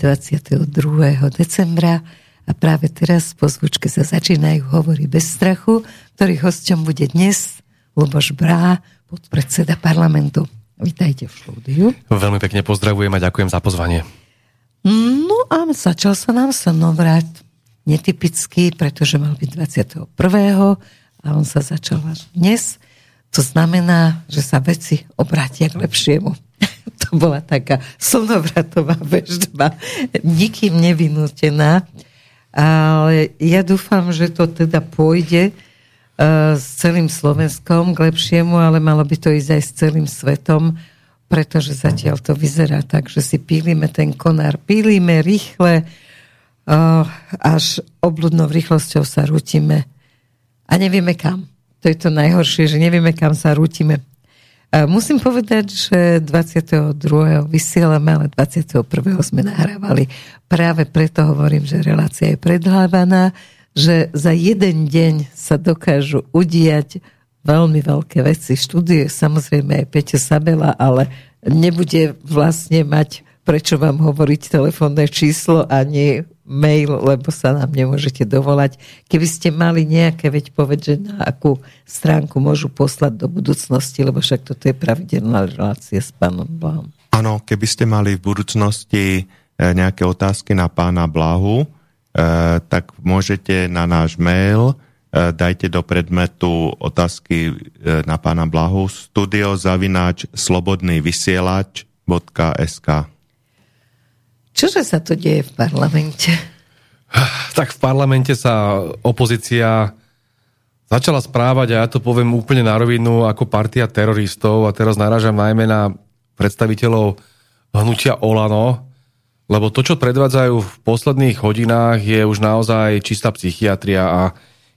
vysielanie 22. decembra a práve teraz po zvučke sa začínajú hovorí bez strachu, ktorý hosťom bude dnes Luboš Brá, podpredseda parlamentu. Vítajte v štúdiu. Veľmi pekne pozdravujem a ďakujem za pozvanie. No a začal sa nám slnovrat netypický, pretože mal byť 21. a on sa začal až dnes. To znamená, že sa veci obrátia k lepšiemu. to bola taká slnovratová vežba, nikým nevinútená. Ale ja dúfam, že to teda pôjde uh, s celým Slovenskom k lepšiemu, ale malo by to ísť aj s celým svetom, pretože zatiaľ to vyzerá tak, že si pílime ten konár, pílime rýchle, uh, až obludnou rýchlosťou sa rútime a nevieme kam. To je to najhoršie, že nevieme, kam sa rútime. Musím povedať, že 22. vysielame, ale 21. sme nahrávali. Práve preto hovorím, že relácia je predhávaná, že za jeden deň sa dokážu udiať veľmi veľké veci. Študuje samozrejme aj Peťo Sabela, ale nebude vlastne mať prečo vám hovoriť telefónne číslo ani mail, lebo sa nám nemôžete dovolať. Keby ste mali nejaké, veď povedť, že na akú stránku môžu poslať do budúcnosti, lebo však toto je pravidelná relácia s pánom Blahom. Áno, keby ste mali v budúcnosti e, nejaké otázky na pána Blahu, e, tak môžete na náš mail e, dajte do predmetu otázky na pána Blahu studiozavináč slobodný vysielač.sk Čože sa to deje v parlamente? Tak v parlamente sa opozícia začala správať, a ja to poviem úplne na rovinu, ako partia teroristov a teraz narážam najmä na predstaviteľov hnutia Olano, lebo to, čo predvádzajú v posledných hodinách, je už naozaj čistá psychiatria a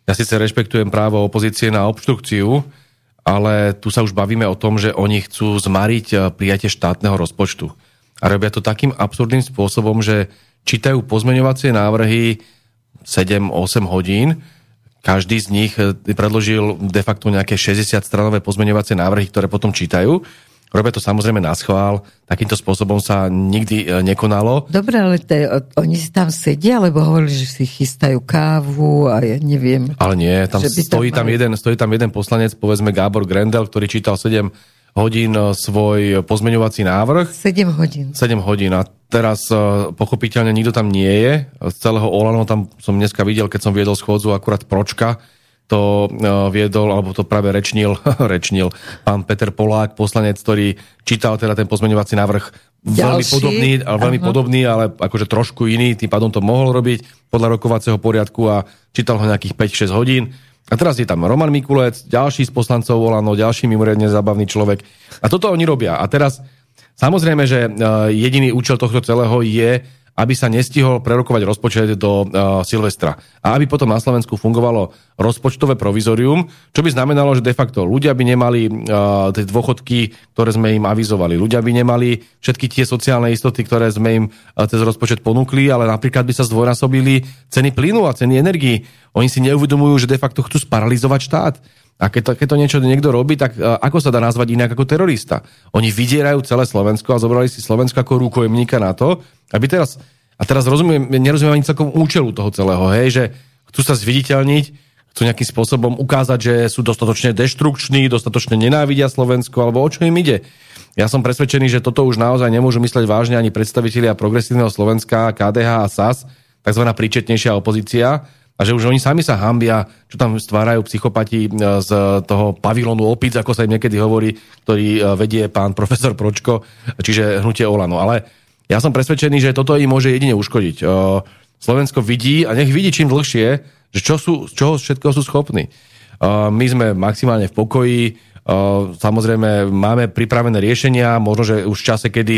ja síce rešpektujem právo opozície na obštrukciu, ale tu sa už bavíme o tom, že oni chcú zmariť prijatie štátneho rozpočtu a robia to takým absurdným spôsobom, že čítajú pozmeňovacie návrhy 7-8 hodín, každý z nich eh, predložil de facto nejaké 60-stranové pozmeňovacie návrhy, ktoré potom čítajú. Robia to samozrejme na schvál, takýmto spôsobom sa nikdy eh, nekonalo. Dobre, ale te, oni si tam sedia, alebo hovorili, že si chystajú kávu a ja neviem. Ale nie, tam stojí tam, tam jeden, stojí tam jeden poslanec, povedzme Gábor Grendel, ktorý čítal 7 hodín eh, svoj pozmeňovací návrh. 7 hodín. 7 hodín. A teraz eh, pochopiteľne nikto tam nie je. Z celého Olano tam som dneska videl, keď som viedol schôdzu, akurát Pročka to eh, viedol, alebo to práve rečnil, rečnil pán Peter Polák, poslanec, ktorý čítal teda ten pozmeňovací návrh Ďalší. veľmi podobný, ale veľmi uh-huh. podobný, ale akože trošku iný, tým pádom to mohol robiť podľa rokovacieho poriadku a čítal ho nejakých 5-6 hodín a teraz je tam Roman Mikulec, ďalší z poslancov Volano, ďalší mimoriadne zábavný človek. A toto oni robia. A teraz samozrejme, že e, jediný účel tohto celého je aby sa nestihol prerokovať rozpočet do uh, Silvestra. A aby potom na Slovensku fungovalo rozpočtové provizorium, čo by znamenalo, že de facto ľudia by nemali uh, tie dôchodky, ktoré sme im avizovali. Ľudia by nemali všetky tie sociálne istoty, ktoré sme im uh, cez rozpočet ponúkli, ale napríklad by sa zdvojnásobili ceny plynu a ceny energii. Oni si neuvedomujú, že de facto chcú sparalizovať štát. A keď keď to niečo niekto robí, tak uh, ako sa dá nazvať inak ako terorista? Oni vydierajú celé Slovensko a zobrali si Slovensko ako rukojemníka na to, aby teraz, a teraz rozumiem, nerozumiem ani celkom účelu toho celého, hej, že chcú sa zviditeľniť, chcú nejakým spôsobom ukázať, že sú dostatočne deštrukční, dostatočne nenávidia Slovensko, alebo o čo im ide. Ja som presvedčený, že toto už naozaj nemôžu mysleť vážne ani predstavitelia progresívneho Slovenska, KDH a SAS, tzv. príčetnejšia opozícia, a že už oni sami sa hambia, čo tam stvárajú psychopati e, z toho pavilonu opic, ako sa im niekedy hovorí, ktorý e, vedie pán profesor Pročko, čiže hnutie Olano. Ale ja som presvedčený, že toto im môže jedine uškodiť. Slovensko vidí a nech vidí čím dlhšie, že čo sú, čoho všetko sú schopní. My sme maximálne v pokoji, samozrejme máme pripravené riešenia, možno, že už v čase, kedy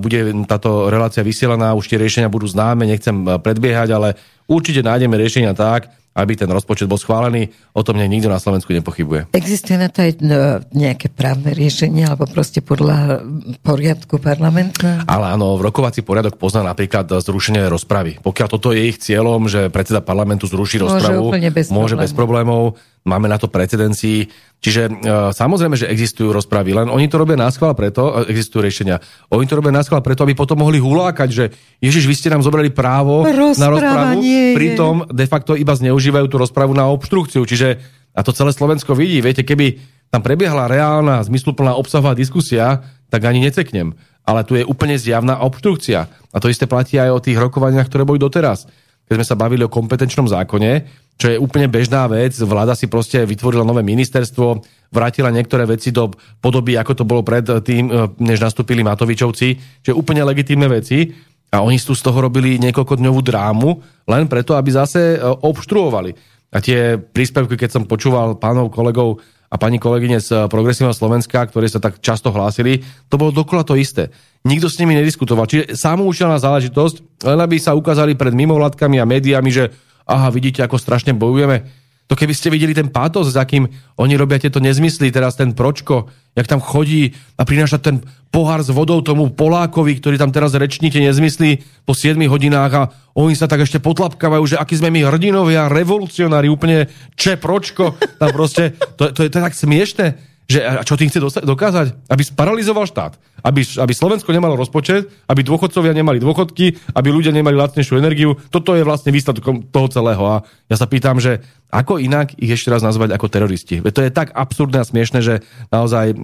bude táto relácia vysielaná, už tie riešenia budú známe, nechcem predbiehať, ale určite nájdeme riešenia tak, aby ten rozpočet bol schválený. O tom nikto na Slovensku nepochybuje. Existuje na to aj no, nejaké právne riešenie, alebo proste podľa poriadku parlamentu? Ale áno, v rokovací poriadok pozná napríklad zrušenie rozpravy. Pokiaľ toto je ich cieľom, že predseda parlamentu zruší môže rozpravu, bez môže problémov. bez problémov. Máme na to precedencii. Čiže e, samozrejme, že existujú rozpravy, len oni to robia na schvál preto, e, existujú riešenia, oni to robia na schvál preto, aby potom mohli hulákať, že Ježiš, vy ste nám zobrali právo Rozpráva na rozpravu, pritom de facto iba zneužívajú tú rozpravu na obštrukciu. Čiže a to celé Slovensko vidí. Viete, keby tam prebiehla reálna, zmysluplná obsahová diskusia, tak ani neceknem. Ale tu je úplne zjavná obštrukcia. A to isté platí aj o tých rokovaniach, ktoré boli doteraz. Keď sme sa bavili o kompetenčnom zákone, čo je úplne bežná vec, vláda si proste vytvorila nové ministerstvo, vrátila niektoré veci do podoby, ako to bolo pred tým, e, než nastúpili Matovičovci, čo je úplne legitímne veci. A oni tu z toho robili niekoľkodňovú drámu, len preto, aby zase e, obštruovali. A tie príspevky, keď som počúval pánov kolegov a pani kolegyne z Progresívneho Slovenska, ktorí sa tak často hlásili, to bolo dokola to isté. Nikto s nimi nediskutoval. Čiže samoučelná záležitosť, len aby sa ukázali pred mimovládkami a médiami, že aha, vidíte, ako strašne bojujeme. To keby ste videli ten pátos, s akým oni robia tieto nezmysly, teraz ten pročko, jak tam chodí a prináša ten pohár s vodou tomu Polákovi, ktorý tam teraz reční tie nezmysly po 7 hodinách a oni sa tak ešte potlapkávajú, že akí sme my hrdinovia, revolucionári, úplne če. Tam proste, to, to, je, to je tak smiešne. Že, a čo tým chce dokázať? Aby sparalizoval štát. Aby, aby Slovensko nemalo rozpočet, aby dôchodcovia nemali dôchodky, aby ľudia nemali lacnejšiu energiu. Toto je vlastne výsledkom toho celého. A ja sa pýtam, že ako inak ich ešte raz nazvať ako teroristi? Veď to je tak absurdné a smiešne, že naozaj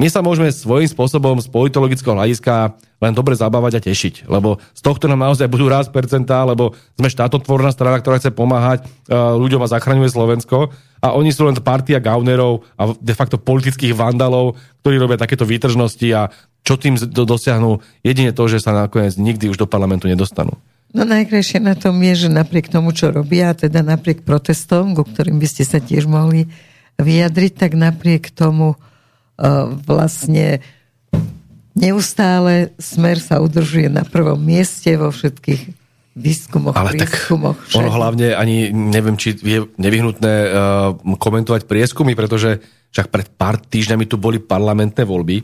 my sa môžeme svojím spôsobom z politologického hľadiska len dobre zabávať a tešiť, lebo z tohto nám naozaj budú raz percentá, lebo sme štátotvorná strana, ktorá chce pomáhať uh, ľuďom a zachraňuje Slovensko a oni sú len partia gaunerov a de facto politických vandalov, ktorí robia takéto výtržnosti a čo tým dosiahnu? Jedine to, že sa nakoniec nikdy už do parlamentu nedostanú. No najkrajšie na tom je, že napriek tomu, čo robia, teda napriek protestom, ku ktorým by ste sa tiež mohli vyjadriť, tak napriek tomu vlastne neustále smer sa udržuje na prvom mieste vo všetkých výskumoch, Ale prieskumoch. Tak ono hlavne ani neviem, či je nevyhnutné uh, komentovať prieskumy, pretože však pred pár týždňami tu boli parlamentné voľby.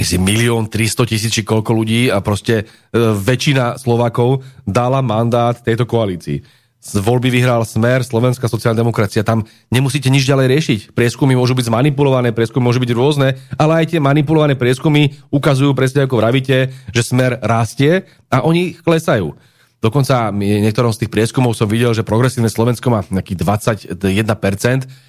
Myslím, milión, 300 tisíc či koľko ľudí a proste uh, väčšina Slovákov dala mandát tejto koalícii z voľby vyhral Smer, Slovenská sociálna demokracia. Tam nemusíte nič ďalej riešiť. Prieskumy môžu byť zmanipulované, prieskumy môžu byť rôzne, ale aj tie manipulované prieskumy ukazujú presne ako vravíte, že Smer rastie a oni klesajú. Dokonca niektorom z tých prieskumov som videl, že progresívne Slovensko má nejaký 21%,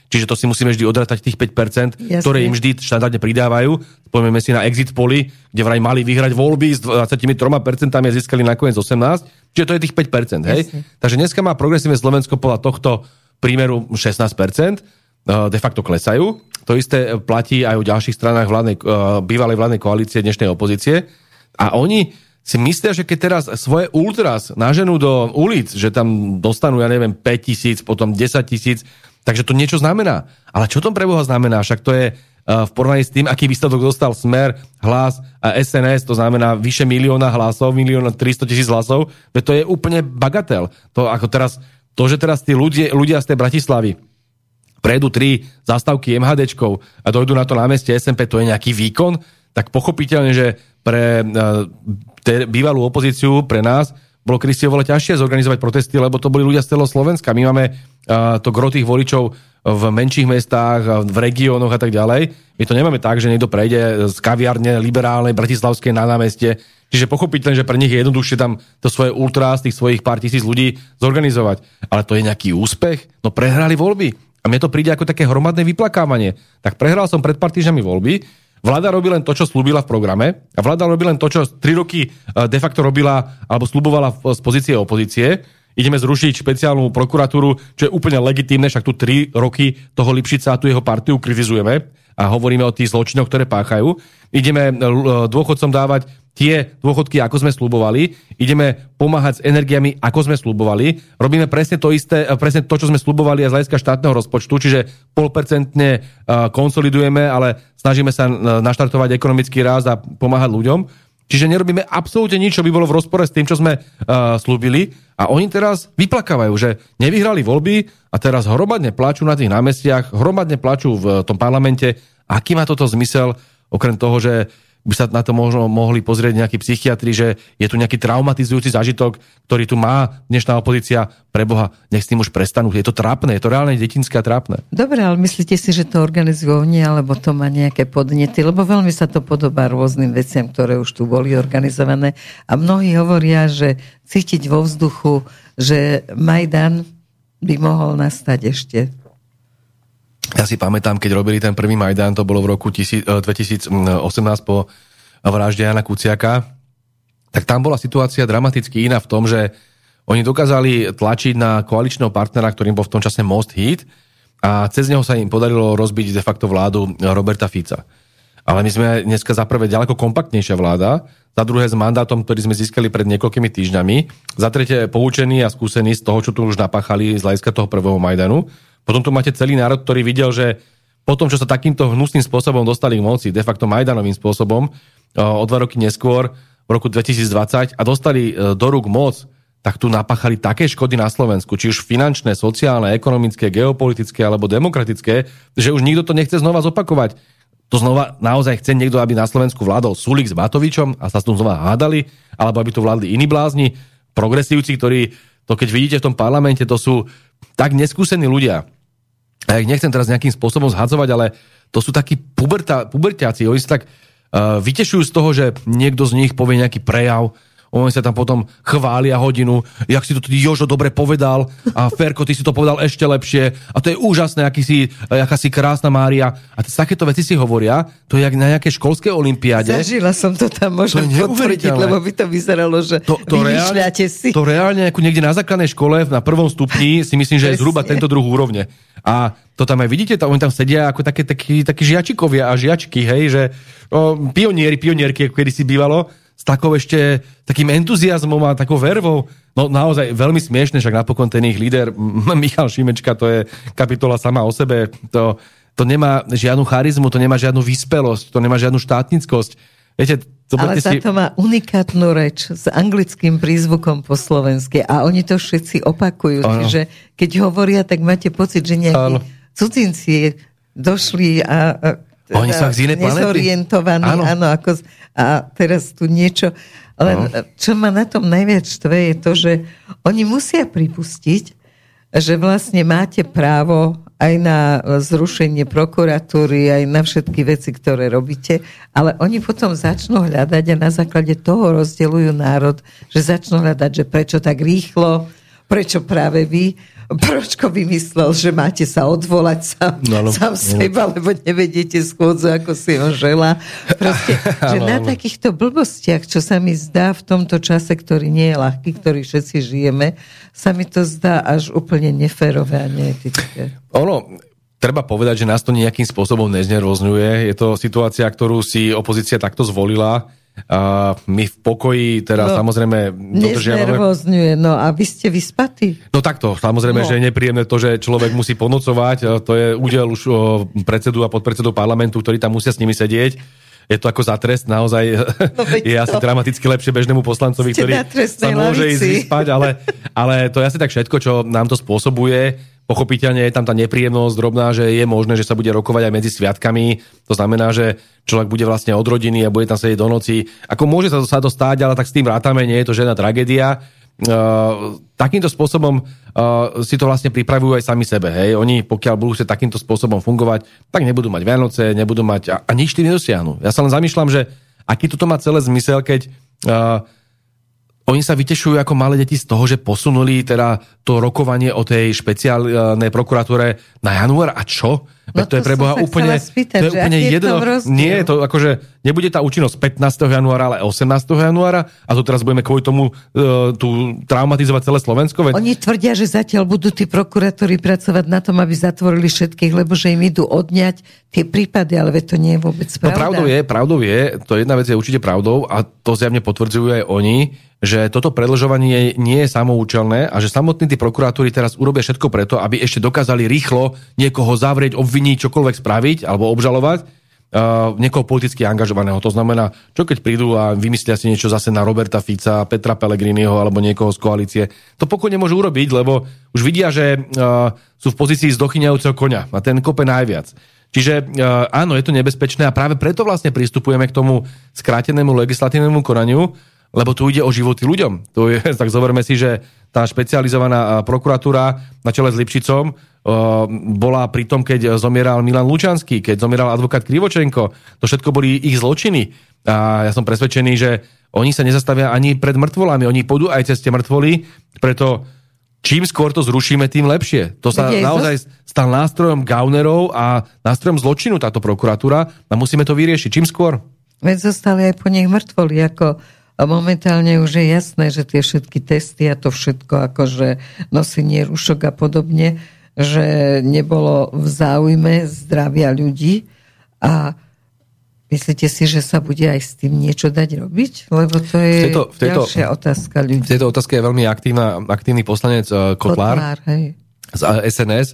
čiže to si musíme vždy odratať tých 5%, Jasne. ktoré im vždy štandardne pridávajú. Spomíme si na exit poli, kde vraj mali vyhrať voľby s 23% a získali nakoniec 18%, čiže to je tých 5%. Hej? Takže dneska má progresívne Slovensko podľa tohto prímeru 16%, eh, de facto klesajú. To isté platí aj o ďalších stranách vládnej, eh, bývalej vládnej koalície dnešnej opozície. A oni si myslia, že keď teraz svoje ultras naženú do ulic, že tam dostanú, ja neviem, 5 tisíc, potom 10 tisíc, takže to niečo znamená. Ale čo to pre Boha znamená? Však to je uh, v porovnaní s tým, aký výsledok dostal Smer, hlas a SNS, to znamená vyše milióna hlasov, milióna 300 tisíc hlasov, veď to je úplne bagatel. To ako teraz, to, že teraz tí ľudia, ľudia z tej Bratislavy prejdú tri zastávky MHDčkov a dojdú na to námestie SMP, to je nejaký výkon, tak pochopiteľne, že pre uh, te, bývalú opozíciu pre nás bolo Kristi oveľa ťažšie zorganizovať protesty, lebo to boli ľudia z celého Slovenska. My máme uh, to gro tých voličov v menších mestách, v regiónoch a tak ďalej. My to nemáme tak, že niekto prejde z kaviarne liberálnej bratislavskej na námestie. Čiže pochopiteľne, že pre nich je jednoduchšie tam to svoje ultra z tých svojich pár tisíc ľudí zorganizovať. Ale to je nejaký úspech? No prehrali voľby. A mne to príde ako také hromadné vyplakávanie. Tak prehral som pred pár týždňami voľby, Vláda robí len to, čo slúbila v programe a vláda robí len to, čo tri roky eh, de facto robila alebo slúbovala z pozície opozície. Ideme zrušiť špeciálnu prokuratúru, čo je úplne legitímne, však tu tri roky toho Lipšica a tu jeho partiu kritizujeme a hovoríme o tých zločinoch, ktoré páchajú. Ideme eh, dôchodcom dávať tie dôchodky, ako sme slubovali, ideme pomáhať s energiami, ako sme slubovali, robíme presne to isté, eh, presne to, čo sme slubovali aj z hľadiska štátneho rozpočtu, čiže polpercentne eh, konsolidujeme, ale snažíme sa eh, naštartovať ekonomický ráz a pomáhať ľuďom. Čiže nerobíme absolútne nič, čo by bolo v rozpore s tým, čo sme uh, slúbili. A oni teraz vyplakávajú, že nevyhrali voľby a teraz hromadne plačú na tých námestiach, hromadne plačú v tom parlamente. Aký má toto zmysel, okrem toho, že by sa na to možno mohli pozrieť nejakí psychiatri, že je tu nejaký traumatizujúci zážitok, ktorý tu má dnešná opozícia. Pre Boha, nech s tým už prestanú. Je to trápne, je to reálne detinské a trápne. Dobre, ale myslíte si, že to organizujú oni, alebo to má nejaké podnety? Lebo veľmi sa to podobá rôznym veciam, ktoré už tu boli organizované. A mnohí hovoria, že cítiť vo vzduchu, že Majdan by mohol nastať ešte ja si pamätám, keď robili ten prvý Majdan, to bolo v roku 2018 eh, po vražde Jana Kuciaka, tak tam bola situácia dramaticky iná v tom, že oni dokázali tlačiť na koaličného partnera, ktorým bol v tom čase Most Hit a cez neho sa im podarilo rozbiť de facto vládu Roberta Fica. Ale my sme dneska za prvé ďaleko kompaktnejšia vláda, za druhé s mandátom, ktorý sme získali pred niekoľkými týždňami, za tretie poučení a skúsení z toho, čo tu už napáchali z hľadiska toho prvého Majdanu. Potom tu máte celý národ, ktorý videl, že po tom, čo sa takýmto hnusným spôsobom dostali k moci, de facto Majdanovým spôsobom, o dva roky neskôr, v roku 2020, a dostali e, do rúk moc, tak tu napáchali také škody na Slovensku, či už finančné, sociálne, ekonomické, geopolitické alebo demokratické, že už nikto to nechce znova zopakovať. To znova naozaj chce niekto, aby na Slovensku vládol Sulik s Matovičom a sa s tom znova hádali, alebo aby tu vládli iní blázni, progresívci, ktorí to keď vidíte v tom parlamente, to sú tak neskúsení ľudia. Ja ich nechcem teraz nejakým spôsobom zhadzovať, ale to sú takí puberta, puberťáci. Oni sa tak uh, vytešujú z toho, že niekto z nich povie nejaký prejav, oni sa tam potom chvália hodinu, jak si to tedy Jožo dobre povedal a Ferko, ty si to povedal ešte lepšie a to je úžasné, aký si, aká si krásna Mária. A takéto veci si hovoria, to je jak na nejaké školské olimpiáde. Zažila som to tam, môžem to potvrdiť, lebo by to vyzeralo, že to, to reálne, si. To reálne ako niekde na základnej škole, na prvom stupni, si myslím, že je zhruba tento druh úrovne. A to tam aj vidíte, tam, oni tam sedia ako také, takí, takí žiačikovia a žiačky, hej, že o, pionieri, pionierky, ako kedy si bývalo, s takou ešte takým entuziasmom a takou vervou. No naozaj veľmi smiešne, však napokon ten ich líder Michal Šimečka, to je kapitola sama o sebe, to, to nemá žiadnu charizmu, to nemá žiadnu vyspelosť, to nemá žiadnu štátnickosť. Viete, Ale za to má unikátnu reč s anglickým prízvukom po slovensky a oni to všetci opakujú. Ano. Čiže keď hovoria, tak máte pocit, že nejakí ano. cudzinci došli a, a oni sú z inej Nezorientovaní, áno. áno, ako, a teraz tu niečo. Len no. čo ma na tom najviac štve je to, že oni musia pripustiť, že vlastne máte právo aj na zrušenie prokuratúry, aj na všetky veci, ktoré robíte, ale oni potom začnú hľadať a na základe toho rozdeľujú národ, že začnú hľadať, že prečo tak rýchlo, prečo práve vy, Pročko vymyslel, že máte sa odvolať sám, no, no, sám seba, lebo nevedete schôdzu, ako si ho žela. Proste, že no, na no. takýchto blbostiach, čo sa mi zdá v tomto čase, ktorý nie je ľahký, ktorý všetci žijeme, sa mi to zdá až úplne neférové a neetické. Ono, treba povedať, že nás to nejakým spôsobom neznervozňuje. Je to situácia, ktorú si opozícia takto zvolila a my v pokoji teda no, samozrejme dodržiavame... no a vy ste vyspatí? No takto, samozrejme, no. že je nepríjemné to, že človek musí ponocovať, to je údel už predsedu a podpredsedu parlamentu, ktorí tam musia s nimi sedieť. Je to ako za trest, naozaj no, je asi dramaticky lepšie bežnému poslancovi, Ste ktorý sa môže ísť vyspať, ale, ale to je asi tak všetko, čo nám to spôsobuje. Pochopiteľne je tam tá nepríjemnosť drobná, že je možné, že sa bude rokovať aj medzi sviatkami. To znamená, že človek bude vlastne od rodiny a bude tam sedieť do noci. Ako môže sa to, sa to stáť, ale tak s tým rátame, nie je to žiadna tragédia. Uh, takýmto spôsobom uh, si to vlastne pripravujú aj sami sebe. Hej? Oni, pokiaľ budú sa takýmto spôsobom fungovať, tak nebudú mať Vianoce, nebudú mať a, a nič tým nedosiahnu. Ja sa len zamýšľam, že aký toto má celé zmysel, keď uh, oni sa vytešujú ako malé deti z toho, že posunuli teda to rokovanie o tej špeciálnej prokuratúre na január. A čo? No to, to je pre Boha úplne, spýtať, to je úplne jedno. Nie, to akože nebude tá účinnosť 15. januára, ale 18. januára a to teraz budeme kvôli tomu uh, tu traumatizovať celé Slovensko. Veď... Oni tvrdia, že zatiaľ budú tí prokurátori pracovať na tom, aby zatvorili všetkých, lebo že im idú odňať tie prípady, ale to nie je vôbec no, pravda. No pravdou je, pravdou je, to jedna vec je určite pravdou a to zjavne potvrdzujú aj oni, že toto predlžovanie nie je samoučelné a že samotní tí prokurátori teraz urobia všetko preto, aby ešte dokázali rýchlo niekoho zavrieť, obviniť, čokoľvek spraviť alebo obžalovať uh, niekoho politicky angažovaného. To znamená, čo keď prídu a vymyslia si niečo zase na Roberta Fica, Petra Pellegriniho alebo niekoho z koalície. To pokojne môžu urobiť, lebo už vidia, že uh, sú v pozícii zdochyňajúceho konia a ten kope najviac. Čiže áno, je to nebezpečné a práve preto vlastne pristupujeme k tomu skrátenému legislatívnemu konaniu, lebo tu ide o životy ľuďom. Tu je, tak zoberme si, že tá špecializovaná prokuratúra na čele s Lipšicom bola pri tom, keď zomieral Milan Lučanský, keď zomieral advokát Krivočenko. To všetko boli ich zločiny. A ja som presvedčený, že oni sa nezastavia ani pred mŕtvolami, oni pôjdu aj cez tie mŕtvoly, preto čím skôr to zrušíme, tým lepšie. To sa Je naozaj stal nástrojom gaunerov a nástrojom zločinu táto prokuratúra a musíme to vyriešiť. Čím skôr? Veď zostali aj po nich mŕtvoli, ako a momentálne už je jasné, že tie všetky testy a to všetko, akože nosenie rušok a podobne, že nebolo v záujme zdravia ľudí a myslíte si, že sa bude aj s tým niečo dať robiť? Lebo to je v tejto, v tejto, ďalšia otázka ľudí. V tejto otázke je veľmi aktívna, aktívny poslanec uh, Kotlár, Kotlár hej. z SNS.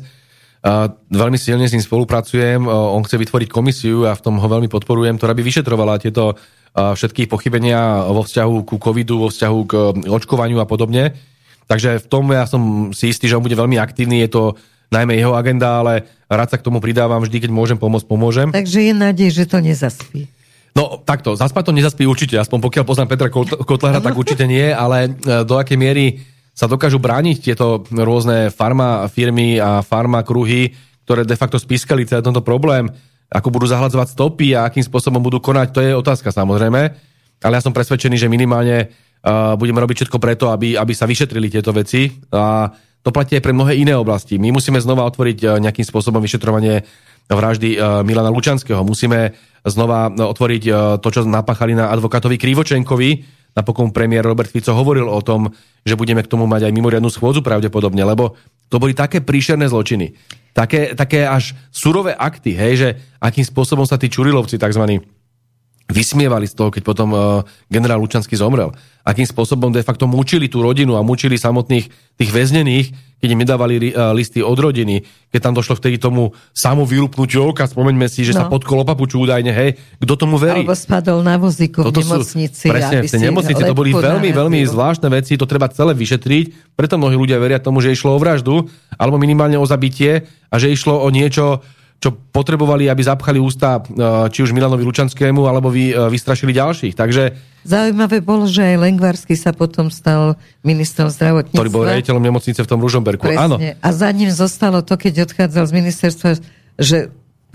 Uh, veľmi silne s ním spolupracujem. Uh, on chce vytvoriť komisiu a v tom ho veľmi podporujem, ktorá by vyšetrovala tieto všetky pochybenia vo vzťahu ku covidu, vo vzťahu k očkovaniu a podobne. Takže v tom ja som si istý, že on bude veľmi aktívny, je to najmä jeho agenda, ale rád sa k tomu pridávam. Vždy, keď môžem pomôcť, pomôžem. Takže je nádej, že to nezaspí. No takto, zaspať to nezaspí určite, aspoň pokiaľ poznám Petra Kotlára, tak určite nie, ale e, do akej miery sa dokážu brániť tieto rôzne farma firmy a farma kruhy, ktoré de facto spískali celý tento problém, ako budú zahladzovať stopy a akým spôsobom budú konať, to je otázka samozrejme. Ale ja som presvedčený, že minimálne uh, budeme robiť všetko preto, aby, aby sa vyšetrili tieto veci. A to platí aj pre mnohé iné oblasti. My musíme znova otvoriť uh, nejakým spôsobom vyšetrovanie vraždy uh, Milana Lučanského. Musíme znova otvoriť uh, to, čo napáchali na advokátovi Krivočenkovi. Napokon premiér Robert Fico hovoril o tom, že budeme k tomu mať aj mimoriadnú schôdzu pravdepodobne, lebo to boli také príšerné zločiny také, také až surové akty, hej, že akým spôsobom sa tí Čurilovci tzv. Vysmievali z toho, keď potom uh, generál Lučanský zomrel. Akým spôsobom de facto mučili tú rodinu a mučili samotných tých väznených, keď im nedávali uh, listy od rodiny, keď tam došlo vtedy tomu samu vyrupnutiu oka, spomeňme si, že no. sa pod kolopapuču údajne, hej, kto tomu verí? Alebo spadol na vozíku Toto v nemocnici. Sú, presne, v tej nemocnici to boli veľmi, veľmi zvláštne veci, to treba celé vyšetriť, preto mnohí ľudia veria tomu, že išlo o vraždu, alebo minimálne o zabitie, a že išlo o niečo, čo potrebovali, aby zapchali ústa e, či už Milanovi Lučanskému, alebo vy, e, vystrašili ďalších. Takže... Zaujímavé bolo, že aj Lengvarsky sa potom stal ministrom zdravotníctva. Ktorý bol riaditeľom nemocnice v tom Ružomberku. Presne. Áno. A za ním zostalo to, keď odchádzal z ministerstva, že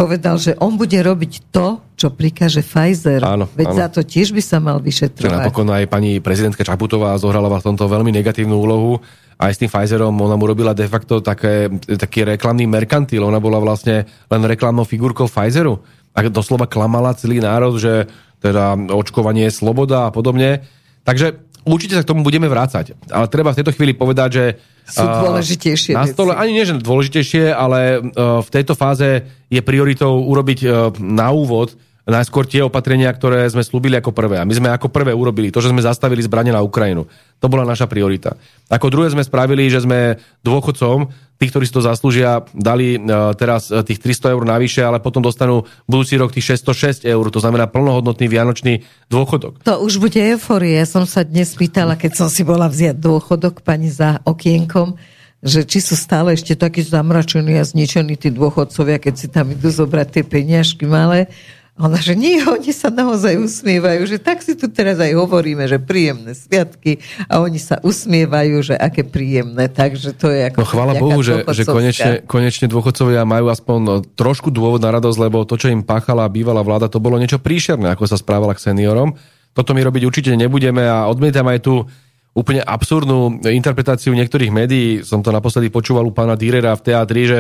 povedal, že on bude robiť to, čo prikáže Pfizer. Áno, Veď áno. za to tiež by sa mal vyšetrovať. Napokon aj pani prezidentka Čaputová zohrala v tomto veľmi negatívnu úlohu aj s tým Pfizerom ona mu robila de facto také, taký reklamný merkantil. Ona bola vlastne len reklamnou figurkou Pfizeru. A doslova klamala celý národ, že teda očkovanie je sloboda a podobne. Takže určite sa k tomu budeme vrácať. Ale treba v tejto chvíli povedať, že sú dôležitejšie na stole, Ani nie, že dôležitejšie, ale v tejto fáze je prioritou urobiť na úvod najskôr tie opatrenia, ktoré sme slúbili ako prvé. A my sme ako prvé urobili to, že sme zastavili zbranie na Ukrajinu. To bola naša priorita. Ako druhé sme spravili, že sme dôchodcom, tí, ktorí si to zaslúžia, dali uh, teraz uh, tých 300 eur navyše, ale potom dostanú budúci rok tých 606 eur. To znamená plnohodnotný vianočný dôchodok. To už bude euforia. Ja som sa dnes pýtala, keď som si bola vziať dôchodok pani za okienkom, že či sú stále ešte takí zamračení a zničení tí dôchodcovia, keď si tam idú zobrať tie peniažky malé ona, že nie, oni sa naozaj usmievajú, že tak si tu teraz aj hovoríme, že príjemné sviatky a oni sa usmievajú, že aké príjemné, takže to je ako... No chvála Bohu, že, že konečne, konečne dôchodcovia majú aspoň no, trošku dôvod na radosť, lebo to, čo im páchala bývalá vláda, to bolo niečo príšerné, ako sa správala k seniorom. Toto my robiť určite nebudeme a odmietam aj tú úplne absurdnú interpretáciu niektorých médií. Som to naposledy počúval u pána Dírera v teatri, že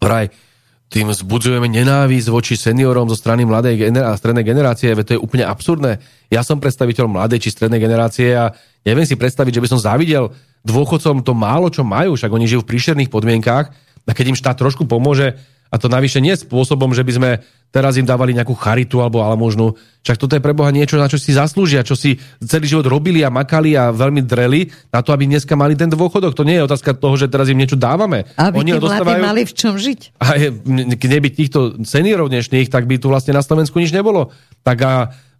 vraj tým zbudzujeme nenávisť voči seniorom zo strany mladej gener- a strednej generácie, veď to je úplne absurdné. Ja som predstaviteľ mladej či strednej generácie a neviem si predstaviť, že by som závidel dôchodcom to málo, čo majú, však oni žijú v príšerných podmienkách a keď im štát trošku pomôže, a to navyše nie spôsobom, že by sme teraz im dávali nejakú charitu alebo možno. Však toto je pre Boha niečo, na čo si zaslúžia, čo si celý život robili a makali a veľmi dreli na to, aby dneska mali ten dôchodok. To nie je otázka toho, že teraz im niečo dávame. Aby Oni tí dostávajú... mali v čom žiť. A keby týchto seniorov dnešných, tak by tu vlastne na Slovensku nič nebolo. Tak a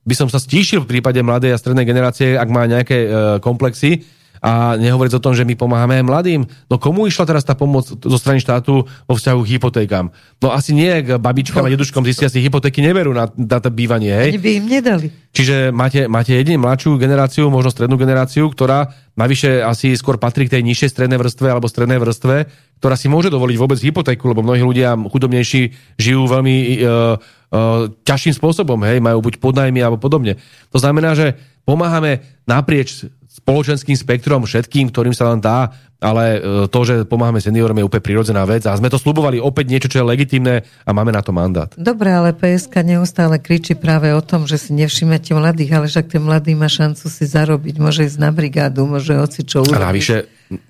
by som sa stíšil v prípade mladej a strednej generácie, ak má nejaké e, komplexy, a nehovoriť o tom, že my pomáhame aj mladým. No komu išla teraz tá pomoc zo strany štátu vo vzťahu k hypotékám? No asi nie k babičkám a deduškom si hypotéky neverú na, na to bývanie. Hej? Ani by im nedali. Čiže máte, máte jedine mladšiu generáciu, možno strednú generáciu, ktorá navyše asi skôr patrí k tej nižšej strednej vrstve alebo strednej vrstve, ktorá si môže dovoliť vôbec hypotéku, lebo mnohí ľudia chudobnejší žijú veľmi uh, uh, ťažším spôsobom, hej, majú buď podnajmy alebo podobne. To znamená, že pomáhame naprieč spoločenským spektrom všetkým, ktorým sa len dá, ale e, to, že pomáhame seniorom je úplne prirodzená vec a sme to slubovali opäť niečo, čo je legitimné a máme na to mandát. Dobre, ale PSK neustále kričí práve o tom, že si nevšimnete mladých, ale však ten mladý má šancu si zarobiť, môže ísť na brigádu, môže hoci čo urobiť. A navyše,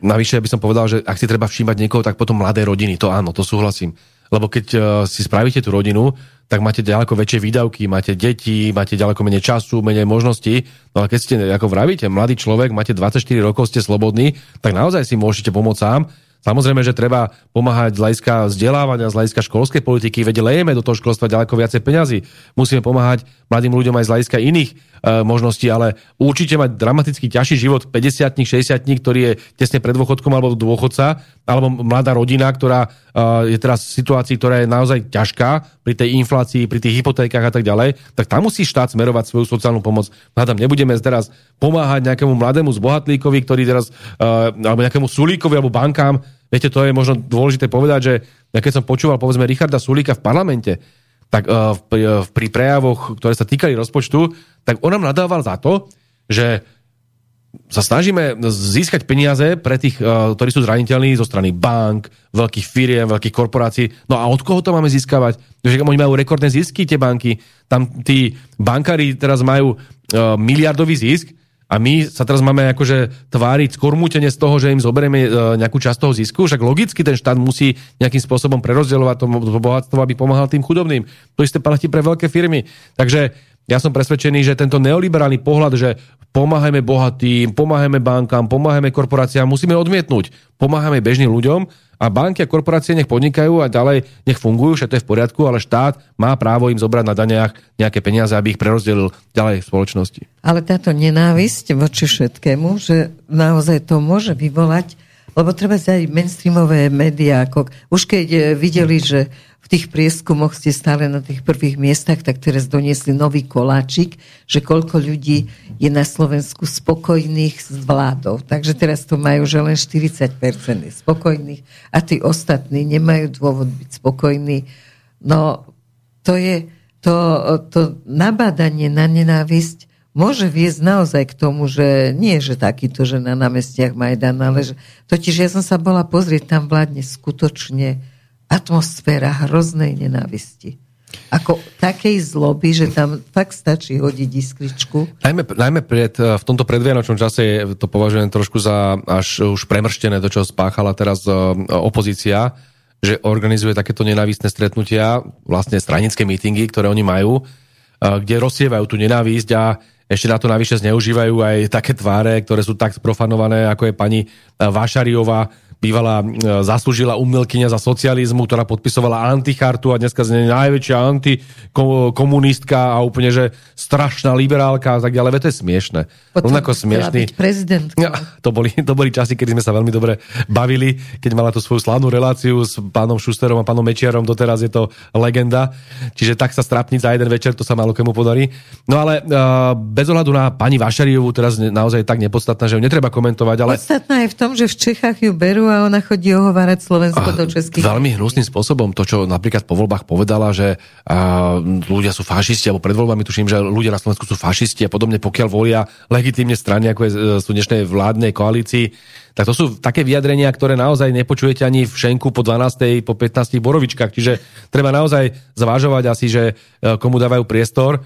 navyše by som povedal, že ak si treba všímať niekoho, tak potom mladé rodiny, to áno, to súhlasím. Lebo keď uh, si spravíte tú rodinu, tak máte ďaleko väčšie výdavky, máte deti, máte ďaleko menej času, menej možností. No ale keď ste, ako vravíte, mladý človek, máte 24 rokov, ste slobodní, tak naozaj si môžete pomôcť sám Samozrejme, že treba pomáhať z hľadiska vzdelávania, z hľadiska školskej politiky, veď lejeme do toho školstva ďaleko viacej peňazí. Musíme pomáhať mladým ľuďom aj z hľadiska iných e, možností, ale určite mať dramaticky ťažší život 50 60 ktorý je tesne pred dôchodkom alebo dôchodca, alebo mladá rodina, ktorá e, je teraz v situácii, ktorá je naozaj ťažká pri tej inflácii, pri tých hypotékach a tak ďalej, tak tam musí štát smerovať svoju sociálnu pomoc. Hádam, nebudeme teraz pomáhať nejakému mladému zbohatlíkovi, ktorý teraz, e, alebo nejakému sulíkovi alebo bankám, Viete, to je možno dôležité povedať, že ja keď som počúval povedzme Richarda Sulíka v parlamente, tak uh, pri, uh, pri prejavoch, ktoré sa týkali rozpočtu, tak on nám nadával za to, že sa snažíme získať peniaze pre tých, uh, ktorí sú zraniteľní zo strany bank, veľkých firiem, veľkých korporácií. No a od koho to máme získavať? Že oni majú rekordné zisky, tie banky. Tam tí bankári teraz majú uh, miliardový zisk, a my sa teraz máme akože tváriť skormútenie z toho, že im zoberieme e, nejakú časť toho zisku, však logicky ten štát musí nejakým spôsobom prerozdielovať to, bohatstvo, aby pomáhal tým chudobným. To isté platí pre veľké firmy. Takže ja som presvedčený, že tento neoliberálny pohľad, že pomáhame bohatým, pomáhame bankám, pomáhame korporáciám, musíme odmietnúť. Pomáhame bežným ľuďom a banky a korporácie nech podnikajú a ďalej nech fungujú, všetko je v poriadku, ale štát má právo im zobrať na daniach nejaké peniaze, aby ich prerozdelil ďalej v spoločnosti. Ale táto nenávisť voči všetkému, že naozaj to môže vyvolať, lebo treba aj mainstreamové médiá, ako už keď eh, videli, že v tých prieskumoch ste stále na tých prvých miestach, tak teraz doniesli nový koláčik, že koľko ľudí je na Slovensku spokojných s vládou. Takže teraz to majú, že len 40% je spokojných a tí ostatní nemajú dôvod byť spokojní. No, to je to, to nabádanie na nenávisť môže viesť naozaj k tomu, že nie, že takýto, že na námestiach Majdan, ale že, totiž ja som sa bola pozrieť, tam vládne skutočne atmosféra hroznej nenávisti. Ako takej zloby, že tam fakt stačí hodiť iskričku. Najmä, najmä pred, v tomto predvianočnom čase to považujem trošku za až už premrštené, to, čo spáchala teraz e, opozícia, že organizuje takéto nenávistné stretnutia, vlastne stranické mítingy, ktoré oni majú, e, kde rozsievajú tú nenávisť a ešte na to navyše zneužívajú aj také tváre, ktoré sú tak profanované, ako je pani Vášariová, bývalá e, zaslúžila umelkyňa za socializmu, ktorá podpisovala antichartu a dneska nej najväčšia antikomunistka a úplne, že strašná liberálka a tak ďalej. To je smiešne. Potom Rovnako smiešný. Ja, to, boli, to boli časy, kedy sme sa veľmi dobre bavili, keď mala tú svoju slavnú reláciu s pánom Šusterom a pánom Mečiarom, doteraz je to legenda. Čiže tak sa strapniť za jeden večer, to sa malo kemu podarí. No ale uh, bez ohľadu na pani Vašariovú, teraz naozaj tak nepodstatná, že ju netreba komentovať. Ale... Podstatná je v tom, že v Čechách ju berú a ona chodí ohovárať Slovensko a do Českých. Veľmi hnusným spôsobom. To, čo napríklad po voľbách povedala, že a, ľudia sú fašisti, alebo pred voľbami tuším, že ľudia na Slovensku sú fašisti a podobne, pokiaľ volia legitímne strany, ako je, e, sú dnešnej vládnej koalícii, tak to sú také vyjadrenia, ktoré naozaj nepočujete ani v Šenku po 12. po 15. borovičkách. Čiže treba naozaj zvážovať asi, že e, komu dávajú priestor.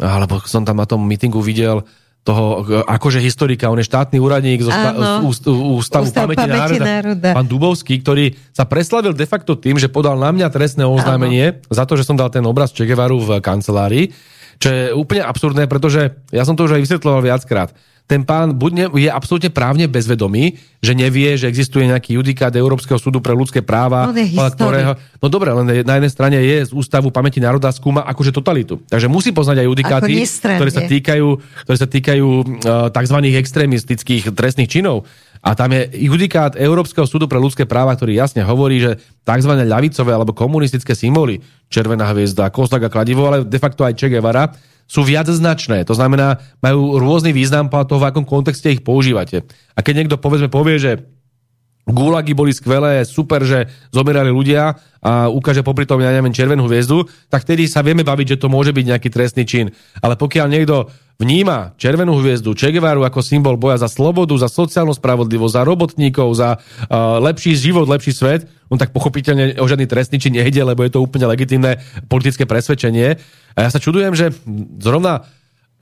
Alebo som tam na tom mítingu videl toho akože historika, on je štátny úradník zo sta- úst, Ústavu Ústav pamäti, pamäti národa, národa, pán Dubovský, ktorý sa preslavil de facto tým, že podal na mňa trestné oznámenie Áno. za to, že som dal ten obraz Čegevaru v kancelárii. Čo je úplne absurdné, pretože ja som to už aj vysvetloval viackrát ten pán buď je absolútne právne bezvedomý, že nevie, že existuje nejaký judikát Európskeho súdu pre ľudské práva, ktorého... No dobre, len na jednej strane je z Ústavu pamäti národa skúma akože totalitu. Takže musí poznať aj judikáty, ktoré sa týkajú, ktoré sa týkajú uh, tzv. extrémistických trestných činov. A tam je judikát Európskeho súdu pre ľudské práva, ktorý jasne hovorí, že tzv. ľavicové alebo komunistické symboly, červená hviezda, kozak a kladivo, ale de facto aj Che Guevara, sú viac značné. To znamená, majú rôzny význam podľa toho, v akom kontexte ich používate. A keď niekto povedzme povie, že Gulagy boli skvelé, super, že zomierali ľudia a ukáže popri tom, ja neviem, červenú hviezdu, tak vtedy sa vieme baviť, že to môže byť nejaký trestný čin. Ale pokiaľ niekto vníma červenú hviezdu, Che Guevaru ako symbol boja za slobodu, za sociálnu spravodlivosť, za robotníkov, za uh, lepší život, lepší svet, on tak pochopiteľne o žiadny trestný čin nejde, lebo je to úplne legitimné politické presvedčenie. A ja sa čudujem, že zrovna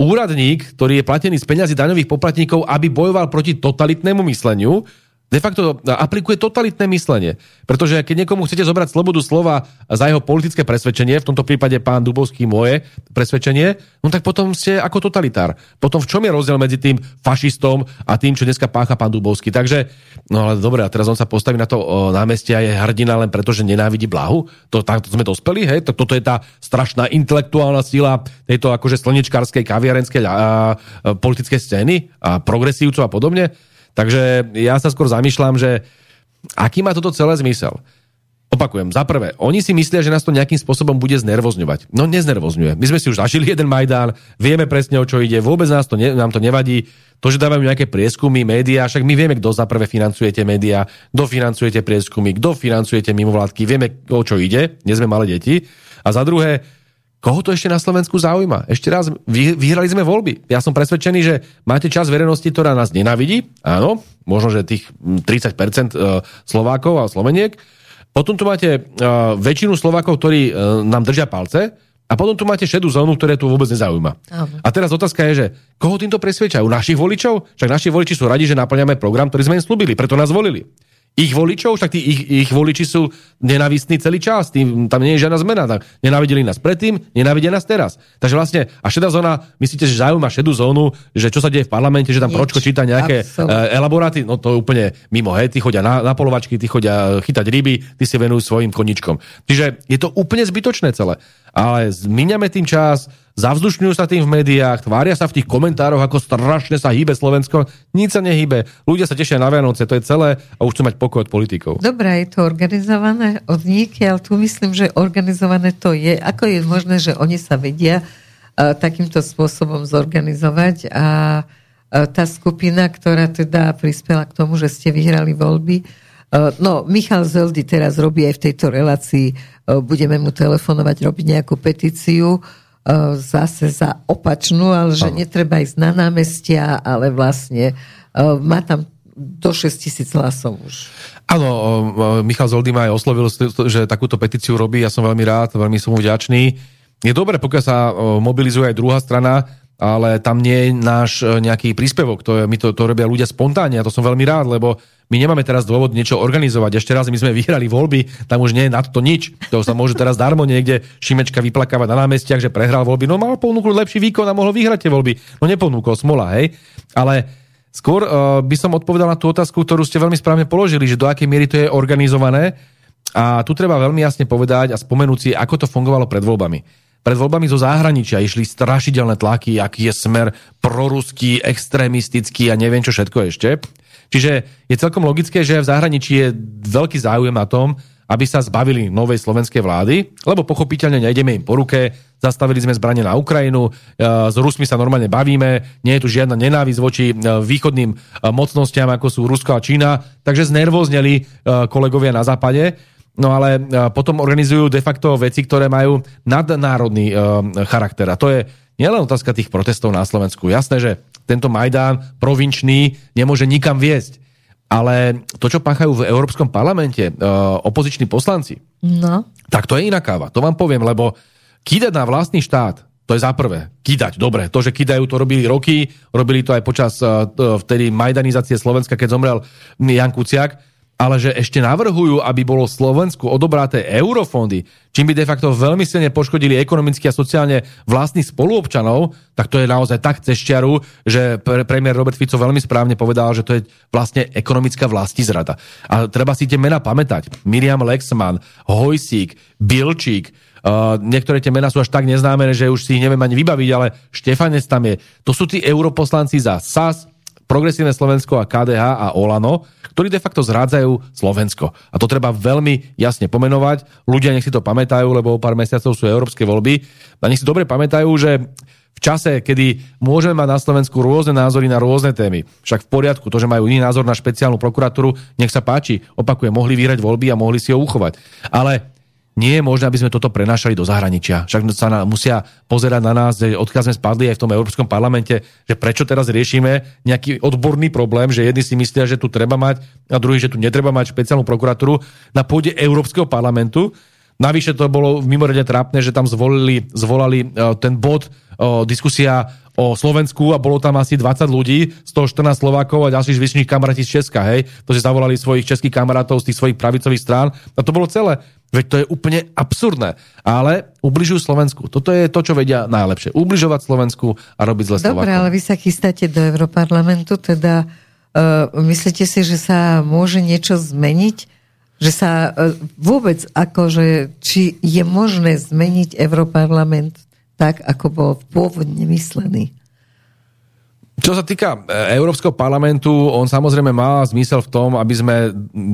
úradník, ktorý je platený z peňazí daňových poplatníkov, aby bojoval proti totalitnému mysleniu, de facto aplikuje totalitné myslenie. Pretože keď niekomu chcete zobrať slobodu slova za jeho politické presvedčenie, v tomto prípade pán Dubovský moje presvedčenie, no tak potom ste ako totalitár. Potom v čom je rozdiel medzi tým fašistom a tým, čo dneska pácha pán Dubovský? Takže, no ale dobre, a teraz on sa postaví na to o, námestie a je hrdina len preto, že nenávidí blahu? To, tak, to sme dospeli, hej? To, toto je tá strašná intelektuálna sila tejto akože slnečkárskej, kaviarenskej a, a, politickej scény a progresívcov a podobne. Takže ja sa skôr zamýšľam, že aký má toto celé zmysel. Opakujem, za prvé, oni si myslia, že nás to nejakým spôsobom bude znervozňovať. No neznervozňuje. My sme si už zažili jeden Majdán, vieme presne o čo ide, vôbec nás to ne, nám to nevadí. To, že dávajú nejaké prieskumy, médiá, však my vieme, kto za prvé financujete médiá, kto financujete prieskumy, kto financujete mimovládky, vieme, o čo ide, nie sme malé deti. A za druhé, Koho to ešte na Slovensku zaujíma? Ešte raz, vy, vyhrali sme voľby. Ja som presvedčený, že máte čas verejnosti, ktorá nás nenavidí. Áno, možno, že tých 30% e, Slovákov a Sloveniek. Potom tu máte uh, väčšinu Slovákov, ktorí uh, nám držia palce. A potom tu máte šedú zónu, ktoré tu vôbec nezaujíma. Aha. A teraz otázka je, že koho týmto presvedčajú? Našich voličov? Však naši voliči sú radi, že naplňame program, ktorý sme im slúbili, preto nás volili ich voličov, však tí ich, ich voliči sú nenavistní celý čas, tým, tam nie je žiadna zmena. Tak nenávideli nás predtým, nenávidia nás teraz. Takže vlastne, a šedá zóna, myslíte, že zaujíma šedú zónu, že čo sa deje v parlamente, že tam Nič, Pročko číta nejaké absolútne. uh, elaboráty, no to je úplne mimo, hej, tí chodia na, na polovačky, tí chodia chytať ryby, tí si venujú svojim koničkom. Čiže je to úplne zbytočné celé. Ale zmíňame tým čas, zavzdušňujú sa tým v médiách, tvária sa v tých komentároch, ako strašne sa hýbe Slovensko. Nič sa nehybe. Ľudia sa tešia na Vianoce, to je celé a už chcú mať pokoj od politikov. Dobre, je to organizované od ale tu myslím, že organizované to je. Ako je možné, že oni sa vedia uh, takýmto spôsobom zorganizovať a uh, tá skupina, ktorá teda prispela k tomu, že ste vyhrali voľby, uh, no, Michal Zeldy teraz robí aj v tejto relácii, budeme mu telefonovať, robiť nejakú petíciu, E, zase za opačnú, ale že ano. netreba ísť na námestia, ale vlastne e, má tam do 6 tisíc hlasov už. Áno, Michal Zoldy ma aj oslovil, že takúto petíciu robí, ja som veľmi rád, veľmi som mu vďačný. Je dobré, pokiaľ sa mobilizuje aj druhá strana, ale tam nie je náš e, nejaký príspevok, to, je, my to, to robia ľudia spontánne a to som veľmi rád, lebo my nemáme teraz dôvod niečo organizovať. Ešte raz, my sme vyhrali voľby, tam už nie je na to nič. To sa môže teraz darmo niekde Šimečka vyplakávať na námestiach, že prehral voľby. No mal ponúknuť lepší výkon a mohol vyhrať tie voľby. No neponúkol, smola, hej. Ale skôr uh, by som odpovedal na tú otázku, ktorú ste veľmi správne položili, že do akej miery to je organizované. A tu treba veľmi jasne povedať a spomenúť si, ako to fungovalo pred voľbami pred voľbami zo zahraničia išli strašidelné tlaky, aký je smer proruský, extrémistický a neviem čo všetko ešte. Čiže je celkom logické, že v zahraničí je veľký záujem na tom, aby sa zbavili novej slovenskej vlády, lebo pochopiteľne nejdeme im po ruke, zastavili sme zbranie na Ukrajinu, e, s Rusmi sa normálne bavíme, nie je tu žiadna nenávisť voči e, východným e, mocnostiam, ako sú Rusko a Čína, takže znervozneli kolegovia na západe. No ale potom organizujú de facto veci, ktoré majú nadnárodný charakter. A to je nielen otázka tých protestov na Slovensku. Jasné, že tento Majdán provinčný nemôže nikam viesť. Ale to, čo páchajú v Európskom parlamente uh, opoziční poslanci, no. tak to je iná káva. To vám poviem, lebo kýdať na vlastný štát, to je za prvé. Kýdať, dobre. To, že kýdajú, to robili roky, robili to aj počas vtedy majdanizácie Slovenska, keď zomrel Jan Kuciak, ale že ešte navrhujú, aby bolo Slovensku odobraté eurofondy, čím by de facto veľmi silne poškodili ekonomicky a sociálne vlastných spoluobčanov, tak to je naozaj tak cez čiaru, že pre, premiér Robert Fico veľmi správne povedal, že to je vlastne ekonomická zrada. A treba si tie mena pamätať. Miriam Lexman, Hojsík, Bilčík, Uh, niektoré tie mená sú až tak neznáme, že už si ich neviem ani vybaviť, ale Štefanec tam je. To sú tí europoslanci za SAS, Progresívne Slovensko a KDH a Olano, ktorí de facto zrádzajú Slovensko. A to treba veľmi jasne pomenovať. Ľudia nech si to pamätajú, lebo o pár mesiacov sú európske voľby. A nech si dobre pamätajú, že v čase, kedy môžeme mať na Slovensku rôzne názory na rôzne témy. Však v poriadku, to, že majú iný názor na špeciálnu prokuratúru, nech sa páči. Opakujem, mohli vyhrať voľby a mohli si ho uchovať. Ale nie je možné, aby sme toto prenášali do zahraničia. Však sa na, musia pozerať na nás, odkiaľ sme spadli aj v tom Európskom parlamente, že prečo teraz riešime nejaký odborný problém, že jedni si myslia, že tu treba mať a druhý, že tu netreba mať špeciálnu prokuratúru na pôde Európskeho parlamentu. Navyše to bolo mimoriadne trápne, že tam zvolili, zvolali uh, ten bod uh, diskusia o Slovensku a bolo tam asi 20 ľudí, z toho 14 Slovákov a ďalších zvyšných kamaráti z Česka, hej, to si zavolali svojich českých kamarátov z tých svojich pravicových strán a to bolo celé. Veď to je úplne absurdné. Ale ubližujú Slovensku. Toto je to, čo vedia najlepšie. Ubližovať Slovensku a robiť zle Dobre, Slovákom. ale vy sa chystáte do Europarlamentu, teda uh, myslíte si, že sa môže niečo zmeniť? Že sa uh, vôbec akože, či je možné zmeniť Europarlament tak, ako bol pôvodne myslený? Čo sa týka e, Európskeho parlamentu, on samozrejme má zmysel v tom, aby sme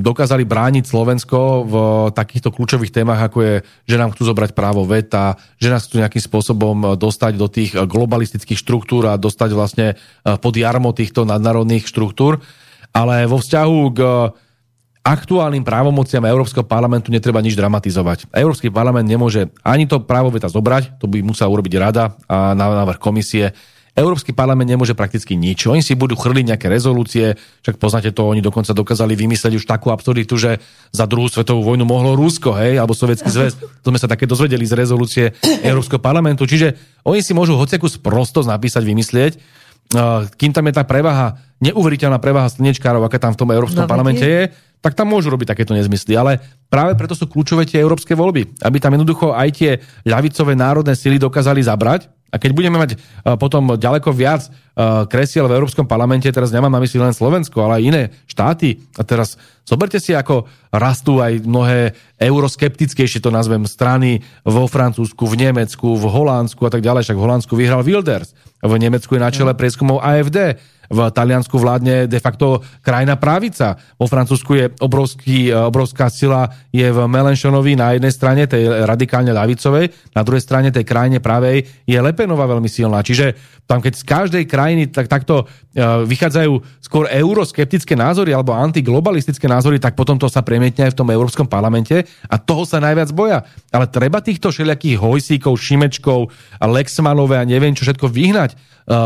dokázali brániť Slovensko v takýchto kľúčových témach, ako je, že nám chcú zobrať právo veta, že nás chcú nejakým spôsobom dostať do tých globalistických štruktúr a dostať vlastne e, pod jarmo týchto nadnárodných štruktúr. Ale vo vzťahu k aktuálnym právomociam Európskeho parlamentu netreba nič dramatizovať. Európsky parlament nemôže ani to právo veta zobrať, to by musela urobiť rada a na návrh komisie Európsky parlament nemôže prakticky nič. Oni si budú chrliť nejaké rezolúcie, však poznáte to, oni dokonca dokázali vymyslieť už takú absurditu, že za druhú svetovú vojnu mohlo Rusko, hej, alebo Sovietský zväz. To sme sa také dozvedeli z rezolúcie Európskeho parlamentu. Čiže oni si môžu hociakú sprostosť napísať, vymyslieť, kým tam je tá prevaha, neuveriteľná prevaha slnečkárov, aká tam v tom Európskom no, parlamente je, tak tam môžu robiť takéto nezmysly. Ale práve preto sú kľúčové tie európske voľby, aby tam jednoducho aj tie ľavicové národné sily dokázali zabrať a keď budeme mať potom ďaleko viac kresiel v Európskom parlamente, teraz nemám na mysli len Slovensko, ale aj iné štáty, a teraz zoberte si, ako rastú aj mnohé euroskeptickejšie, to nazvem, strany vo Francúzsku, v Nemecku, v Holandsku a tak ďalej. Však v Holandsku vyhral Wilders, v Nemecku je na čele mm. prieskumov AFD v Taliansku vládne de facto krajná právica. Vo Francúzsku je obrovský, obrovská sila je v Melenchonovi na jednej strane, tej radikálne ľavicovej, na druhej strane tej krajine pravej je Lepenová veľmi silná. Čiže tam keď z každej krajiny tak, takto e, vychádzajú skôr euroskeptické názory alebo antiglobalistické názory, tak potom to sa premietne aj v tom Európskom parlamente a toho sa najviac boja. Ale treba týchto všelijakých hojsíkov, šimečkov, Lexmanové a neviem čo všetko vyhnať e,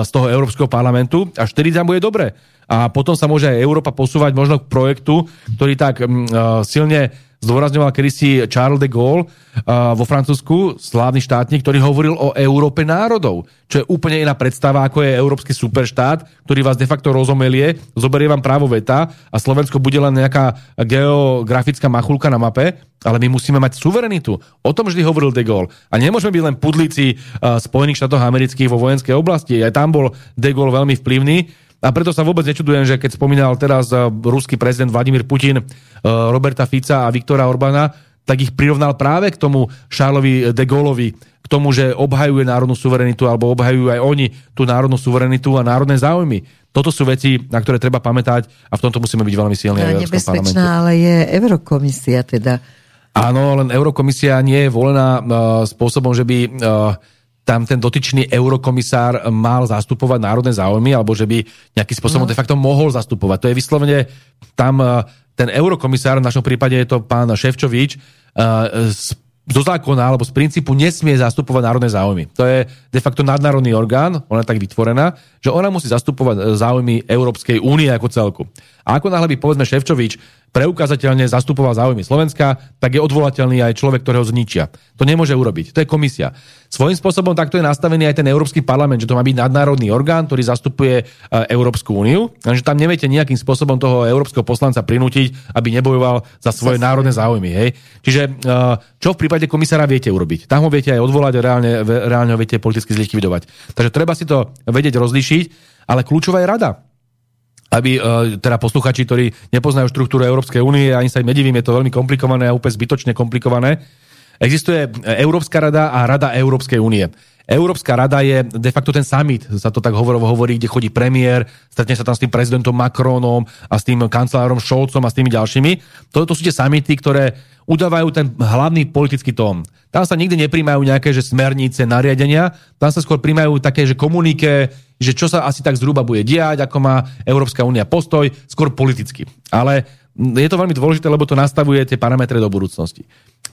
z toho Európskeho parlamentu a vtedy tam bude dobre. A potom sa môže aj Európa posúvať možno k projektu, ktorý tak uh, silne zdôrazňoval kedysi Charles de Gaulle vo Francúzsku, slávny štátnik, ktorý hovoril o Európe národov, čo je úplne iná predstava, ako je európsky superštát, ktorý vás de facto rozomelie, zoberie vám právo veta a Slovensko bude len nejaká geografická machulka na mape, ale my musíme mať suverenitu. O tom vždy hovoril de Gaulle. A nemôžeme byť len pudlíci Spojených štátov amerických vo vojenskej oblasti. Aj tam bol de Gaulle veľmi vplyvný a preto sa vôbec nečudujem, že keď spomínal teraz eh, ruský prezident Vladimír Putin eh, Roberta Fica a Viktora Orbána, tak ich prirovnal práve k tomu Šárlovi de Gaulleovi, k tomu, že obhajuje národnú suverenitu alebo obhajujú aj oni tú národnú suverenitu a národné záujmy. Toto sú veci, na ktoré treba pamätať a v tomto musíme byť veľmi silní. Je nebezpečná, ale je Eurokomisia teda. Áno, len Eurokomisia nie je volená uh, spôsobom, že by uh, tam ten dotyčný eurokomisár mal zastupovať národné záujmy, alebo že by nejakým spôsobom no. de facto mohol zastupovať. To je vyslovene tam eh, ten eurokomisár, v našom prípade je to pán Ševčovič, eh, zo zákona alebo z princípu nesmie zastupovať národné záujmy. To je de facto nadnárodný orgán, ona je tak vytvorená, že ona musí zastupovať eh, záujmy Európskej únie ako celku. A ako náhle by povedzme Ševčovič preukázateľne zastupoval záujmy Slovenska, tak je odvolateľný aj človek, ktorého zničia. To nemôže urobiť. To je komisia. Svojím spôsobom takto je nastavený aj ten Európsky parlament, že to má byť nadnárodný orgán, ktorý zastupuje e, Európsku úniu, že tam neviete nejakým spôsobom toho európskeho poslanca prinútiť, aby nebojoval za svoje Zase. národné záujmy. Hej? Čiže e, čo v prípade komisára viete urobiť? Tam ho viete aj odvolať a reálne, reálne ho viete politicky zlikvidovať. Takže treba si to vedieť rozlíšiť, ale kľúčová je rada aby uh, teda posluchači, ktorí nepoznajú štruktúru Európskej únie, ani sa im nedivím, je to veľmi komplikované a úplne zbytočne komplikované. Existuje Európska rada a Rada Európskej únie. Európska rada je de facto ten summit, sa to tak hovorovo hovorí, kde chodí premiér, stretne sa tam s tým prezidentom Macronom a s tým kancelárom Scholzom a s tými ďalšími. Toto sú tie summity, ktoré udávajú ten hlavný politický tón. Tam sa nikdy nepríjmajú nejaké že smernice, nariadenia, tam sa skôr príjmajú také, že komunike, že čo sa asi tak zhruba bude diať, ako má Európska únia postoj, skôr politicky. Ale je to veľmi dôležité, lebo to nastavuje tie parametre do budúcnosti.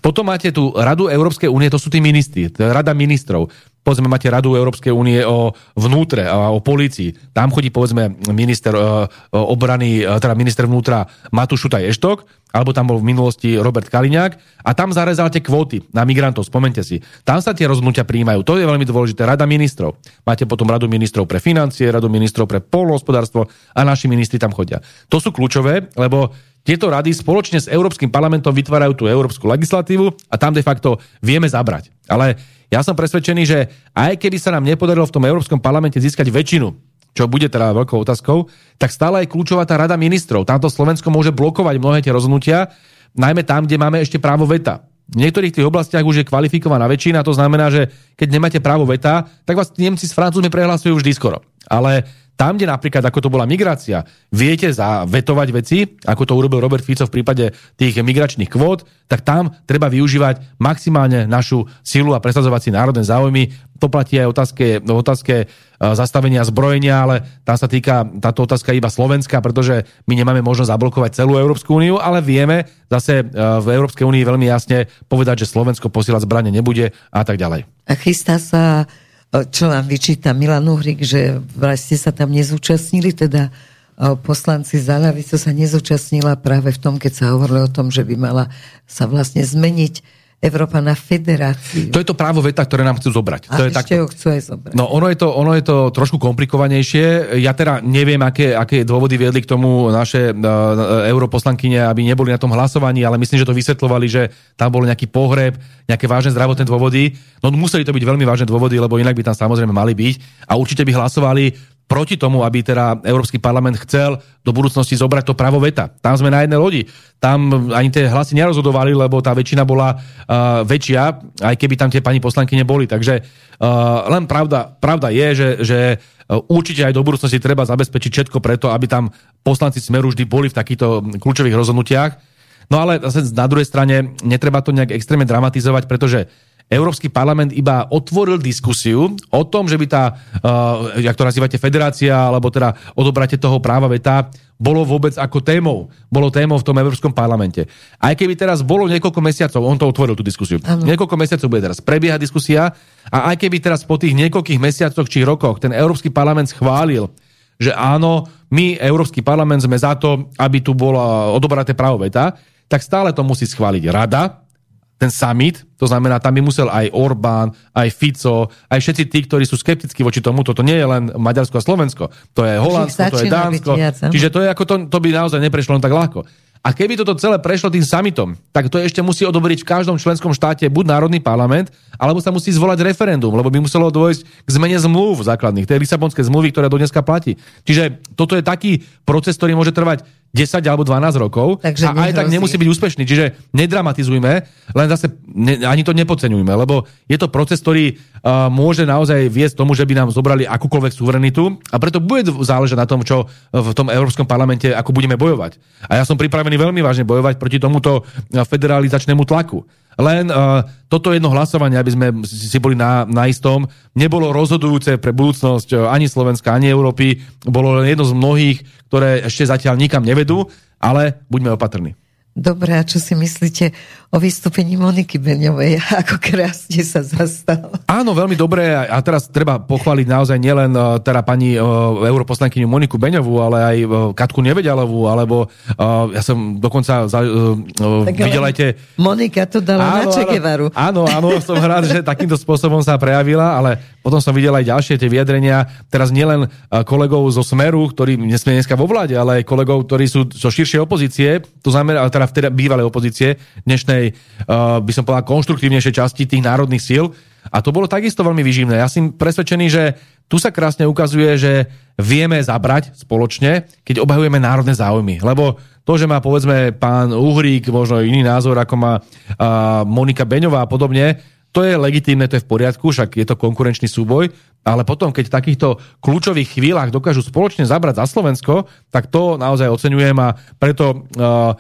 Potom máte tu Radu Európskej únie, to sú tí ministri, Rada ministrov povedzme, máte Radu Európskej únie o vnútre o polícii. Tam chodí, povedzme, minister uh, obrany, uh, teda minister vnútra Matúš Šutaj Eštok, alebo tam bol v minulosti Robert Kaliňák a tam zarezal tie kvóty na migrantov, spomente si. Tam sa tie rozhodnutia príjmajú. To je veľmi dôležité. Rada ministrov. Máte potom Radu ministrov pre financie, Radu ministrov pre polnohospodárstvo a naši ministri tam chodia. To sú kľúčové, lebo tieto rady spoločne s Európskym parlamentom vytvárajú tú európsku legislatívu a tam de facto vieme zabrať. Ale ja som presvedčený, že aj keby sa nám nepodarilo v tom Európskom parlamente získať väčšinu, čo bude teda veľkou otázkou, tak stále je kľúčová tá rada ministrov. Tamto Slovensko môže blokovať mnohé tie rozhodnutia, najmä tam, kde máme ešte právo veta. V niektorých tých oblastiach už je kvalifikovaná väčšina, to znamená, že keď nemáte právo veta, tak vás Nemci s Francúzmi prehlasujú vždy skoro. Ale tam, kde napríklad, ako to bola migrácia, viete zavetovať veci, ako to urobil Robert Fico v prípade tých migračných kvót, tak tam treba využívať maximálne našu silu a presadzovať si národné záujmy. To platí aj otázke, otázke e, zastavenia zbrojenia, ale tam sa týka táto otázka iba Slovenska, pretože my nemáme možnosť zablokovať celú Európsku úniu, ale vieme zase e, v Európskej únii veľmi jasne povedať, že Slovensko posielať zbranie nebude a tak ďalej. Chystá sa čo vám vyčíta Milan Uhrik, že ste sa tam nezúčastnili, teda poslanci za ľavicu sa nezúčastnila práve v tom, keď sa hovorilo o tom, že by mala sa vlastne zmeniť Európa na federáciu. To je to právo veta, ktoré nám chcú zobrať. A to je ešte takto. ho chcú aj zobrať. No ono je, to, ono je to trošku komplikovanejšie. Ja teda neviem, aké, aké dôvody viedli k tomu naše uh, europoslankyne, aby neboli na tom hlasovaní, ale myslím, že to vysvetlovali, že tam bol nejaký pohreb, nejaké vážne zdravotné dôvody. No museli to byť veľmi vážne dôvody, lebo inak by tam samozrejme mali byť. A určite by hlasovali proti tomu, aby teda Európsky parlament chcel do budúcnosti zobrať to právo veta. Tam sme na jednej lodi. Tam ani tie hlasy nerozhodovali, lebo tá väčšina bola uh, väčšia, aj keby tam tie pani poslanky neboli. Takže uh, len pravda, pravda je, že, že uh, určite aj do budúcnosti treba zabezpečiť všetko preto, aby tam poslanci Smeru vždy boli v takýchto kľúčových rozhodnutiach. No ale zase na druhej strane netreba to nejak extrémne dramatizovať, pretože Európsky parlament iba otvoril diskusiu o tom, že by tá, uh, jak to nazývate, federácia, alebo teda odobráte toho práva veta, bolo vôbec ako témou. Bolo témou v tom Európskom parlamente. Aj keby teraz bolo niekoľko mesiacov, on to otvoril tú diskusiu, ano. niekoľko mesiacov bude teraz prebiehať diskusia a aj keby teraz po tých niekoľkých mesiacoch či rokoch ten Európsky parlament schválil, že áno, my, Európsky parlament, sme za to, aby tu bolo odobraté právo veta, tak stále to musí schváliť rada, ten summit, to znamená, tam by musel aj Orbán, aj Fico, aj všetci tí, ktorí sú skeptickí voči tomu, toto nie je len Maďarsko a Slovensko, to je Holandsko, to je Dánsko, čiže to je ako to, to by naozaj neprešlo len tak ľahko. A keby toto celé prešlo tým summitom, tak to ešte musí odobriť v každom členskom štáte buď národný parlament, alebo sa musí zvolať referendum, lebo by muselo dôjsť k zmene zmluv základných, tej Lisabonské zmluvy, ktorá do dneska platí. Čiže toto je taký proces, ktorý môže trvať 10 alebo 12 rokov Takže a aj tak nemusí byť úspešný. Čiže nedramatizujme, len zase ne, ani to nepodceňujme, lebo je to proces, ktorý uh, môže naozaj viesť tomu, že by nám zobrali akúkoľvek suverenitu a preto bude záležať na tom, čo v tom Európskom parlamente, ako budeme bojovať. A ja som pripravený veľmi vážne bojovať proti tomuto federalizačnému tlaku. Len uh, toto jedno hlasovanie, aby sme si boli na, na istom, nebolo rozhodujúce pre budúcnosť uh, ani Slovenska, ani Európy. Bolo len jedno z mnohých, ktoré ešte zatiaľ nikam nevedú, ale buďme opatrní. Dobre, a čo si myslíte o vystúpení Moniky Beňovej, ako krásne sa zastal. Áno, veľmi dobré a teraz treba pochváliť naozaj nielen uh, teda pani uh, europoslankyňu Moniku Beňovú, ale aj uh, Katku Nevedialovú, alebo ja som dokonca za, uh, videl aj tie... Monika to dala áno, na Čegevaru. Áno, áno, som rád, že takýmto spôsobom sa prejavila, ale potom som videl aj ďalšie tie vyjadrenia, teraz nielen kolegov zo Smeru, ktorí nesmie dneska vo vláde, ale aj kolegov, ktorí sú zo širšej opozície, to znamená, teda vtedy bývalej opozície, dnešnej, uh, by som povedal, konštruktívnejšej časti tých národných síl. A to bolo takisto veľmi vyživné. Ja som presvedčený, že tu sa krásne ukazuje, že vieme zabrať spoločne, keď obhajujeme národné záujmy. Lebo to, že má povedzme pán Uhrík možno iný názor, ako má uh, Monika Beňová a podobne, to je legitímne, to je v poriadku, však je to konkurenčný súboj, ale potom, keď v takýchto kľúčových chvíľach dokážu spoločne zabrať za Slovensko, tak to naozaj oceňujem a preto uh,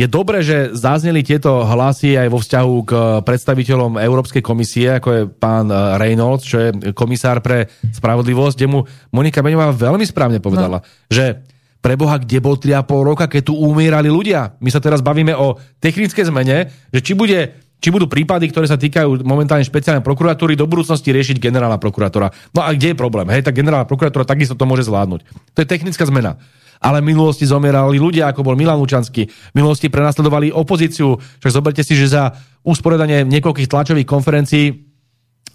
je dobré, že zazneli tieto hlasy aj vo vzťahu k predstaviteľom Európskej komisie, ako je pán uh, Reynolds, čo je komisár pre spravodlivosť, kde mu Monika Beňová veľmi správne povedala, no. že pre Boha, kde bol 3,5 roka, keď tu umierali ľudia. My sa teraz bavíme o technické zmene, že či bude či budú prípady, ktoré sa týkajú momentálne špeciálnej prokuratúry, do budúcnosti riešiť generálna prokuratúra. No a kde je problém? Hej, tak generálna prokuratúra takisto to môže zvládnuť. To je technická zmena. Ale v minulosti zomierali ľudia, ako bol Milan Lučanský. V minulosti prenasledovali opozíciu. Však zoberte si, že za usporiadanie niekoľkých tlačových konferencií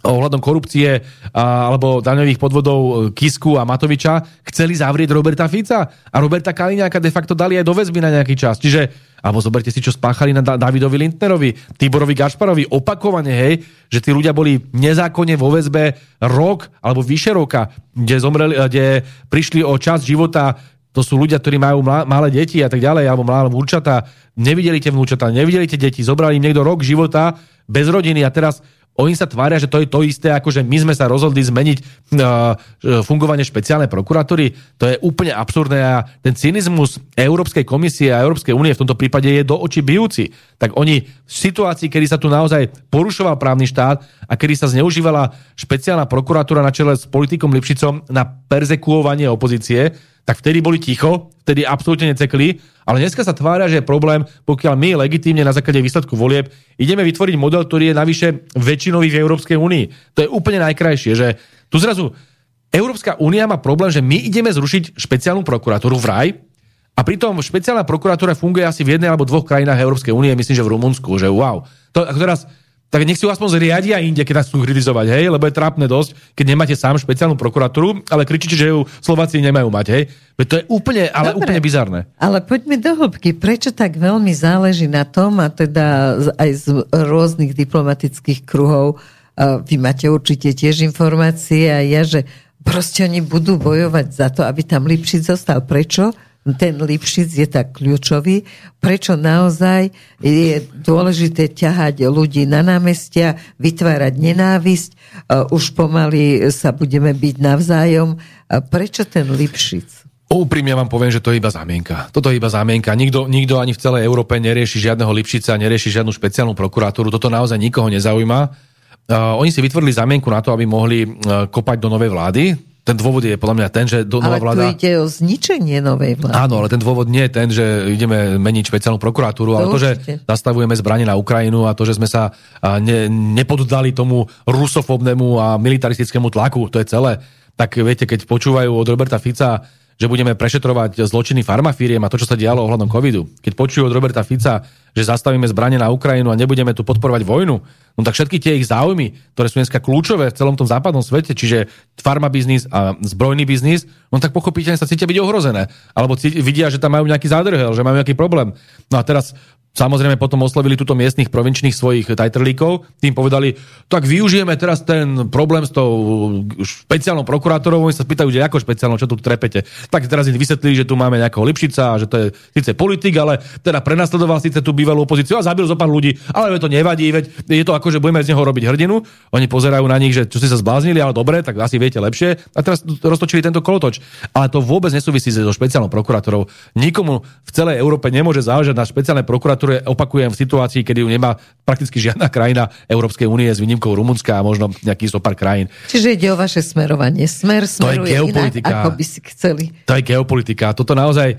ohľadom korupcie alebo daňových podvodov e, Kisku a Matoviča chceli zavrieť Roberta Fica a Roberta Kaliňáka de facto dali aj do väzby na nejaký čas. Čiže alebo zoberte si, čo spáchali na Davidovi Lindnerovi, Tiborovi Gašparovi, opakovane, hej, že tí ľudia boli nezákonne vo väzbe rok alebo vyše roka, kde, zomreli, kde prišli o čas života to sú ľudia, ktorí majú malé deti a tak ďalej, alebo malé vnúčata, nevideli tie vnúčata, nevideli tie deti, zobrali im niekto rok života bez rodiny a teraz oni sa tvária, že to je to isté, ako že my sme sa rozhodli zmeniť uh, fungovanie špeciálnej prokuratúry. To je úplne absurdné a ten cynizmus Európskej komisie a Európskej únie v tomto prípade je do očí bijúci. Tak oni v situácii, kedy sa tu naozaj porušoval právny štát a kedy sa zneužívala špeciálna prokuratúra na čele s politikom Lipšicom na perzekuovanie opozície, tak vtedy boli ticho, vtedy absolútne necekli, ale dneska sa tvária, že je problém, pokiaľ my legitímne na základe výsledku volieb ideme vytvoriť model, ktorý je navyše väčšinový v Európskej únii. To je úplne najkrajšie, že tu zrazu Európska únia má problém, že my ideme zrušiť špeciálnu prokuratúru v raj, a pritom špeciálna prokuratúra funguje asi v jednej alebo dvoch krajinách Európskej únie, myslím, že v Rumunsku, že wow. To, ako teraz, tak nech si ho aspoň zriadia inde, keď nás chcú kritizovať, hej, lebo je trápne dosť, keď nemáte sám špeciálnu prokuratúru, ale kričíte, že ju Slováci nemajú mať, hej. Veď to je úplne, ale Dobre, úplne bizarné. Ale poďme do hĺbky. Prečo tak veľmi záleží na tom, a teda aj z rôznych diplomatických kruhov, vy máte určite tiež informácie a ja, že proste oni budú bojovať za to, aby tam Lipšic zostal. Prečo? Ten Lipšic je tak kľúčový, prečo naozaj je dôležité ťahať ľudí na námestia, vytvárať nenávisť, už pomaly sa budeme byť navzájom. Prečo ten Lipšic? Úprimne vám poviem, že to je iba zámienka. Toto je iba zámienka. Nikto, nikto ani v celej Európe nerieši žiadneho Lipšica, nerieši žiadnu špeciálnu prokuratúru. Toto naozaj nikoho nezaujíma. Uh, oni si vytvorili zámienku na to, aby mohli uh, kopať do novej vlády ten dôvod je podľa mňa ten, že do, nová vláda... Ale ide o zničenie novej vlády. Áno, ale ten dôvod nie je ten, že ideme meniť špeciálnu prokuratúru, to ale to, že zastavujeme zbranie na Ukrajinu a to, že sme sa ne, nepoddali tomu rusofobnému a militaristickému tlaku, to je celé. Tak viete, keď počúvajú od Roberta Fica že budeme prešetrovať zločiny farmafíriem a to, čo sa dialo ohľadom covidu. Keď počujú od Roberta Fica, že zastavíme zbranie na Ukrajinu a nebudeme tu podporovať vojnu, no tak všetky tie ich záujmy, ktoré sú dneska kľúčové v celom tom západnom svete, čiže farmabiznis a zbrojný biznis, no tak pochopiteľne sa cítia byť ohrozené. Alebo cítia, vidia, že tam majú nejaký zádrhel, že majú nejaký problém. No a teraz Samozrejme potom oslovili túto miestnych provinčných svojich tajtrlíkov, tým povedali, tak využijeme teraz ten problém s tou špeciálnou prokurátorou, oni sa spýtajú, že ako špeciálnou, čo tu trepete. Tak teraz im vysvetlili, že tu máme nejakého Lipšica, že to je síce politik, ale teda prenasledoval síce tú bývalú opozíciu a zabil zo pár ľudí, ale to nevadí, veď je to ako, že budeme z neho robiť hrdinu. Oni pozerajú na nich, že čo si sa zbláznili, ale dobre, tak asi viete lepšie. A teraz roztočili tento kolotoč. Ale to vôbec nesúvisí so špeciálnou prokurátorou. Nikomu v celej Európe nemôže záležať na špeciálnej prokurátor ktoré opakujem v situácii, kedy ju nemá prakticky žiadna krajina Európskej únie s výnimkou Rumunska a možno nejaký zo pár krajín. Čiže ide o vaše smerovanie. Smer smeruje to je geopolitika. Inak, ako by si chceli. To je geopolitika. Toto naozaj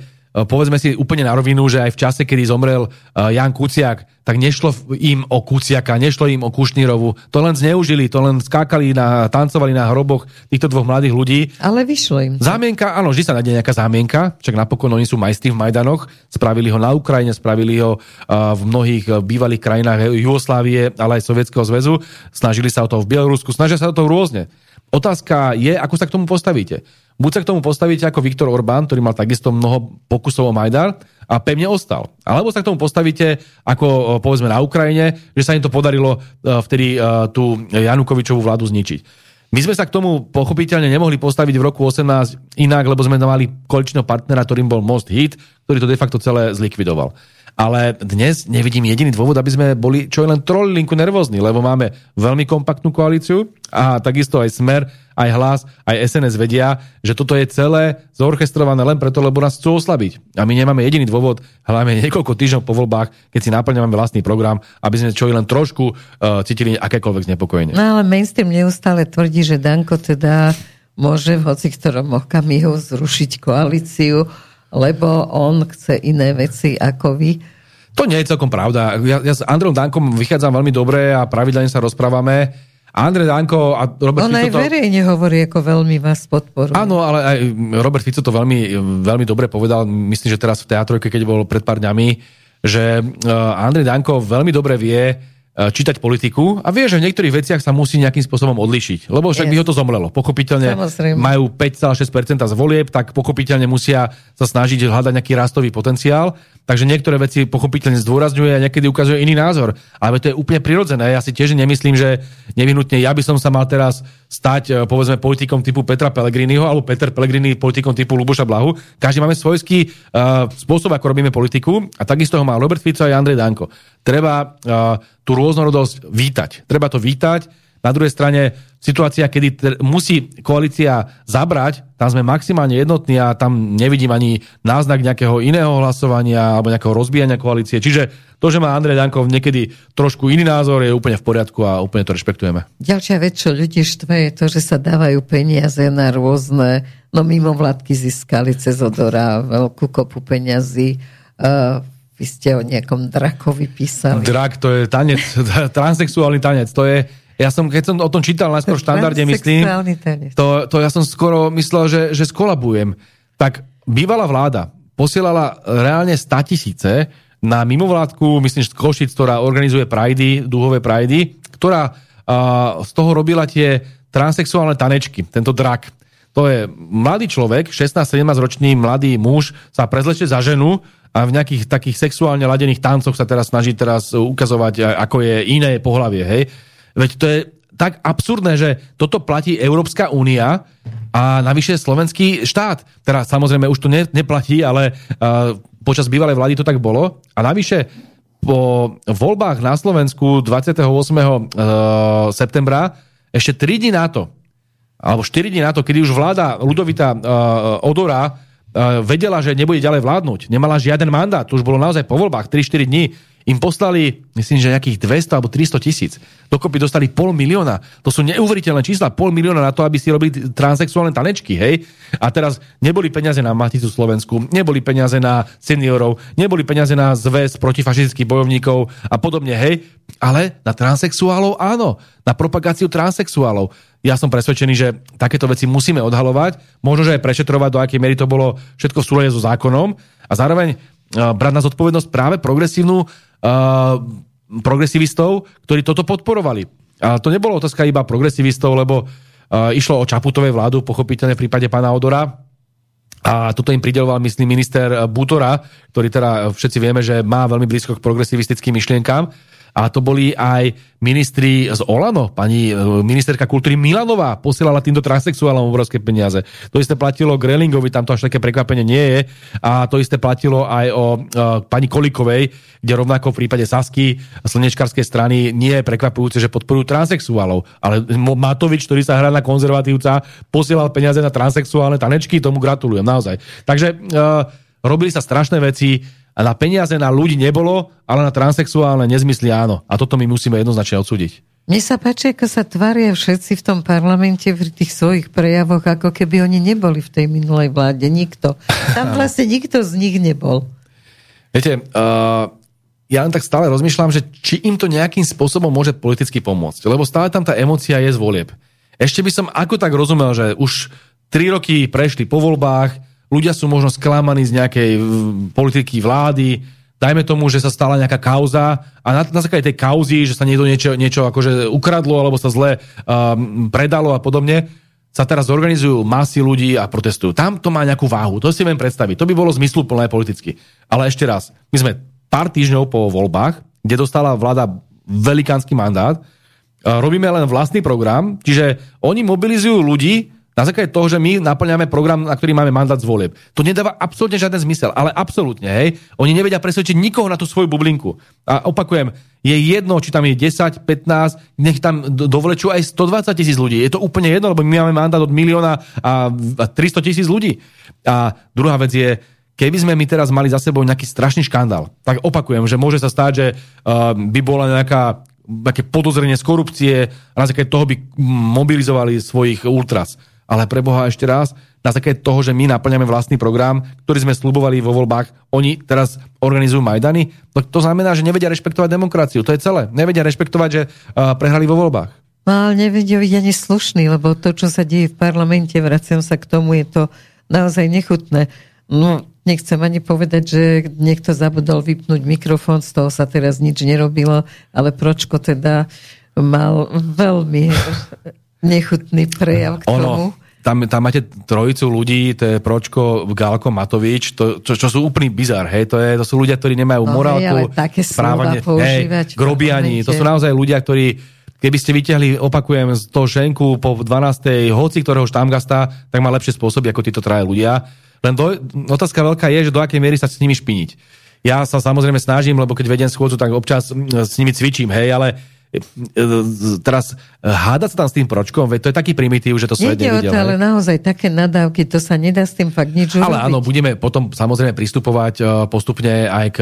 povedzme si úplne na rovinu, že aj v čase, kedy zomrel Jan Kuciak, tak nešlo im o Kuciaka, nešlo im o Kušnírovu. To len zneužili, to len skákali, na, tancovali na hroboch týchto dvoch mladých ľudí. Ale vyšlo im. Zámienka, áno, vždy sa nájde nejaká zámienka, však napokon oni sú majstri v Majdanoch, spravili ho na Ukrajine, spravili ho v mnohých bývalých krajinách Jugoslávie, ale aj Sovietskeho zväzu, snažili sa o to v Bielorusku, snažia sa o to rôzne. Otázka je, ako sa k tomu postavíte. Buď sa k tomu postavíte ako Viktor Orbán, ktorý mal takisto mnoho pokusov o Majdar a pevne ostal. Alebo sa k tomu postavíte ako povedzme na Ukrajine, že sa im to podarilo vtedy tú Janukovičovú vládu zničiť. My sme sa k tomu pochopiteľne nemohli postaviť v roku 18 inak, lebo sme mali koaličného partnera, ktorým bol Most Hit, ktorý to de facto celé zlikvidoval. Ale dnes nevidím jediný dôvod, aby sme boli čo je len trolinku nervózni, lebo máme veľmi kompaktnú koalíciu a takisto aj Smer, aj Hlas, aj SNS vedia, že toto je celé zorchestrované len preto, lebo nás chcú oslabiť. A my nemáme jediný dôvod, hlavne niekoľko týždňov po voľbách, keď si naplňame vlastný program, aby sme čo len trošku uh, cítili akékoľvek znepokojenie. No ale mainstream neustále tvrdí, že Danko teda môže v hoci ktorom okamihu zrušiť koalíciu lebo on chce iné veci ako vy. To nie je celkom pravda. Ja, ja s Androm Dankom vychádzam veľmi dobre a pravidelne sa rozprávame. Andrej Danko a Robert On Fico aj verejne hovorí, ako veľmi vás podporuje. Áno, ale aj Robert Fico to veľmi, veľmi dobre povedal, myslím, že teraz v teatrojke, keď bol pred pár dňami, že Andrej Danko veľmi dobre vie, čítať politiku a vie, že v niektorých veciach sa musí nejakým spôsobom odlišiť. Lebo však yes. by ho to zomlelo. Pochopiteľne Samozrejme. majú 5,6% z volieb, tak pochopiteľne musia sa snažiť hľadať nejaký rastový potenciál. Takže niektoré veci pochopiteľne zdôrazňuje a niekedy ukazuje iný názor. Ale to je úplne prirodzené. Ja si tiež nemyslím, že nevyhnutne ja by som sa mal teraz stať, e, povedzme, politikom typu Petra Pellegriniho alebo Peter Pellegrini politikom typu Luboša Blahu. Každý máme svojský uh, spôsob, ako robíme politiku a takisto ho má Robert Fico a Andrej Danko. Treba uh, tú rôznorodosť vítať. Treba to vítať. Na druhej strane situácia, kedy t- musí koalícia zabrať, tam sme maximálne jednotní a tam nevidím ani náznak nejakého iného hlasovania alebo nejakého rozbijania koalície. Čiže to, že má Andrej Dankov niekedy trošku iný názor, je úplne v poriadku a úplne to rešpektujeme. Ďalšia vec, čo ľudí štve, je to, že sa dávajú peniaze na rôzne, no mimo vládky získali cez Odora veľkú kopu peňazí. Uh, vy ste o nejakom drakovi písali. Drak, to je tanec, transexuálny tanec. To je, ja som, keď som o tom čítal najskôr v štandarde, myslím, to, to ja som skoro myslel, že, že skolabujem. Tak bývalá vláda posielala reálne 100 tisíce na mimovládku, myslím, že Košic, ktorá organizuje prajdy, dúhové prajdy, ktorá uh, z toho robila tie transexuálne tanečky, tento drak. To je mladý človek, 16-17 ročný mladý muž, sa prezlečie za ženu a v nejakých takých sexuálne ladených tancoch sa teraz snaží teraz ukazovať, ako je iné pohlavie, hej. Veď to je tak absurdné, že toto platí Európska únia a navyše slovenský štát. Teraz samozrejme už to ne, neplatí, ale uh, počas bývalej vlády to tak bolo. A navyše po voľbách na Slovensku 28. Uh, septembra ešte 3 dní na to, alebo 4 dní na to, kedy už vláda Ludovita uh, Odora vedela, že nebude ďalej vládnuť, nemala žiaden mandát, to už bolo naozaj po voľbách, 3-4 dní, im poslali, myslím, že nejakých 200 alebo 300 tisíc. Dokopy dostali pol milióna. To sú neuveriteľné čísla. Pol milióna na to, aby si robili transexuálne tanečky, hej? A teraz neboli peniaze na Maticu Slovensku, neboli peniaze na seniorov, neboli peniaze na zväz protifašistických bojovníkov a podobne, hej? Ale na transexuálov áno. Na propagáciu transexuálov. Ja som presvedčený, že takéto veci musíme odhalovať, možno, že aj prešetrovať, do akej miery to bolo všetko v súlade so zákonom a zároveň brať na zodpovednosť práve progresívnu progresivistov, ktorí toto podporovali. A to nebolo otázka iba progresivistov, lebo uh, išlo o Čaputovej vládu, pochopiteľne v prípade pána Odora. A toto im prideloval, myslím, minister Butora, ktorý teda všetci vieme, že má veľmi blízko k progresivistickým myšlienkám a to boli aj ministri z Olano, pani e, ministerka kultúry Milanová posielala týmto transexuálom obrovské peniaze. To isté platilo Grelingovi, tam to až také prekvapenie nie je. A to isté platilo aj o uh, pani Kolikovej, kde rovnako v prípade Sasky slnečkarskej strany nie je prekvapujúce, že podporujú transexuálov. Ale Matovič, ktorý sa hrá na konzervatívca, posielal peniaze na transexuálne tanečky, tomu gratulujem naozaj. Takže uh, robili sa strašné veci, a na peniaze na ľudí nebolo, ale na transexuálne nezmysly áno. A toto my musíme jednoznačne odsúdiť. Mne sa páči, ako sa tvária všetci v tom parlamente v tých svojich prejavoch, ako keby oni neboli v tej minulej vláde. Nikto. Tam vlastne nikto z nich nebol. Viete, uh, ja len tak stále rozmýšľam, že či im to nejakým spôsobom môže politicky pomôcť. Lebo stále tam tá emocia je z volieb. Ešte by som ako tak rozumel, že už tri roky prešli po voľbách, ľudia sú možno sklamaní z nejakej politiky vlády, dajme tomu, že sa stala nejaká kauza a na, na základe tej kauzy, že sa niekto niečo, niečo akože ukradlo alebo sa zle um, predalo a podobne, sa teraz zorganizujú masy ľudí a protestujú. Tam to má nejakú váhu, to si viem predstaviť. To by bolo zmysluplné politicky. Ale ešte raz, my sme pár týždňov po voľbách, kde dostala vláda velikánsky mandát, robíme len vlastný program, čiže oni mobilizujú ľudí, na základe toho, že my naplňame program, na ktorý máme mandát z volieb. To nedáva absolútne žiaden zmysel, ale absolútne, hej. Oni nevedia presvedčiť nikoho na tú svoju bublinku. A opakujem, je jedno, či tam je 10, 15, nech tam dovlečú aj 120 tisíc ľudí. Je to úplne jedno, lebo my máme mandát od milióna a 300 tisíc ľudí. A druhá vec je, keby sme my teraz mali za sebou nejaký strašný škandál, tak opakujem, že môže sa stať, že uh, by bola nejaká také podozrenie z korupcie a na základe toho by mobilizovali svojich ultras ale pre Boha ešte raz, na také toho, že my naplňame vlastný program, ktorý sme slubovali vo voľbách, oni teraz organizujú Majdany, to, to znamená, že nevedia rešpektovať demokraciu. To je celé. Nevedia rešpektovať, že uh, prehrali vo voľbách. No ale nevedia byť ani slušný, lebo to, čo sa deje v parlamente, vraciam sa k tomu, je to naozaj nechutné. No, nechcem ani povedať, že niekto zabudol vypnúť mikrofón, z toho sa teraz nič nerobilo, ale Pročko teda mal veľmi nechutný prejav k tomu. Ono, tam, tam máte trojicu ľudí, to je Pročko, Galko, Matovič, to, čo, čo sú úplný bizar, hej, to, je, to sú ľudia, ktorí nemajú no, morálku, hej, správanie, hej, grobiani, to sú naozaj ľudia, ktorí keby ste vyťahli, opakujem, z toho šenku po 12. hoci ktorého štamgasta, tak má lepšie spôsoby ako títo traje ľudia. Len do, otázka veľká je, že do akej miery sa s nimi špiniť. Ja sa samozrejme snažím, lebo keď vedem schôdzu, tak občas s nimi cvičím, hej, ale teraz eh, hádať sa tam s tým pročkom, veď to je taký primitív, že to svet nevidel. to, ale naozaj také nadávky, to sa nedá s tým fakt nič Ale urobiť. áno, budeme potom samozrejme pristupovať postupne aj k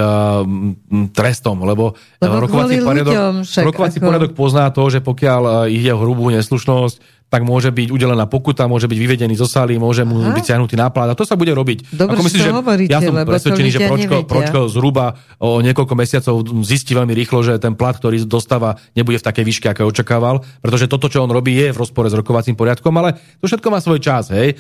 trestom, lebo, lebo rokovací, poriadok, rokovací ako... poriadok pozná to, že pokiaľ ide o hrubú neslušnosť, tak môže byť udelená pokuta, môže byť vyvedený zo sály, môže mu Aha. byť siahnutý nápad a to sa bude robiť. Dobre, Ako myslíš, že hovoríte, ja som presvedčený, že Pročko, Pročko zhruba o niekoľko mesiacov zistí veľmi rýchlo, že ten plat, ktorý dostáva, nebude v takej výške, ako očakával, pretože toto, čo on robí, je v rozpore s rokovacím poriadkom, ale to všetko má svoj čas. Hej.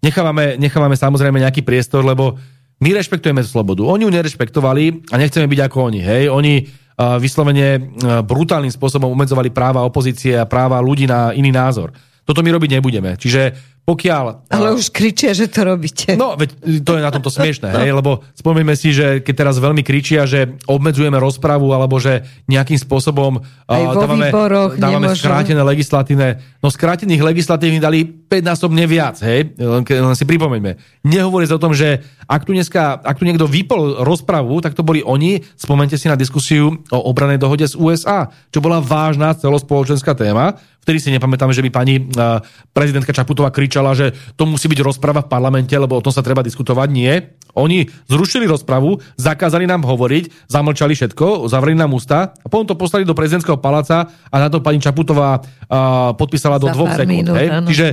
Nechávame, nechávame samozrejme nejaký priestor, lebo my rešpektujeme slobodu. Oni ju nerešpektovali a nechceme byť ako oni. Hej. Oni vyslovene brutálnym spôsobom umedzovali práva opozície a práva ľudí na iný názor. Toto my robiť nebudeme. Čiže pokiaľ... Ale už kričia, že to robíte. No, veď to je na tomto smiešné, hej, lebo spomíme si, že keď teraz veľmi kričia, že obmedzujeme rozpravu, alebo že nejakým spôsobom Aj uh, dávame, dávame skrátené legislatívne, no skrátených legislatívnych dali 5-násobne viac, hej, len, len si pripomeňme. Nehovorí o tom, že ak tu, dneska, ak tu niekto vypol rozpravu, tak to boli oni, spomente si na diskusiu o obranej dohode z USA, čo bola vážna celospoločenská téma, vtedy si nepamätám, že by pani uh, prezidentka Čaputová kričala, že to musí byť rozprava v parlamente, lebo o tom sa treba diskutovať. Nie. Oni zrušili rozpravu, zakázali nám hovoriť, zamlčali všetko, zavreli nám ústa a potom to poslali do prezidentského paláca a na to pani Čaputová uh, podpísala do Za dvoch sekúnd. Čiže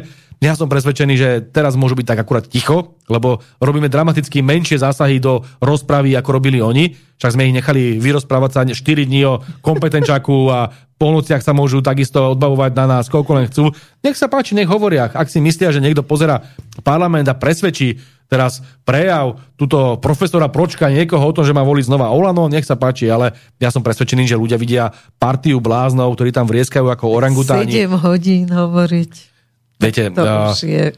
ja som presvedčený, že teraz môžu byť tak akurát ticho, lebo robíme dramaticky menšie zásahy do rozpravy, ako robili oni. Však sme ich nechali vyrozprávať sa 4 dní o kompetenčaku a po nociach sa môžu takisto odbavovať na nás, koľko len chcú. Nech sa páči, nech hovoria. Ak si myslia, že niekto pozera parlament a presvedčí teraz prejav túto profesora Pročka niekoho o tom, že má voliť znova Olano, nech sa páči, ale ja som presvedčený, že ľudia vidia partiu bláznov, ktorí tam vrieskajú ako orangutáni. 7 hodín hovoriť. Viete, to uh, je...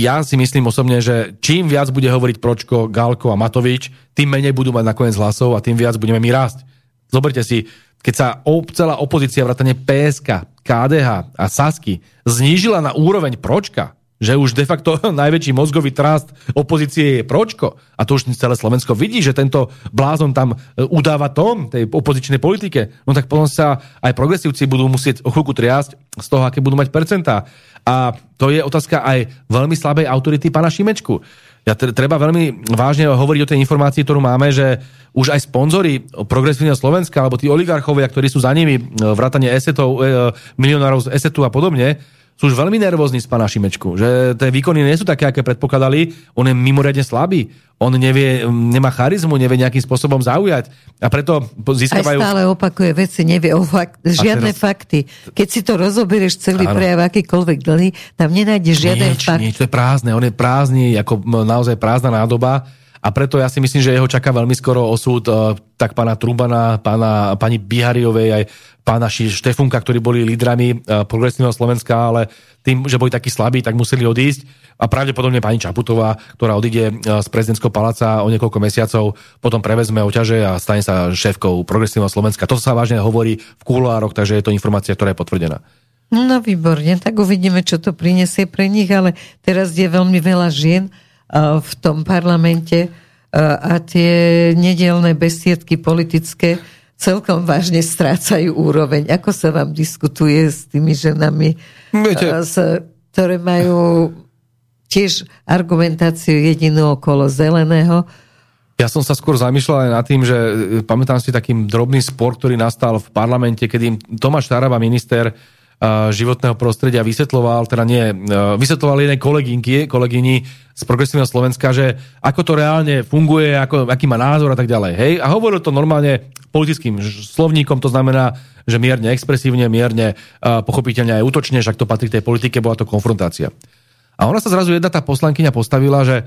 ja si myslím osobne, že čím viac bude hovoriť Pročko, Galko a Matovič, tým menej budú mať nakoniec hlasov a tým viac budeme my rásť. Zoberte si, keď sa celá opozícia vrátane PSK, KDH a Sasky znížila na úroveň Pročka, že už de facto najväčší mozgový trast opozície je Pročko a to už celé Slovensko vidí, že tento blázon tam e, udáva tón tej opozičnej politike, no tak potom sa aj progresívci budú musieť o chvíľku triasť z toho, aké budú mať percentá. A to je otázka aj veľmi slabej autority pána Šimečku. Ja treba veľmi vážne hovoriť o tej informácii, ktorú máme, že už aj sponzory progresívneho Slovenska, alebo tí oligarchovia, ktorí sú za nimi, vrátanie esetov, milionárov z esetu a podobne, sú už veľmi nervózni z pána Šimečku, že tie výkony nie sú také, aké predpokladali, on je mimoriadne slabý, on nevie, nemá charizmu, nevie nejakým spôsobom zaujať a preto získavajú... Aj stále opakuje veci, nevie o fakt, žiadne teraz... fakty. Keď si to rozoberieš celý ano. prejav, akýkoľvek dlhý, tam nenájdeš žiaden nieč, fakt. To je prázdne, on je prázdny, ako naozaj prázdna nádoba a preto ja si myslím, že jeho čaká veľmi skoro osud uh, tak pána Trubana, pána, pani Bihariovej, aj pána Štefunka, ktorí boli lídrami uh, progresívneho Slovenska, ale tým, že boli takí slabí, tak museli odísť. A pravdepodobne pani Čaputová, ktorá odíde uh, z prezidentského paláca o niekoľko mesiacov, potom prevezme oťaže a stane sa šéfkou progresívneho Slovenska. To sa vážne hovorí v kuloároch, takže je to informácia, ktorá je potvrdená. No výborne, tak uvidíme, čo to prinesie pre nich, ale teraz je veľmi veľa žien, v tom parlamente a tie nedelné besiedky politické celkom vážne strácajú úroveň. Ako sa vám diskutuje s tými ženami, Viete. ktoré majú tiež argumentáciu jedinú okolo zeleného, ja som sa skôr zamýšľal aj nad tým, že e, pamätám si takým drobný spor, ktorý nastal v parlamente, kedy Tomáš Taraba, minister, životného prostredia vysvetloval, teda nie, vysvetloval jednej kolegynky, kolegyni z Progresívneho Slovenska, že ako to reálne funguje, ako, aký má názor a tak ďalej. Hej? A hovoril to normálne politickým slovníkom, to znamená, že mierne expresívne, mierne pochopiteľne aj útočne, však to patrí k tej politike, bola to konfrontácia. A ona sa zrazu jedna tá poslankyňa postavila, že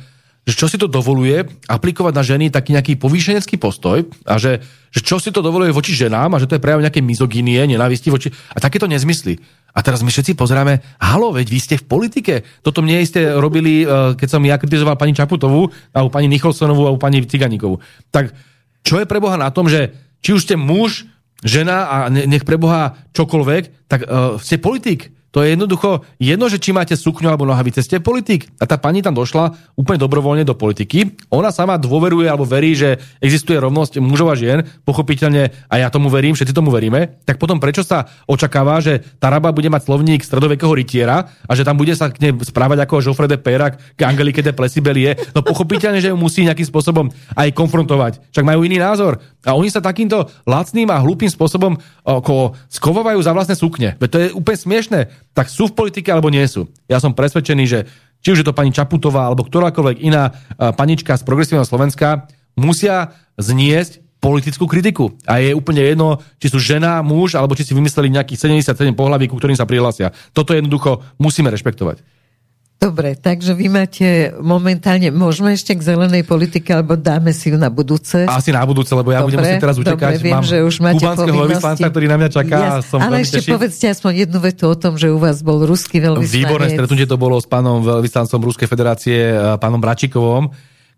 že čo si to dovoluje aplikovať na ženy taký nejaký povýšenecký postoj a že, že čo si to dovoluje voči ženám a že to je prejav nejaké mizoginie, nenávisti voči... A takéto nezmysly. A teraz my všetci pozeráme, halo, veď vy ste v politike. Toto mne ste robili, eh, keď som ja kritizoval pani Čaputovú, alebo pani Nicholsonovú, alebo pani Ciganíkovú. Tak čo je pre Boha na tom, že či už ste muž, žena a nech pre Boha čokoľvek, tak uh, ste politik. To je jednoducho jedno, že či máte sukňu alebo nohavice, ste politik. A tá pani tam došla úplne dobrovoľne do politiky. Ona sama dôveruje alebo verí, že existuje rovnosť mužov a žien, pochopiteľne, a ja tomu verím, všetci tomu veríme. Tak potom prečo sa očakáva, že tá raba bude mať slovník stredovekého rytiera a že tam bude sa k nej správať ako Joffre de Perak k Angelike de Plesibelie? No pochopiteľne, že ju musí nejakým spôsobom aj konfrontovať. Však majú iný názor. A oni sa takýmto lacným a hlúpým spôsobom ako skovovajú za vlastné sukne. Veď to je úplne smiešné tak sú v politike alebo nie sú. Ja som presvedčený, že či už je to pani Čaputová alebo ktorákoľvek iná panička z progresívneho Slovenska, musia zniesť politickú kritiku. A je úplne jedno, či sú žena, muž, alebo či si vymysleli nejakých 77 pohlaví, ku ktorým sa prihlásia. Toto jednoducho musíme rešpektovať. Dobre, takže vy máte momentálne, môžeme ešte k zelenej politike, alebo dáme si ju na budúce? Asi na budúce, lebo ja dobre, budem musieť teraz utekať. Dobre, viem, Mám že už máte povinnosti. ktorý na mňa čaká. Ja, som ale ešte teší. povedzte aspoň jednu vetu o tom, že u vás bol ruský veľvyslanec. Výborné stretnutie to bolo s pánom veľvyslancom Ruskej federácie, eh, pánom Bračikovom,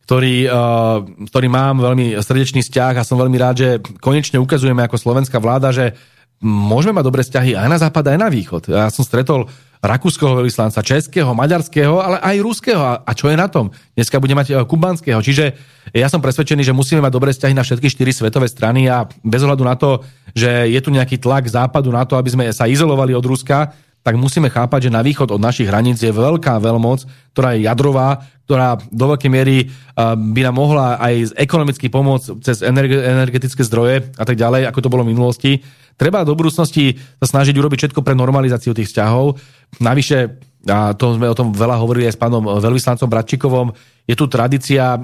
ktorý, uh, ktorý mám veľmi srdečný vzťah a som veľmi rád, že konečne ukazujeme ako slovenská vláda, že môžeme mať dobré vzťahy aj na západ, aj na východ. Ja som stretol rakúskeho veľvyslanca, českého, maďarského, ale aj ruského. A čo je na tom? Dneska bude mať e, kubanského. Čiže ja som presvedčený, že musíme mať dobré vzťahy na všetky štyri svetové strany a bez ohľadu na to, že je tu nejaký tlak západu na to, aby sme sa izolovali od Ruska, tak musíme chápať, že na východ od našich hraníc je veľká veľmoc, ktorá je jadrová, ktorá do veľkej miery by nám mohla aj ekonomicky pomôcť cez energetické zdroje a tak ďalej, ako to bolo v minulosti. Treba do budúcnosti sa snažiť urobiť všetko pre normalizáciu tých vzťahov. Navyše, a to sme o tom veľa hovorili aj s pánom veľvyslancom Bratčikovom, je tu tradícia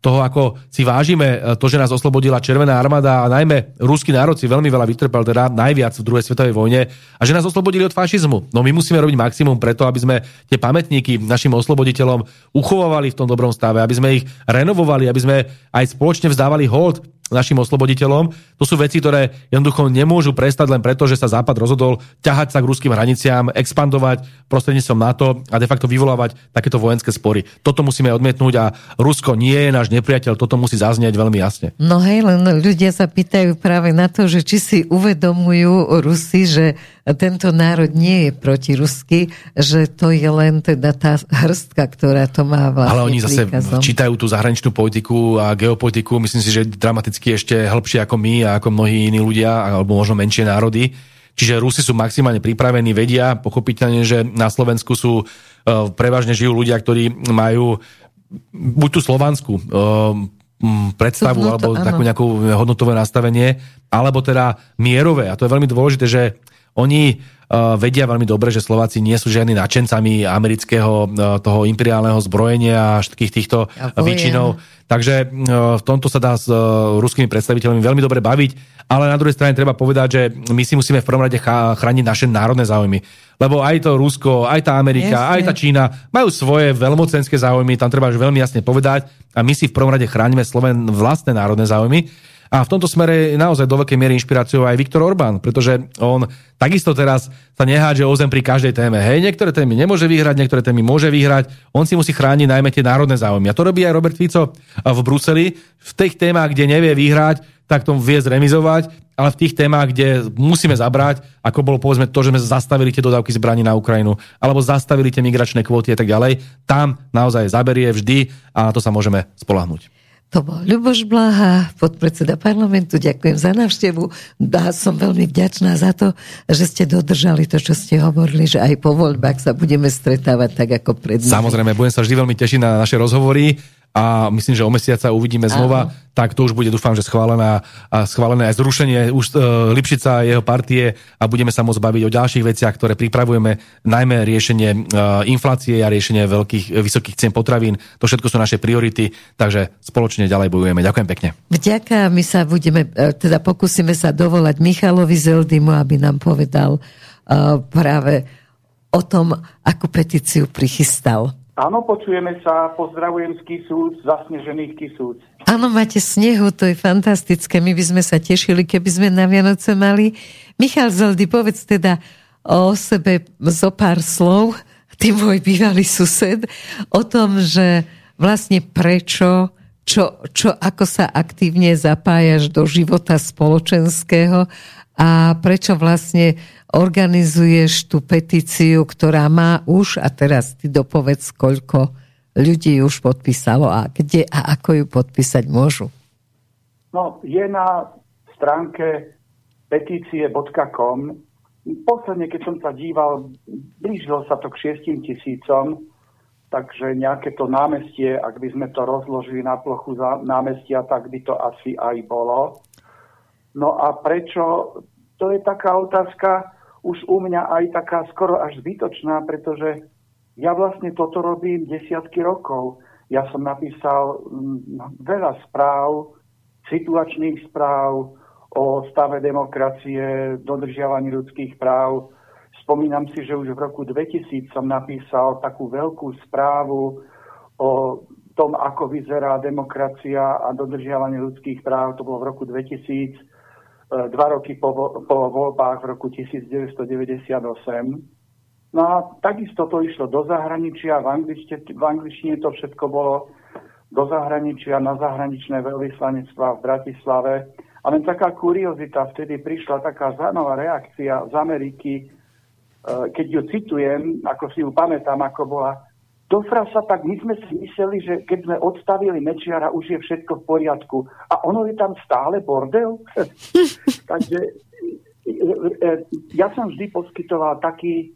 toho, ako si vážime to, že nás oslobodila Červená armáda a najmä ruský národ si veľmi veľa vytrpel, teda najviac v druhej svetovej vojne a že nás oslobodili od fašizmu. No my musíme robiť maximum preto, aby sme tie pamätníky našim osloboditeľom uchovávali v tom dobrom stave, aby sme ich renovovali, aby sme aj spoločne vzdávali hold našim osloboditeľom. To sú veci, ktoré jednoducho nemôžu prestať len preto, že sa Západ rozhodol ťahať sa k ruským hraniciám, expandovať prostredníctvom NATO a de facto vyvolávať takéto vojenské spory. Toto musíme odmietnúť a Rusko nie je náš nepriateľ, toto musí zaznieť veľmi jasne. No hej, len ľudia sa pýtajú práve na to, že či si uvedomujú Rusi, že tento národ nie je protirusky, že to je len teda tá hrstka, ktorá to má vlastne Ale oni zase príkazom. čítajú tú zahraničnú politiku a geopolitiku, myslím si, že dramaticky ešte hĺbšie ako my a ako mnohí iní ľudia, alebo možno menšie národy. Čiže Rusi sú maximálne pripravení, vedia pochopiteľne, že na Slovensku sú e, prevažne žijú ľudia, ktorí majú buď tú slovanskú um, predstavu Hodnoto, alebo áno. takú nejakú hodnotové nastavenie, alebo teda mierové. A to je veľmi dôležité, že oni uh, vedia veľmi dobre, že Slováci nie sú žiadni nadšencami amerického uh, toho imperiálneho zbrojenia a všetkých týchto A uh, vojen. výčinov. Takže uh, v tomto sa dá s uh, ruskými predstaviteľmi veľmi dobre baviť, ale na druhej strane treba povedať, že my si musíme v prvom rade chrániť naše národné záujmy. Lebo aj to Rusko, aj tá Amerika, Jasne. aj tá Čína majú svoje veľmocenské záujmy, tam treba už veľmi jasne povedať a my si v prvom rade chránime Sloven vlastné národné záujmy. A v tomto smere je naozaj do veľkej miery inšpiráciou aj Viktor Orbán, pretože on takisto teraz sa nehádže o zem pri každej téme. Hej, niektoré témy nemôže vyhrať, niektoré témy môže vyhrať, on si musí chrániť najmä tie národné záujmy. A to robí aj Robert Fico v Bruseli. V tých témach, kde nevie vyhrať, tak to vie zremizovať, ale v tých témach, kde musíme zabrať, ako bolo povedzme to, že sme zastavili tie dodávky zbraní na Ukrajinu, alebo zastavili tie migračné kvóty a tak ďalej, tam naozaj zaberie vždy a na to sa môžeme spolahnúť. To bol Ľuboš Blaha, podpredseda parlamentu. Ďakujem za návštevu. A som veľmi vďačná za to, že ste dodržali to, čo ste hovorili, že aj po voľbách sa budeme stretávať tak ako pred nimi. Samozrejme, budem sa vždy veľmi tešiť na naše rozhovory a myslím, že o mesiac sa uvidíme znova, tak to už bude, dúfam, že schválená, a schválené aj zrušenie už e, Lipšica a jeho partie a budeme sa môcť baviť o ďalších veciach, ktoré pripravujeme, najmä riešenie e, inflácie a riešenie veľkých, e, vysokých cien potravín. To všetko sú naše priority, takže spoločne ďalej bojujeme. Ďakujem pekne. Vďaka, my sa budeme, e, teda pokúsime sa dovolať Michalovi Zeldimu, aby nám povedal uh, práve o tom, akú petíciu prichystal. Áno, počujeme sa, pozdravujem z Kisúc, zasnežených Kisúc. Áno, máte snehu, to je fantastické. My by sme sa tešili, keby sme na Vianoce mali. Michal Zeldy, povedz teda o sebe zo pár slov, ty môj bývalý sused, o tom, že vlastne prečo, čo, čo, ako sa aktívne zapájaš do života spoločenského a prečo vlastne organizuješ tú petíciu, ktorá má už, a teraz ty dopovedz, koľko ľudí už podpísalo a kde a ako ju podpísať môžu. No, je na stránke petície.com. Posledne, keď som sa díval, blížilo sa to k 6 tisícom, takže nejaké to námestie, ak by sme to rozložili na plochu za námestia, tak by to asi aj bolo. No a prečo? To je taká otázka, už u mňa aj taká skoro až zbytočná, pretože ja vlastne toto robím desiatky rokov. Ja som napísal mm, veľa správ, situačných správ o stave demokracie, dodržiavaní ľudských práv. Spomínam si, že už v roku 2000 som napísal takú veľkú správu o tom, ako vyzerá demokracia a dodržiavanie ľudských práv. To bolo v roku 2000 e, dva roky po, po voľbách v roku 1998. No a takisto to išlo do zahraničia, v, angličtine, v angličtine to všetko bolo do zahraničia, na zahraničné veľvyslanectvá v Bratislave. A len taká kuriozita, vtedy prišla taká zaujímavá reakcia z Ameriky, e, keď ju citujem, ako si ju pamätám, ako bola, do frasa, tak my sme si mysleli, že keď sme odstavili Mečiara, už je všetko v poriadku. A ono je tam stále bordel. Takže e, e, ja som vždy poskytoval taký,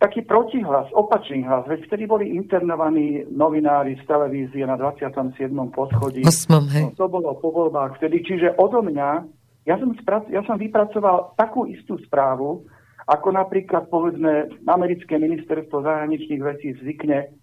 taký protihlas, opačný hlas. Veď vtedy boli internovaní novinári z televízie na 27. poschodí. Osmom, hej. No, to bolo po voľbách vtedy. Čiže odo mňa, ja som, sprac- ja som vypracoval takú istú správu, ako napríklad, povedzme, americké ministerstvo zahraničných vecí zvykne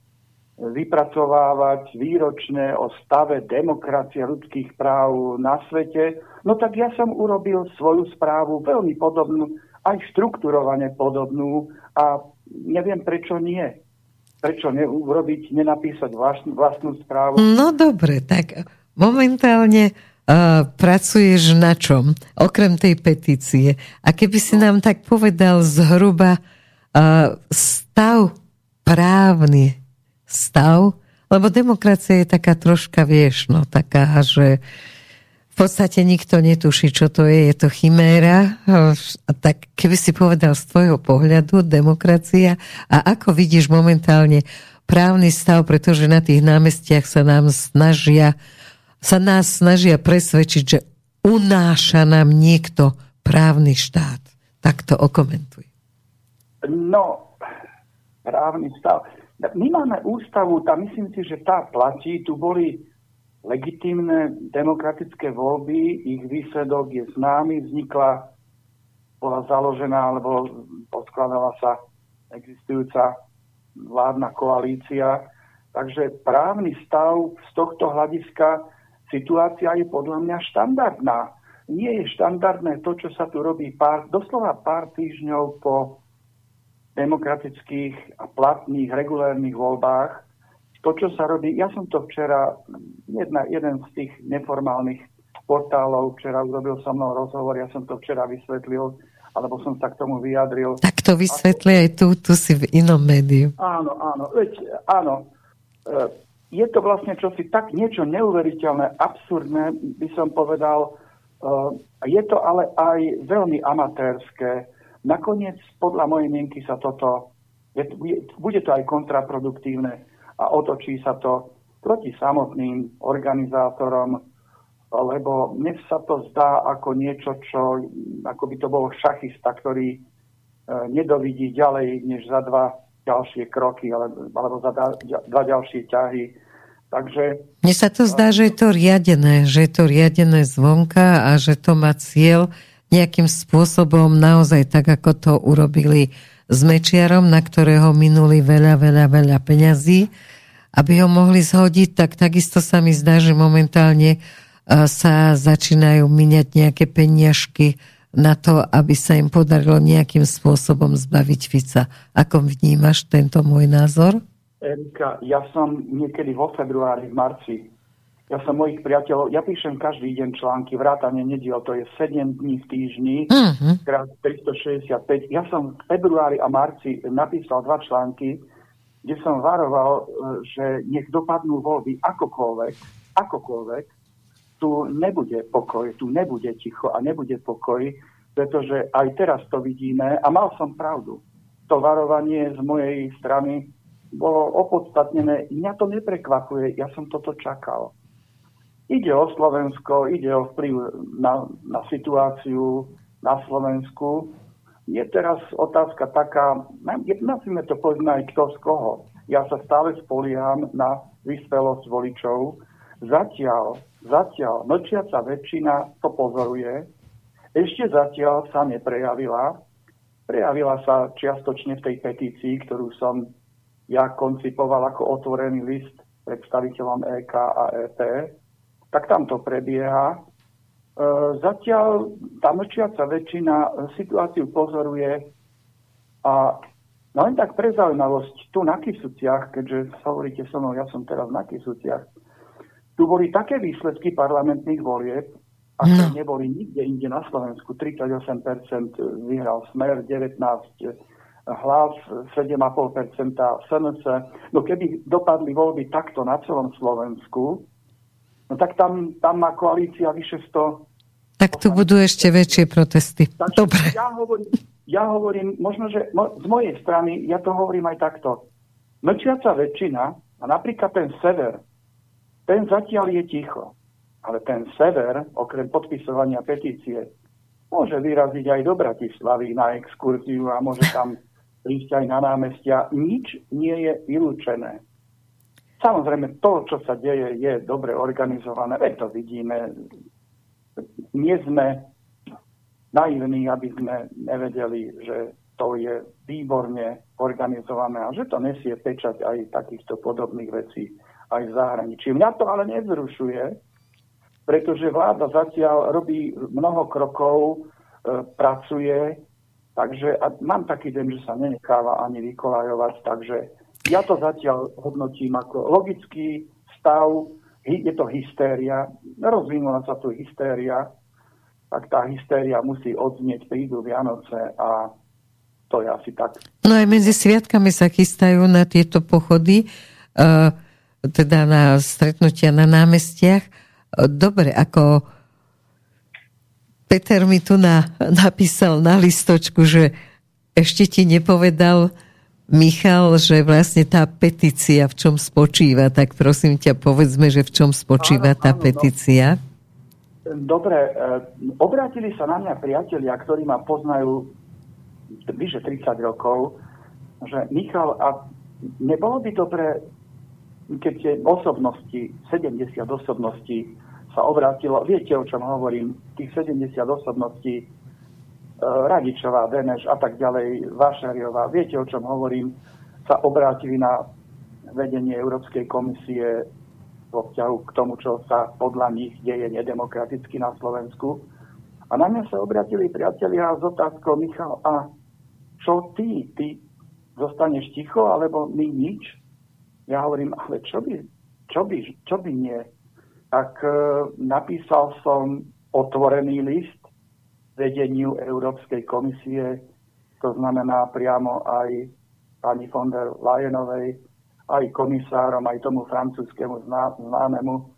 vypracovávať výročne o stave demokracie ľudských práv na svete. No tak ja som urobil svoju správu veľmi podobnú, aj štrukturovane podobnú a neviem prečo nie. Prečo neurobiť, nenapísať vlastnú, vlastnú správu. No dobre, tak momentálne pracuješ na čom? Okrem tej petície. A keby si nám tak povedal zhruba uh, stav právny stav, lebo demokracia je taká troška, vieš, no taká, že v podstate nikto netuší, čo to je, je to chiméra. Tak keby si povedal z tvojho pohľadu demokracia a ako vidíš momentálne právny stav, pretože na tých námestiach sa nám snažia sa nás snažia presvedčiť, že unáša nám niekto právny štát. Tak to okomentuj. No, právny stav. My máme ústavu, tá myslím si, že tá platí. Tu boli legitímne demokratické voľby, ich výsledok je známy, vznikla, bola založená alebo podkladala sa existujúca vládna koalícia. Takže právny stav z tohto hľadiska situácia je podľa mňa štandardná. Nie je štandardné to, čo sa tu robí pár, doslova pár týždňov po demokratických a platných regulérnych voľbách. To, čo sa robí, ja som to včera, jedna, jeden z tých neformálnych portálov včera urobil so mnou rozhovor, ja som to včera vysvetlil, alebo som sa k tomu vyjadril. Tak to vysvetli aj tu, tu si v inom médiu. Áno, áno, veď, áno. E, je to vlastne čosi tak niečo neuveriteľné, absurdné, by som povedal. E, je to ale aj veľmi amatérske. Nakoniec, podľa mojej mienky, sa toto, bude to aj kontraproduktívne a otočí sa to proti samotným organizátorom, lebo mne sa to zdá ako niečo, čo, ako by to bol šachista, ktorý e, nedovidí ďalej, než za dva ďalšie kroky, alebo, za dva ďalšie ťahy. Takže... Mne sa to zdá, že je to riadené, že je to riadené zvonka a že to má cieľ nejakým spôsobom naozaj tak, ako to urobili s Mečiarom, na ktorého minuli veľa, veľa, veľa peňazí, aby ho mohli zhodiť, tak takisto sa mi zdá, že momentálne uh, sa začínajú miniať nejaké peniažky na to, aby sa im podarilo nejakým spôsobom zbaviť Fica. Ako vnímaš tento môj názor? Erika, ja som niekedy vo februári, v marci, ja som mojich priateľov, ja píšem každý deň články, vrátane nediel, to je 7 dní v týždni, uh-huh. krát 365. Ja som v februári a marci napísal dva články, kde som varoval, e, že nech dopadnú voľby akokoľvek, akokoľvek, tu nebude pokoj, tu nebude ticho a nebude pokoj, pretože aj teraz to vidíme a mal som pravdu. To varovanie z mojej strany bolo opodstatnené. Mňa to neprekvapuje, ja som toto čakal. Ide o Slovensko, ide o vplyv na, na situáciu na Slovensku. Je teraz otázka taká, nazvime to aj kto z koho. Ja sa stále spolieham na vyspelosť voličov. Zatiaľ Zatiaľ mlčiaca väčšina to pozoruje, ešte zatiaľ sa neprejavila. Prejavila sa čiastočne v tej petícii, ktorú som ja koncipoval ako otvorený list predstaviteľom EK a EP. Tak tam to prebieha. E, zatiaľ tá mlčiaca väčšina situáciu pozoruje a no len tak pre zaujímavosť, tu na Kisuciach, keďže hovoríte so mnou, ja som teraz na Kisuciach, tu boli také výsledky parlamentných volieb, aké no. neboli nikde inde na Slovensku. 38% vyhral Smer, 19 hlas, 7,5% SNS. No keby dopadli voľby takto na celom Slovensku, no tak tam, tam má koalícia vyše 100... Tak tu budú ešte väčšie protesty. Takže Dobre. Ja hovorím, ja hovorím, možno, že mo, z mojej strany, ja to hovorím aj takto. Mlčiaca väčšina, a napríklad ten sever, ten zatiaľ je ticho. Ale ten sever, okrem podpisovania petície, môže vyraziť aj do Bratislavy na exkurziu a môže tam prísť aj na námestia. Nič nie je vylúčené. Samozrejme, to, čo sa deje, je dobre organizované. Veď to vidíme. Nie sme naivní, aby sme nevedeli, že to je výborne organizované a že to nesie pečať aj takýchto podobných vecí aj v zahraničí. Mňa to ale nevzrušuje, pretože vláda zatiaľ robí mnoho krokov, e, pracuje, takže a mám taký deň, že sa nenecháva ani vykolajovať, takže ja to zatiaľ hodnotím ako logický stav, je to hystéria, rozvinula sa tu hystéria, tak tá hystéria musí odznieť, prídu Vianoce a to je asi tak. No aj medzi sviatkami sa chystajú na tieto pochody. Uh, teda na stretnutia na námestiach. Dobre, ako Peter mi tu na, napísal na listočku, že ešte ti nepovedal Michal, že vlastne tá petícia v čom spočíva, tak prosím ťa, povedzme, že v čom spočíva áno, tá áno, petícia. Dobre, e, obrátili sa na mňa priatelia, ktorí ma poznajú vyše 30 rokov, že Michal, a nebolo by dobré, keď tie osobnosti, 70 osobností sa obrátilo, viete, o čom hovorím, tých 70 osobností, e, Radičová, Deneš a tak ďalej, Vašariová, viete, o čom hovorím, sa obrátili na vedenie Európskej komisie vo vzťahu k tomu, čo sa podľa nich deje nedemokraticky na Slovensku. A na mňa sa obratili priatelia s otázkou, Michal, a čo ty? Ty zostaneš ticho, alebo my nič? Ja hovorím, ale čo by, čo by, čo by nie? Tak e, napísal som otvorený list vedeniu Európskej komisie, to znamená priamo aj pani von der Leyenovej, aj komisárom, aj tomu francúzskému známemu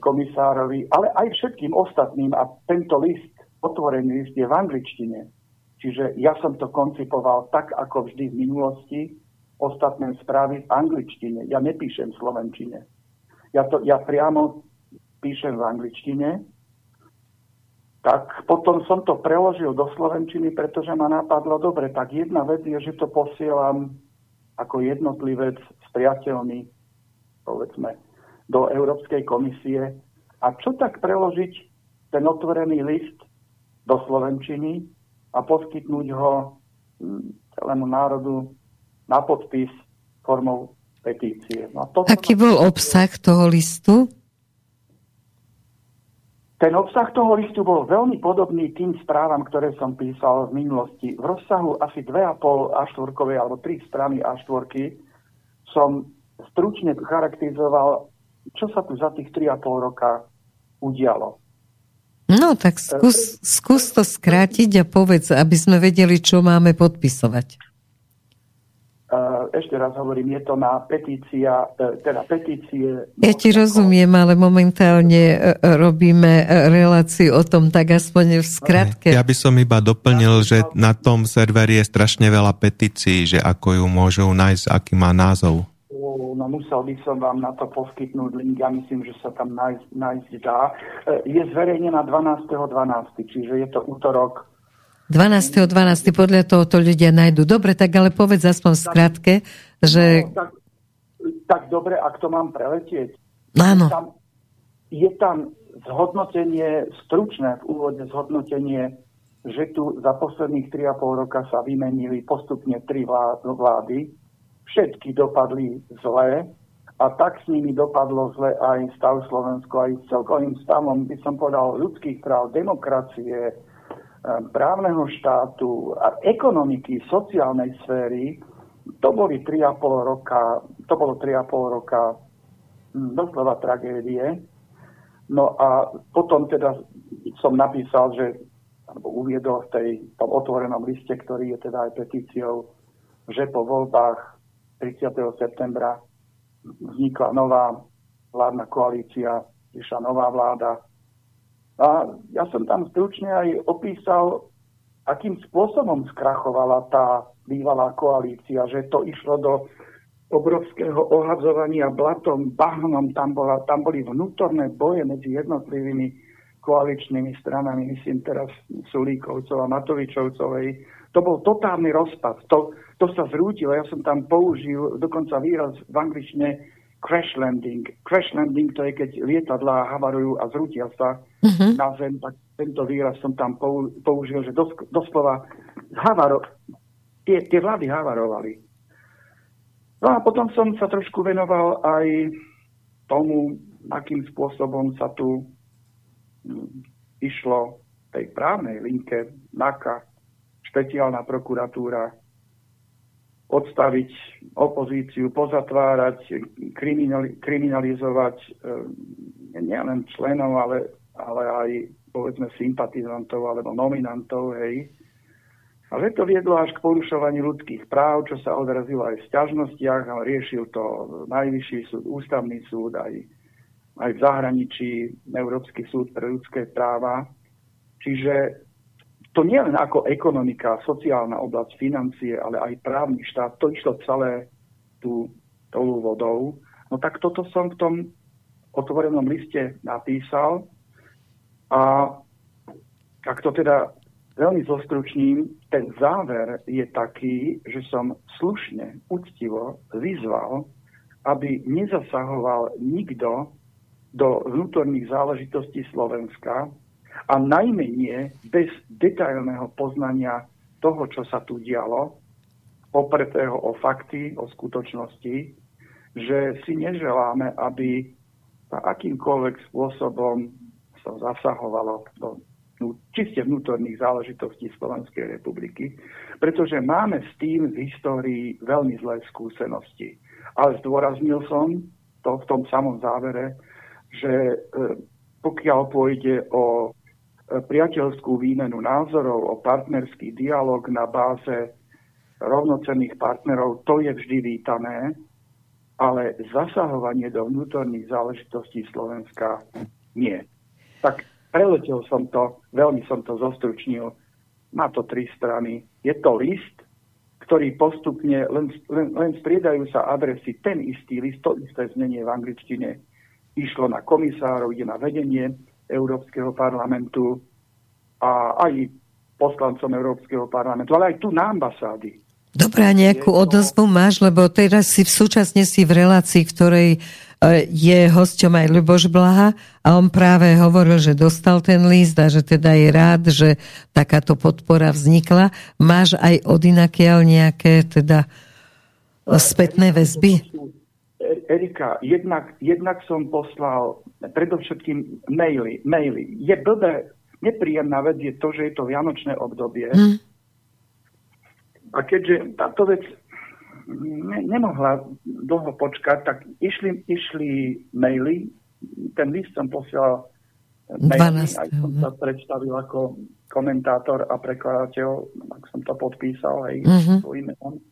komisárovi, ale aj všetkým ostatným. A tento list, otvorený list, je v angličtine. Čiže ja som to koncipoval tak, ako vždy v minulosti, ostatné správy v angličtine. Ja nepíšem v slovenčine. Ja, to, ja priamo píšem v angličtine, tak potom som to preložil do slovenčiny, pretože ma napadlo, dobre, tak jedna vec je, že to posielam ako jednotlivec s priateľmi, povedzme, do Európskej komisie. A čo tak preložiť ten otvorený list do Slovenčiny a poskytnúť ho hm, celému národu na podpis formou petície. No Aký bol obsah toho listu? Ten obsah toho listu bol veľmi podobný tým správam, ktoré som písal v minulosti. V rozsahu asi 2,5 A4 alebo 3 strany A4 som stručne charakterizoval, čo sa tu za tých 3,5 roka udialo. No, tak skús, skús to skrátiť a povedz, aby sme vedeli, čo máme podpisovať. Ešte raz hovorím, je to na petícia, eh, teda petície... Ja ti rozumiem, ale momentálne eh, robíme reláciu o tom, tak aspoň v skratke. Ja by som iba doplnil, že na tom serveri je strašne veľa petícií, že ako ju môžu nájsť, aký má názov. No musel by som vám na to poskytnúť link, ja myslím, že sa tam nájsť, nájsť dá. Je zverejnená 12.12., 12., čiže je to útorok 12. 12. podľa toho to ľudia nájdu. Dobre, tak ale povedz aspoň v skratke, že... No, tak, tak dobre, ak to mám preletieť. Áno. Je tam, je tam zhodnotenie, stručné v úvode zhodnotenie, že tu za posledných 3,5 roka sa vymenili postupne tri vlády. Všetky dopadli zle a tak s nimi dopadlo zle aj stav Slovensko, aj s celkovým stavom, by som povedal, ľudských práv, demokracie, právneho štátu ekonomiky, sociálnej sféry, to boli 3,5 roka, to bolo 3,5 roka hm, doslova tragédie. No a potom teda som napísal, že alebo uviedol v tej, tom otvorenom liste, ktorý je teda aj petíciou, že po voľbách 30. septembra vznikla nová vládna koalícia, prišla nová vláda, a ja som tam stručne aj opísal, akým spôsobom skrachovala tá bývalá koalícia, že to išlo do obrovského ohadzovania blatom, bahnom, tam, bola, tam boli vnútorné boje medzi jednotlivými koaličnými stranami, myslím teraz Sulíkovcov a Matovičovcovej. To bol totálny rozpad. To, to sa zrútilo. Ja som tam použil dokonca výraz v angličtine crash landing. Crash landing to je, keď lietadlá havarujú a zrútia sa uh-huh. na zem, tak tento výraz som tam použil, že dos, doslova havaro, tie, tie vlády havarovali. No a potom som sa trošku venoval aj tomu, akým spôsobom sa tu hm, išlo tej právnej linke NAKA, špeciálna prokuratúra, odstaviť opozíciu, pozatvárať, kriminalizovať e, nielen členov, ale, ale aj povedzme sympatizantov alebo nominantov, hej. A že to viedlo až k porušovaniu ľudských práv, čo sa odrazilo aj v sťažnostiach a riešil to Najvyšší súd, Ústavný súd, aj, aj v zahraničí Európsky súd pre ľudské práva. Čiže to nie len ako ekonomika, sociálna oblasť, financie, ale aj právny štát, to išlo celé tú tou vodou. No tak toto som v tom otvorenom liste napísal a ak to teda veľmi zostručním, ten záver je taký, že som slušne, úctivo vyzval, aby nezasahoval nikto do vnútorných záležitostí Slovenska a najmä nie bez detailného poznania toho, čo sa tu dialo, opretého o fakty, o skutočnosti, že si neželáme, aby sa akýmkoľvek spôsobom sa zasahovalo do čiste vnútorných záležitostí Slovenskej republiky, pretože máme s tým v histórii veľmi zlé skúsenosti. Ale zdôraznil som to v tom samom závere, že e, pokiaľ pôjde o priateľskú výmenu názorov, o partnerský dialog na báze rovnocenných partnerov, to je vždy vítané, ale zasahovanie do vnútorných záležitostí Slovenska nie. Tak Preletel som to, veľmi som to zostručnil. Má to tri strany. Je to list, ktorý postupne, len, len, len striedajú sa adresy, ten istý list, to isté znenie v angličtine išlo na komisárov, ide na vedenie Európskeho parlamentu a aj poslancom Európskeho parlamentu, ale aj tu na ambasády. Dobre, a nejakú odozvu máš, lebo teraz si v súčasne si v relácii, ktorej E, je hosťom aj Ľuboš Blaha a on práve hovoril, že dostal ten list a že teda je rád, že takáto podpora vznikla. Máš aj od inakiaľ nejaké teda spätné väzby? Erika, jednak, jednak som poslal predovšetkým maily. maily. Je blbé, nepríjemná vec je to, že je to vianočné obdobie. Hmm. A keďže táto vec ne, nemohla dlho počkať, tak išli, išli maily, ten list som posielal maily, aj som sa predstavil ako komentátor a prekladateľ, ak som to podpísal aj uh-huh. svojím menom.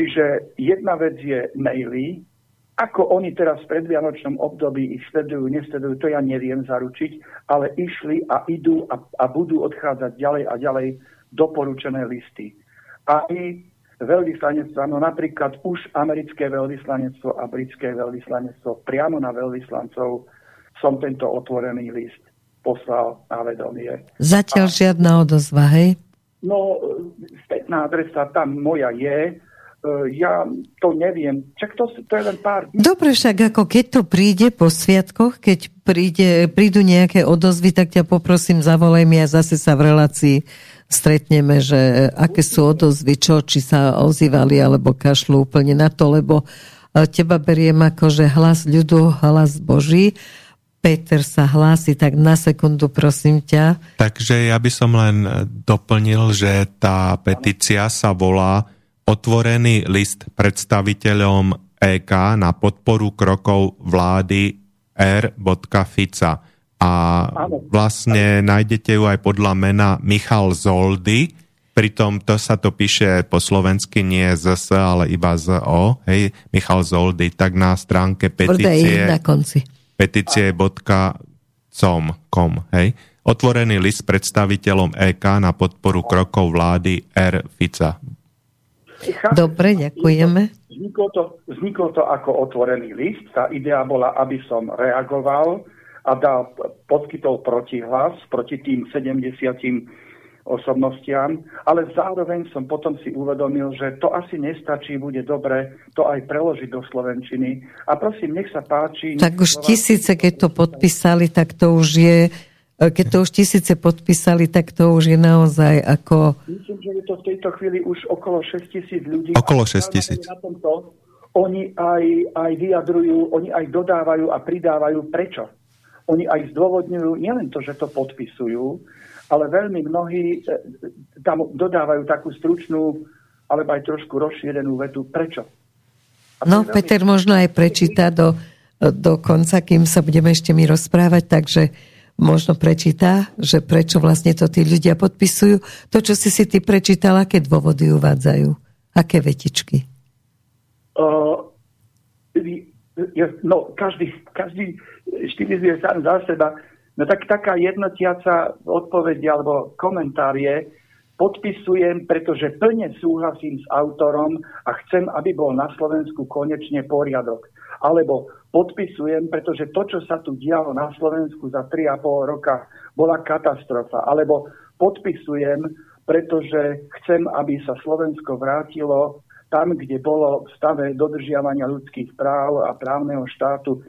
Čiže jedna vec je maily, ako oni teraz v predvianočnom období ich sledujú, nesledujú, to ja neviem zaručiť, ale išli a idú a, a budú odchádzať ďalej a ďalej doporučené listy. Aj veľvyslanectva, no napríklad už americké veľvyslanectvo a britské veľvyslanectvo priamo na veľvyslancov som tento otvorený list poslal na vedomie. Zatiaľ a, žiadna odozva, hej? No, spätná adresa tam moja je, ja to neviem. Čak to, to je len pár dní. Dobre, však ako keď to príde po sviatkoch, keď príde, prídu nejaké odozvy, tak ťa poprosím, zavolaj mi a zase sa v relácii stretneme, že aké sú odozvy, čo, či sa ozývali alebo kašľú úplne na to, lebo e, teba beriem ako, že hlas ľudu, hlas Boží. Peter sa hlási, tak na sekundu prosím ťa. Takže ja by som len doplnil, že tá petícia sa volá Otvorený list predstaviteľom EK na podporu krokov vlády R. Fica a vlastne nájdete ju aj podľa mena Michal Zoldy, pritom to sa to píše po slovensky nie z S, ale iba z O, hej, Michal Zoldy, tak na stránke petície na konci. petície.com, hej, otvorený list predstaviteľom EK na podporu krokov vlády R. Fica. Dobre, ďakujeme. Vzniklo to, vzniklo to ako otvorený list. Tá idea bola, aby som reagoval a dal, poskytol protihlas proti tým 70 osobnostiam, ale zároveň som potom si uvedomil, že to asi nestačí, bude dobre to aj preložiť do Slovenčiny. A prosím, nech sa páči... Tak už tisíce, keď to podpísali, tak to už je keď to už tisíce podpísali, tak to už je naozaj ako... Myslím, že je to v tejto chvíli už okolo 6 tisíc ľudí. Okolo 6 tisíc. Oni aj, aj vyjadrujú, oni aj dodávajú a pridávajú prečo oni aj zdôvodňujú nielen to, že to podpisujú, ale veľmi mnohí e, tam dodávajú takú stručnú alebo aj trošku rozšírenú vetu. Prečo? No, veľmi... Peter možno aj prečíta do, do konca, kým sa budeme ešte mi rozprávať, takže možno prečíta, že prečo vlastne to tí ľudia podpisujú. To, čo si si ty prečítala, aké dôvody uvádzajú? Aké vetičky? Uh, no, každý, každý štilizuje sám za seba. No tak taká jednotiaca odpoveď alebo komentár je, podpisujem, pretože plne súhlasím s autorom a chcem, aby bol na Slovensku konečne poriadok. Alebo podpisujem, pretože to, čo sa tu dialo na Slovensku za 3,5 roka, bola katastrofa. Alebo podpisujem, pretože chcem, aby sa Slovensko vrátilo tam, kde bolo v stave dodržiavania ľudských práv a právneho štátu.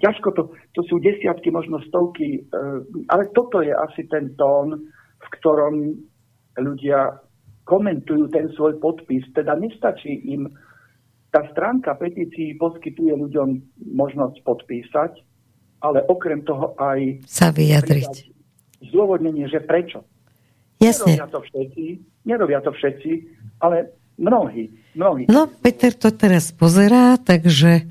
Ťažko to, to sú desiatky, možno stovky, e, ale toto je asi ten tón, v ktorom ľudia komentujú ten svoj podpis. Teda nestačí im, tá stránka petícií poskytuje ľuďom možnosť podpísať, ale okrem toho aj sa vyjadriť. Zdôvodnenie, že prečo. Jasne. Nerobia to všetci, nerobia to všetci, ale mnohí, mnohí. No, Peter to teraz pozerá, takže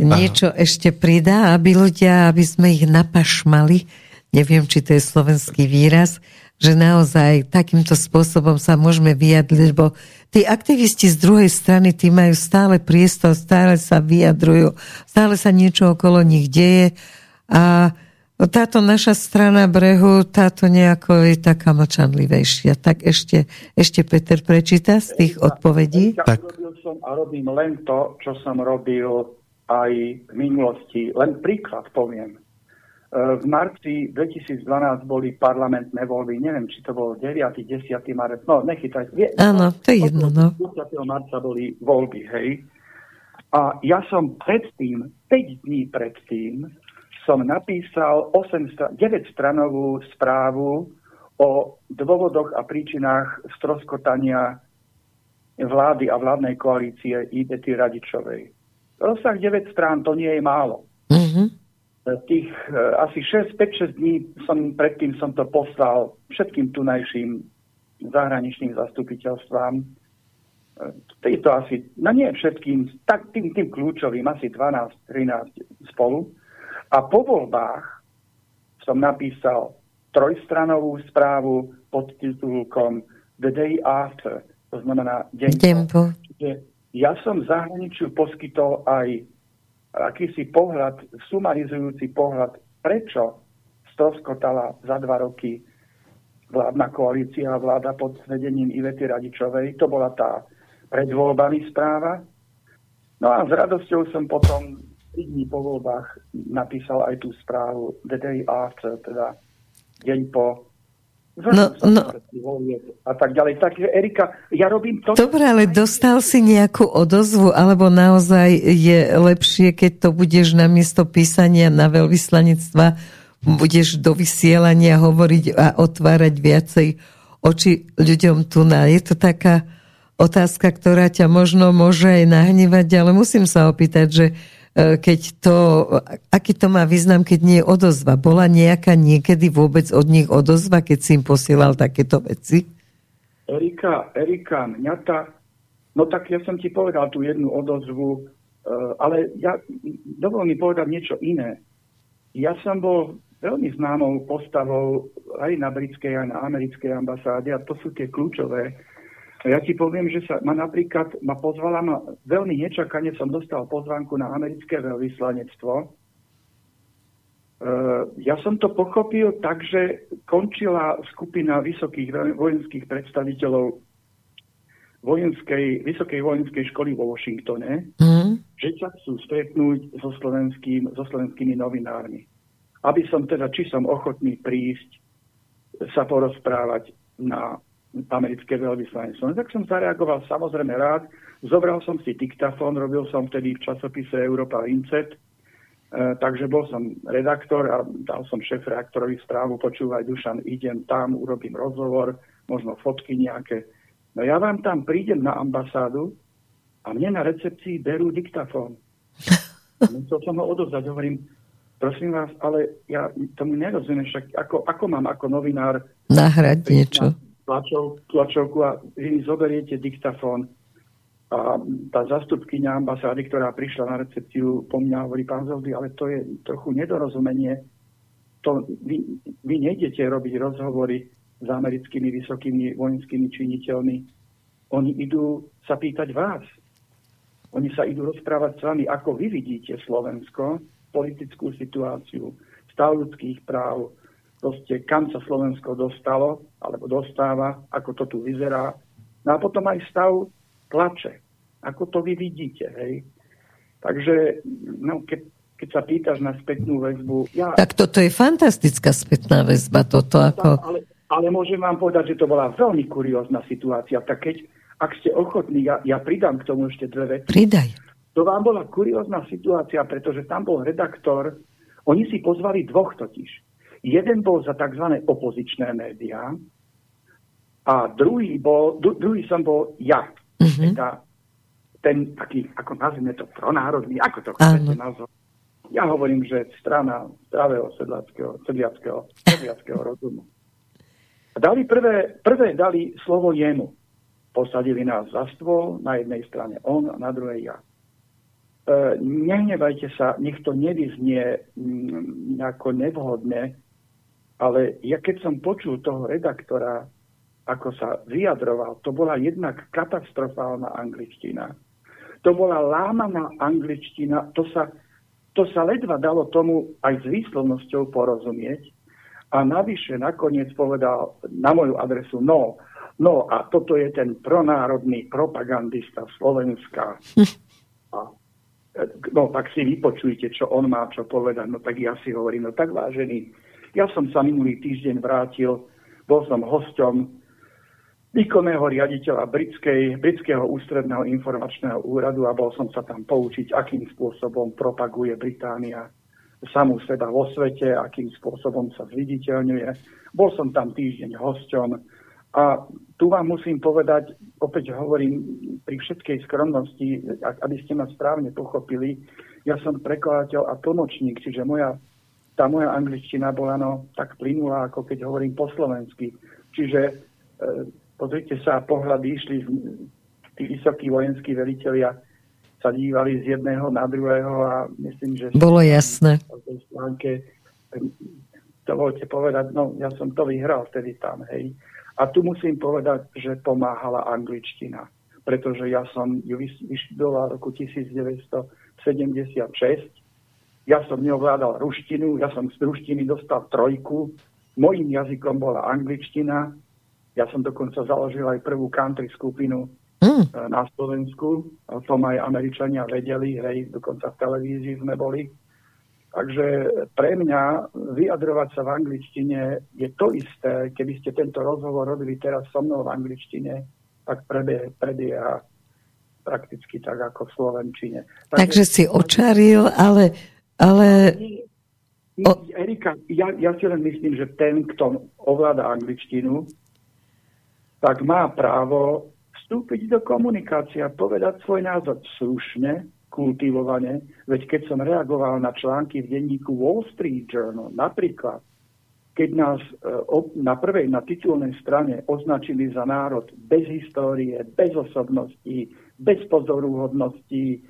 niečo Aha. ešte pridá, aby ľudia, aby sme ich napašmali, neviem, či to je slovenský výraz, že naozaj takýmto spôsobom sa môžeme vyjadriť, lebo tí aktivisti z druhej strany, tí majú stále priestor, stále sa vyjadrujú, stále sa niečo okolo nich deje a táto naša strana brehu, táto nejako je taká mlčanlivejšia. Tak ešte, ešte Peter prečíta z tých odpovedí. Ja, tak. Robil som a robím len to, čo som robil aj v minulosti. Len príklad poviem. E, v marci 2012 boli parlamentné voľby, neviem, či to bol 9. 10. marec, no nechytaj. Áno, to je jedno, no. 20. marca boli voľby, hej. A ja som predtým, 5 dní predtým, som napísal 8, 9 stranovú správu o dôvodoch a príčinách stroskotania vlády a vládnej koalície Ibety Radičovej. Rozsah 9 strán to nie je málo. Mm-hmm tých eh, asi 6, 5-6 dní som, predtým som to poslal všetkým tunajším zahraničným zastupiteľstvám. Eh, je to asi, no nie všetkým, tak tým, tým kľúčovým, asi 12-13 spolu. A po voľbách som napísal trojstranovú správu pod titulkom The Day After, to znamená deň po. Ja som zahraničiu poskytol aj akýsi pohľad, sumarizujúci pohľad, prečo stroskotala za dva roky vládna koalícia a vláda pod vedením Ivety Radičovej. To bola tá predvoľbami správa. No a s radosťou som potom 3 dní po voľbách napísal aj tú správu The Day After, teda deň po No, no. A tak ďalej. Takže Erika, ja robím to... Dobre, ale dostal si nejakú odozvu, alebo naozaj je lepšie, keď to budeš na miesto písania na veľvyslanectva, budeš do vysielania hovoriť a otvárať viacej oči ľuďom tu na. Je to taká otázka, ktorá ťa možno môže aj nahnevať, ale musím sa opýtať, že keď to, aký to má význam, keď nie je odozva? Bola nejaká niekedy vôbec od nich odozva, keď si im posielal takéto veci? Erika, Erika, mňa tá, no tak ja som ti povedal tú jednu odozvu, uh, ale ja, dovol mi povedať niečo iné. Ja som bol veľmi známou postavou aj na britskej, aj na americkej ambasáde a to sú tie kľúčové ja ti poviem, že sa ma napríklad, ma pozvala, ma, veľmi nečakane som dostal pozvánku na americké veľvyslanectvo. E, ja som to pochopil tak, že končila skupina vysokých vojenských predstaviteľov vojenskej, vysokej vojenskej školy vo Washingtone, mm. že sa chcú stretnúť so, slovenským, so slovenskými novinármi. Aby som teda, či som ochotný prísť sa porozprávať na americké veľvyslanectvo. No, tak som zareagoval samozrejme rád. Zobral som si diktafón, robil som vtedy v časopise Európa Vincet, e, takže bol som redaktor a dal som šéf reaktorovi správu, počúvaj Dušan, idem tam, urobím rozhovor, možno fotky nejaké. No ja vám tam prídem na ambasádu a mne na recepcii berú diktafón. Musel som ho odovzdať, hovorím, prosím vás, ale ja tomu nerozumiem, však ako, ako mám ako novinár nahrať niečo tlačov, tlačovku a vy zoberiete diktafón a tá zastupkynia ambasády, ktorá prišla na recepciu po mňa, hovorí, pán Zoldy, ale to je trochu nedorozumenie. To, vy, vy nejdete robiť rozhovory s americkými vysokými vojenskými činiteľmi. Oni idú sa pýtať vás. Oni sa idú rozprávať s vami, ako vy vidíte Slovensko, politickú situáciu, stav ľudských práv, proste kam sa Slovensko dostalo, alebo dostáva, ako to tu vyzerá. No a potom aj stav tlače, ako to vy vidíte, hej. Takže, no, keď, keď sa pýtaš na spätnú väzbu... Ja, tak toto je fantastická spätná väzba, toto ako... Ale, Ale môžem vám povedať, že to bola veľmi kuriózna situácia. Tak keď, ak ste ochotní, ja, ja pridám k tomu ešte dve veci. Pridaj. To vám bola kuriózna situácia, pretože tam bol redaktor, oni si pozvali dvoch totiž. Jeden bol za tzv. opozičné médiá a druhý, bol, druhý som bol ja. Mm-hmm. Teda ten taký, ako nazvime to, pronárodný, ako to chcete nazvať. Ja hovorím, že strana zdravého sedlackého, sedliackého, sedliackého rozumu. A dali prvé, prvé dali slovo jemu. Posadili nás za stôl, na jednej strane on a na druhej ja. E, nehnevajte sa, nech to nevyznie mm, nejako nevhodne, ale ja keď som počul toho redaktora, ako sa vyjadroval, to bola jednak katastrofálna angličtina. To bola lámaná angličtina, to sa, to sa ledva dalo tomu aj s výslovnosťou porozumieť. A navyše nakoniec povedal na moju adresu, no, no a toto je ten pronárodný propagandista Slovenska. A, no tak si vypočujte, čo on má čo povedať. No tak ja si hovorím, no tak vážený, ja som sa minulý týždeň vrátil, bol som hosťom výkonného riaditeľa britskej, britského ústredného informačného úradu a bol som sa tam poučiť, akým spôsobom propaguje Británia samú seba vo svete, akým spôsobom sa zviditeľňuje. Bol som tam týždeň hosťom a tu vám musím povedať, opäť hovorím pri všetkej skromnosti, aby ste ma správne pochopili, ja som prekladateľ a tlmočník, čiže moja, tá moja angličtina bola no, tak plynulá, ako keď hovorím po slovensky. Čiže e, Pozrite sa, pohľady išli, tí vysokí vojenskí velitelia sa dívali z jedného na druhého a myslím, že... Bolo jasné. Stránke, dovolte povedať, no ja som to vyhral vtedy tam, hej. A tu musím povedať, že pomáhala angličtina, pretože ja som ju vyštudoval roku 1976. Ja som neovládal ruštinu, ja som z ruštiny dostal trojku, mojím jazykom bola angličtina, ja som dokonca založil aj prvú country skupinu mm. na Slovensku. O tom aj Američania vedeli, hej, dokonca v televízii sme boli. Takže pre mňa vyjadrovať sa v angličtine je to isté, keby ste tento rozhovor robili teraz so mnou v angličtine, tak prebie, prebieha prakticky tak ako v Slovenčine. Takže, Takže si očaril, ale... ale... O... Erika, ja, ja si len myslím, že ten, kto ovláda angličtinu, tak má právo vstúpiť do komunikácie a povedať svoj názor slušne, kultivovane. Veď keď som reagoval na články v denníku Wall Street Journal, napríklad, keď nás e, na prvej, na titulnej strane označili za národ bez histórie, bez osobností, bez pozoruhodností, e,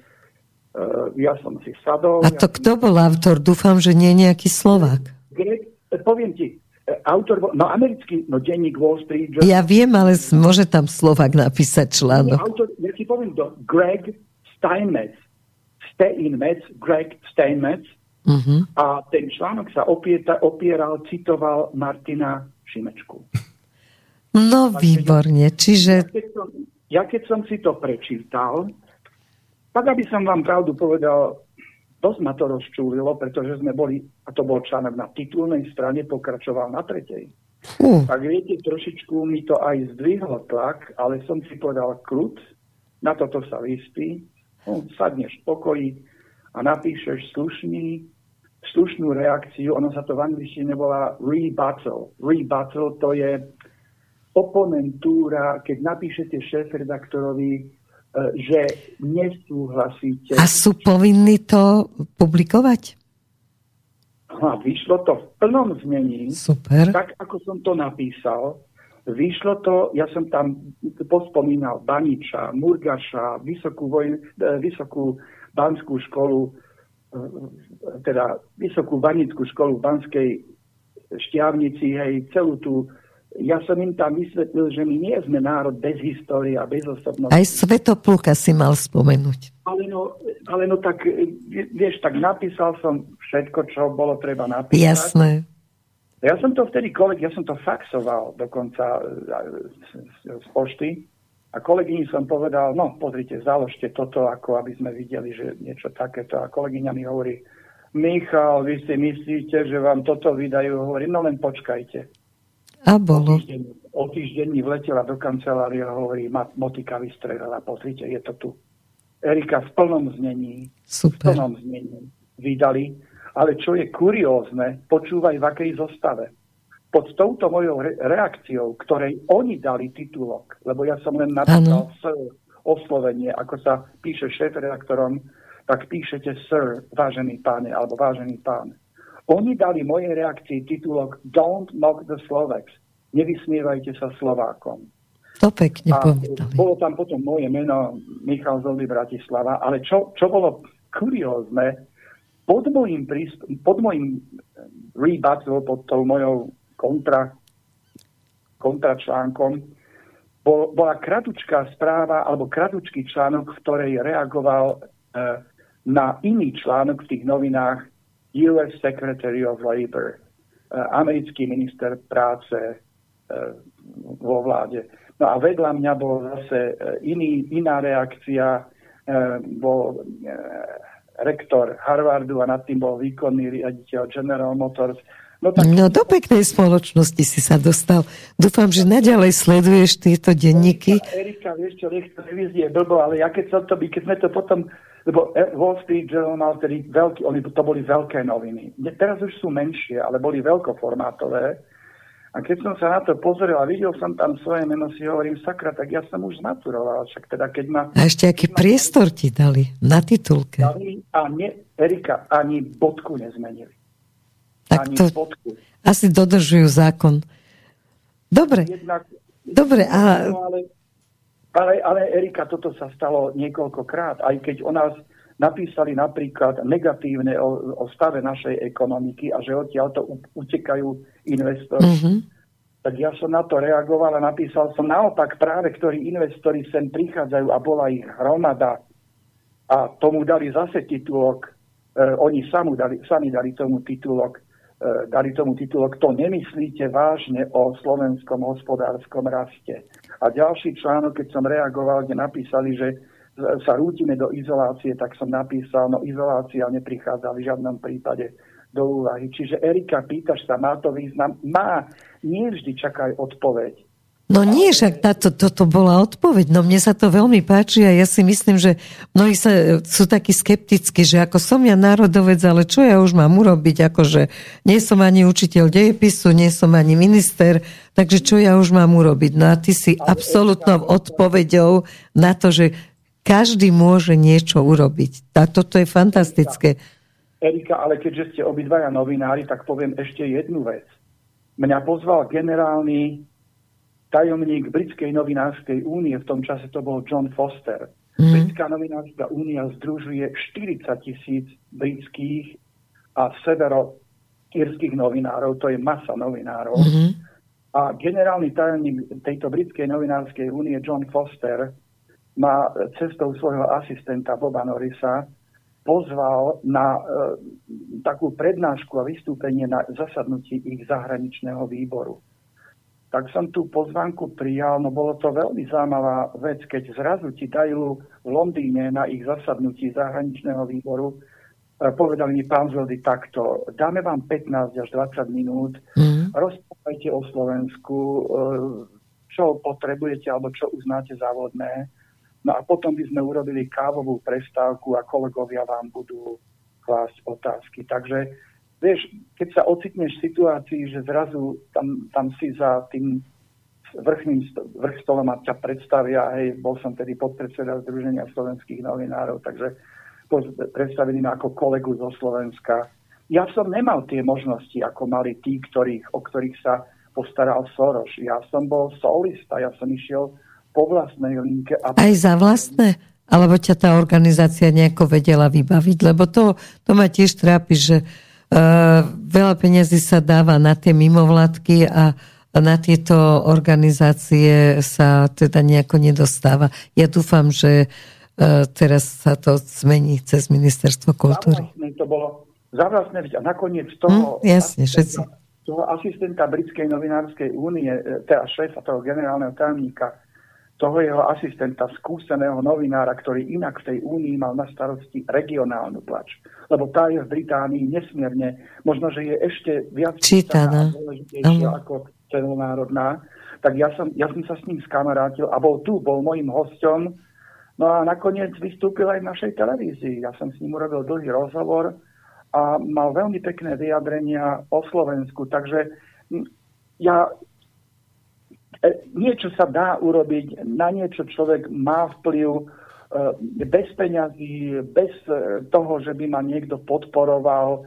ja som si sadol. A to ja kto bol autor? Dúfam, že nie nejaký Slovák. Greg, poviem ti, autor, no americký, no denník Wall Street Journal. Ja viem, ale môže tam Slovak napísať článok. Autor, ja ti poviem to, Greg Steinmetz. Steinmetz, Greg Steinmetz. Uh-huh. A ten článok sa opieta, opieral, citoval Martina Šimečku. No, výborne, čiže... Ja keď, som, ja keď som si to prečítal, tak aby som vám pravdu povedal, Dosť ma to rozčúlilo, pretože sme boli, a to bol článok na titulnej strane, pokračoval na tretej. Uh. Tak viete, trošičku mi to aj zdvihlo tlak, ale som si povedal kľud, na toto sa vyspí, no, sadneš v pokoji a napíšeš slušný, slušnú reakciu, ono sa to v angličtine volá rebuttal. Rebuttal to je oponentúra, keď napíšete šéf-redaktorovi že nesúhlasíte. A sú povinní to publikovať? A vyšlo to v plnom znení. Super. Tak, ako som to napísal. Vyšlo to, ja som tam pospomínal Baniča, Murgaša, Vysokú, vojn, e, Vysokú banskú školu, e, teda Vysokú banickú školu v Banskej Štiavnici, hej, celú tú ja som im tam vysvetlil, že my nie sme národ bez histórie a bez osobnosti. Aj Svetopluka si mal spomenúť. Ale no, ale no tak, vieš, tak napísal som všetko, čo bolo treba napísať. Jasné. Ja som to vtedy, koleg, ja som to faxoval dokonca z, z pošty a kolegyni som povedal, no pozrite, založte toto, ako aby sme videli, že niečo takéto. A kolegyňa mi hovorí, Michal, vy si myslíte, že vám toto vydajú? Hovorí, no len počkajte. A bolo. O týždeň, o týždeň mi vletela do kancelárie a hovorí, motika vystrelala, pozrite, je to tu. Erika v plnom znení, Super. v plnom znení vydali, ale čo je kuriózne, počúvaj v akej zostave. Pod touto mojou re- reakciou, ktorej oni dali titulok, lebo ja som len napísal sir, oslovenie, ako sa píše šéf-redaktorom, tak píšete sir, vážený páne, alebo vážený pán. Oni dali mojej reakcii titulok Don't mock the Slovaks. Nevysmievajte sa Slovákom. To pekne A povedali. bolo tam potom moje meno Michal Zoldy Bratislava, ale čo, čo bolo kuriózne, pod môjim, príst- pod môjim rebuttal, pod tou mojou kontra, kontračlánkom, bol, bola kratučká správa alebo kratučký článok, v ktorej reagoval eh, na iný článok v tých novinách US Secretary of Labor, eh, americký minister práce eh, vo vláde. No a vedľa mňa bol zase eh, iný, iná reakcia, bol rektor Harvardu a nad tým bol výkonný riaditeľ General Motors. No tak No do peknej spoločnosti si sa dostal. Dúfam, že naďalej sleduješ tieto denníky. Erika, vieš čo, nech televízie je blbo, ale ja keď som to keď sme to potom, lebo Wall Street Journal mal tedy veľký, oni, to boli veľké noviny. Teraz už sú menšie, ale boli veľkoformátové. A keď som sa na to pozrel a videl som tam svoje meno, si hovorím, sakra, tak ja som už zmaturoval. Však teda, keď ma A ešte aký priestor ti dali na titulke. dali a ne, Erika ani bodku nezmenili. Tak Ani to bodku. asi dodržujú zákon. Dobre, Jednak, dobre, a No, ale, ale, ale Erika, toto sa stalo niekoľkokrát, aj keď o nás napísali napríklad negatívne o, o stave našej ekonomiky a že odtiaľ to utekajú investori, Mhm. tak ja som na to reagoval a napísal som naopak práve, ktorí investori sem prichádzajú a bola ich hromada a tomu dali zase titulok, e, oni samu dali, sami dali tomu titulok, e, dali tomu titulok, to nemyslíte vážne o slovenskom hospodárskom raste. A ďalší článok, keď som reagoval, kde napísali, že sa rútime do izolácie, tak som napísal, no izolácia neprichádza v žiadnom prípade do úvahy. Čiže Erika, pýtaš sa, má to význam? Má. Nie vždy čakaj odpoveď. No nie, však táto, toto bola odpoveď. No mne sa to veľmi páči a ja si myslím, že mnohí sa, sú takí skeptickí, že ako som ja národovec, ale čo ja už mám urobiť, akože nie som ani učiteľ dejepisu, nie som ani minister, takže čo ja už mám urobiť? No a ty si absolútnou odpoveďou na to, že každý môže niečo urobiť. Tak toto je fantastické. Erika, ale keďže ste obidvaja novinári, tak poviem ešte jednu vec. Mňa pozval generálny tajomník Britskej novinárskej únie, v tom čase to bol John Foster. Mm. Britská novinárska únia združuje 40 tisíc britských a severo-írskych novinárov, to je masa novinárov. Mhm. A generálny tajomník tejto Britskej novinárskej únie John Foster ma cestou svojho asistenta Boba Norrisa pozval na e, takú prednášku a vystúpenie na zasadnutí ich zahraničného výboru. Tak som tú pozvánku prijal, no bolo to veľmi zaujímavá vec, keď zrazu ti dajú v Londýne na ich zasadnutí zahraničného výboru, e, povedali mi pán Zoldy takto, dáme vám 15 až 20 minút, Mhm. rozprávajte o Slovensku, e, čo potrebujete alebo čo uznáte závodné. No a potom by sme urobili kávovú prestávku a kolegovia vám budú klásť otázky. Takže vieš, keď sa ocitneš v situácii, že zrazu tam, tam si za tým vrchným vrch stolom a ťa predstavia, hej, bol som tedy podpredseda Združenia slovenských novinárov, takže predstavili ma ako kolegu zo Slovenska. Ja som nemal tie možnosti, ako mali tí, ktorých, o ktorých sa postaral Soros. Ja som bol solista, ja som išiel po vlastnej linke a Aj za vlastné? Alebo ťa tá organizácia nejako vedela vybaviť? Lebo to, to ma tiež trápi, že veľa peniazy sa dáva na tie mimovládky a na tieto organizácie sa teda nejako nedostáva. Ja dúfam, že uh, teraz sa to zmení cez ministerstvo kultúry. vlastné to bolo za vlastné a nakoniec toho, Hm, jasne, všetci. toho asistenta Britskej novinárskej únie, e, teda šéfa toho generálneho tajomníka, toho jeho asistenta, skúseného novinára, ktorý inak v tej únii mal na starosti regionálnu tlač. Lebo tá je v Británii nesmierne, možno, že je ešte viac Čítaná. dôležitejšia Áno. ako celonárodná, tak ja som, ja som sa s ním skamarátil a bol tu, bol môjim hosťom. No a nakoniec vystúpil aj v našej televízii. Ja som s ním urobil dlhý rozhovor a mal veľmi pekné vyjadrenia o Slovensku. Takže ja, niečo sa dá urobiť, na niečo človek má vplyv e, bez peňazí, bez e, toho, že by ma niekto podporoval,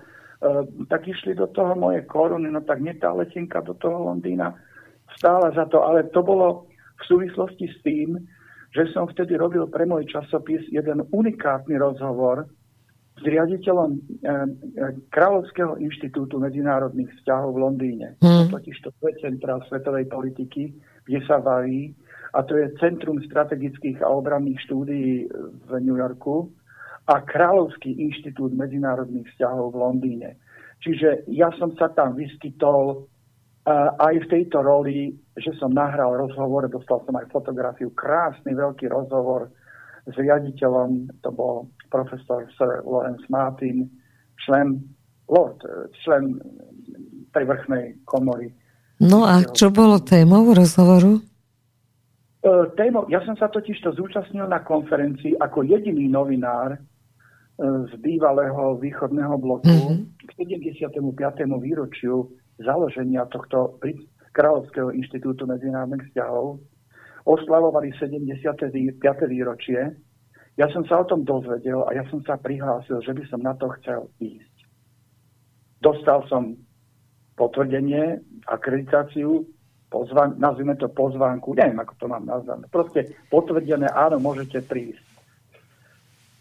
tak išli do toho moje koruny, no tak nie tá letenka do toho Londýna stála za to, ale to bolo v súvislosti s tým, že som vtedy robil pre môj časopis jeden unikátny rozhovor s riaditeľom e, e, Kráľovského inštitútu medzinárodných vzťahov v Londýne. Mm. Totiž to je centrál svetovej politiky, kde sa varí, a to je Centrum strategických a obranných štúdií v New Yorku a Kráľovský inštitút medzinárodných vzťahov v Londýne. Čiže ja som sa tam vyskytol uh, aj v tejto roli, že som nahral rozhovor, dostal som aj fotografiu, krásny veľký rozhovor s riaditeľom, to bol profesor Sir Lawrence Martin, člen, Lord, člen tej vrchnej komory. No a čo bolo témou rozhovoru? E, témou, ja som sa totiž to zúčastnil na konferencii ako jediný novinár e, z bývalého východného bloku mm-hmm. k 75. výročiu založenia tohto Kráľovského inštitútu medzinárodných vzťahov oslavovali 75. výročie. Ja som sa o tom dozvedel a ja som sa prihlásil, že by som na to chcel ísť. Dostal som potvrdenie, akreditáciu, pozvan, nazvime to pozvánku, neviem, ako to mám nazvať. Proste potvrdené, áno, môžete prísť.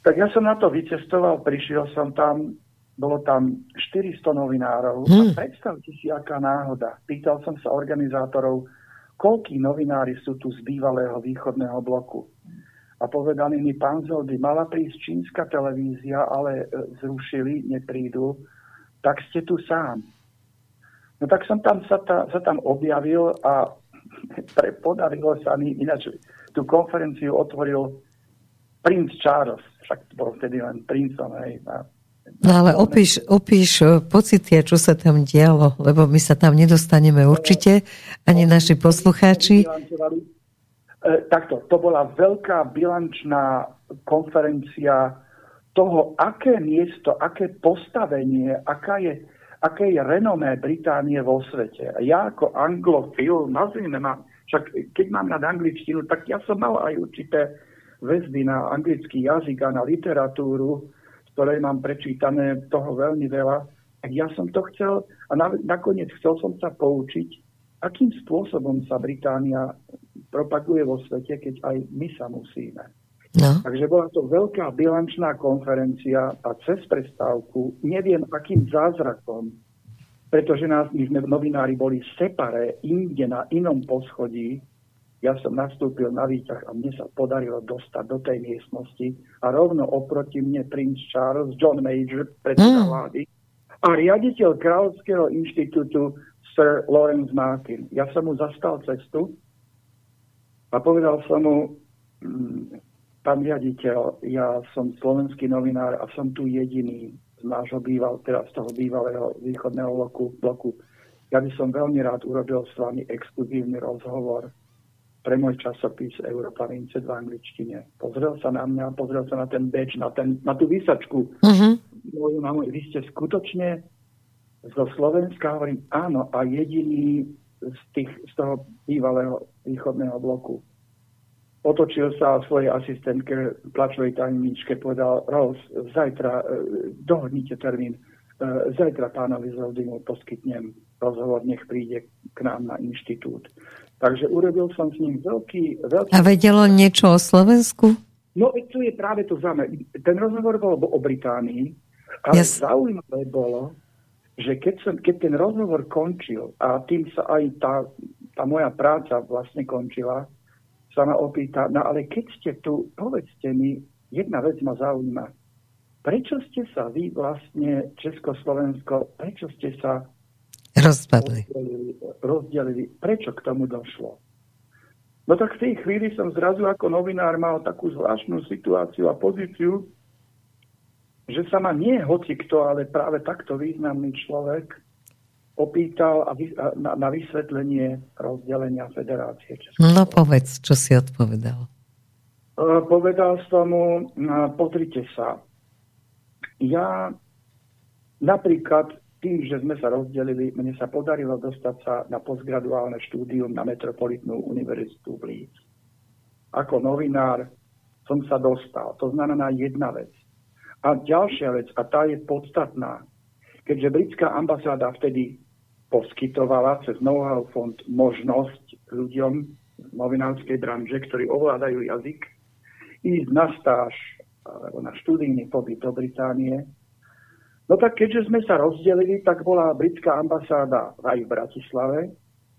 Tak ja som na to vycestoval, prišiel som tam, bolo tam 400 novinárov hmm. a predstavte si, aká náhoda. Pýtal som sa organizátorov, koľkí novinári sú tu z bývalého východného bloku. A povedali mi, pán Zoldy, mala prísť čínska televízia, ale e, zrušili, neprídu, tak ste tu sám. No tak som tam, sa, ta, sa tam objavil a pre, podarilo sa mi, ináč tú konferenciu otvoril princ Charles, však bol vtedy len princom, hej, a No ale opíš, opíš e, pocity, čo sa tam dialo, lebo my sa tam nedostaneme určite, ani naši poslucháči. E, takto, to bola veľká bilančná konferencia toho, aké miesto, aké postavenie, aká je, aké je renomé Británie vo svete. Ja ako anglofil, nazvime ma, však keď mám nad angličtinu, tak ja som mal aj určité väzby na anglický jazyk a na literatúru, ktorej mám prečítané toho veľmi veľa, tak ja som to chcel a na, nakoniec chcel som sa poučiť, akým spôsobom sa Británia propaguje vo svete, keď aj my sa musíme. No. Takže bola to veľká bilančná konferencia a cez prestávku neviem akým zázrakom, pretože nás, my sme novinári boli separé, inde na inom poschodí, ja som nastúpil na výťah a mne sa podarilo dostať do tej miestnosti a rovno oproti mne princ Charles, John Major, predseda mm. vlády a riaditeľ Kráľovského inštitútu Sir Lawrence Martin. Ja som mu zastal cestu a povedal som mu, mm, pán riaditeľ, ja som slovenský novinár a som tu jediný z nášho býval, teda z toho bývalého východného bloku, bloku. Ja by som veľmi rád urobil s vami exkluzívny rozhovor pre môj časopis Európa Vince v angličtine. Pozrel sa na mňa, pozrel sa na ten beč, na, ten, na tú výsačku. Uh-huh. Moju mamu, vy ste skutočne zo Slovenska, hovorím, áno, a jediný z, tých, z toho bývalého východného bloku. Otočil sa a svojej asistentke, plačovej tajemničke, povedal, Rose, zajtra, e, dohodnite termín, e, zajtra pánovi Zoldimu poskytnem rozhovor, nech príde k nám na inštitút. Takže urobil som s ním veľký... veľký... A vedelo niečo o Slovensku? No, tu je práve to zaujímavé. Ten rozhovor bol o Británii, ale yes. zaujímavé bolo, že keď, som, keď ten rozhovor končil a tým sa aj tá, tá moja práca vlastne končila, sa ma opýta, no ale keď ste tu, povedzte mi, jedna vec ma zaujíma. Prečo ste sa vy vlastne, Československo, prečo ste sa Rozpadli. Rozdelili, Prečo k tomu došlo? No tak v tej chvíli som zrazu ako novinár mal takú zvláštnu situáciu a pozíciu, že sa ma nie hoci kto, ale práve takto významný človek opýtal a vy, a na, na vysvetlenie rozdelenia Federácie Českého. No povedz, čo si odpovedal. Uh, povedal som mu, uh, pozrite sa, ja napríklad tým, že sme sa rozdelili, mne sa podarilo dostať sa na postgraduálne štúdium na Metropolitnú univerzitu v Líc. Ako novinár som sa dostal. To znamená jedna vec. A ďalšia vec, a tá je podstatná, keďže britská ambasáda vtedy poskytovala cez know-how fond možnosť ľuďom z novinárskej branže, ktorí ovládajú jazyk, ísť na stáž alebo na študijný pobyt do Británie, No tak keďže sme sa rozdelili, tak bola britská ambasáda aj v Bratislave.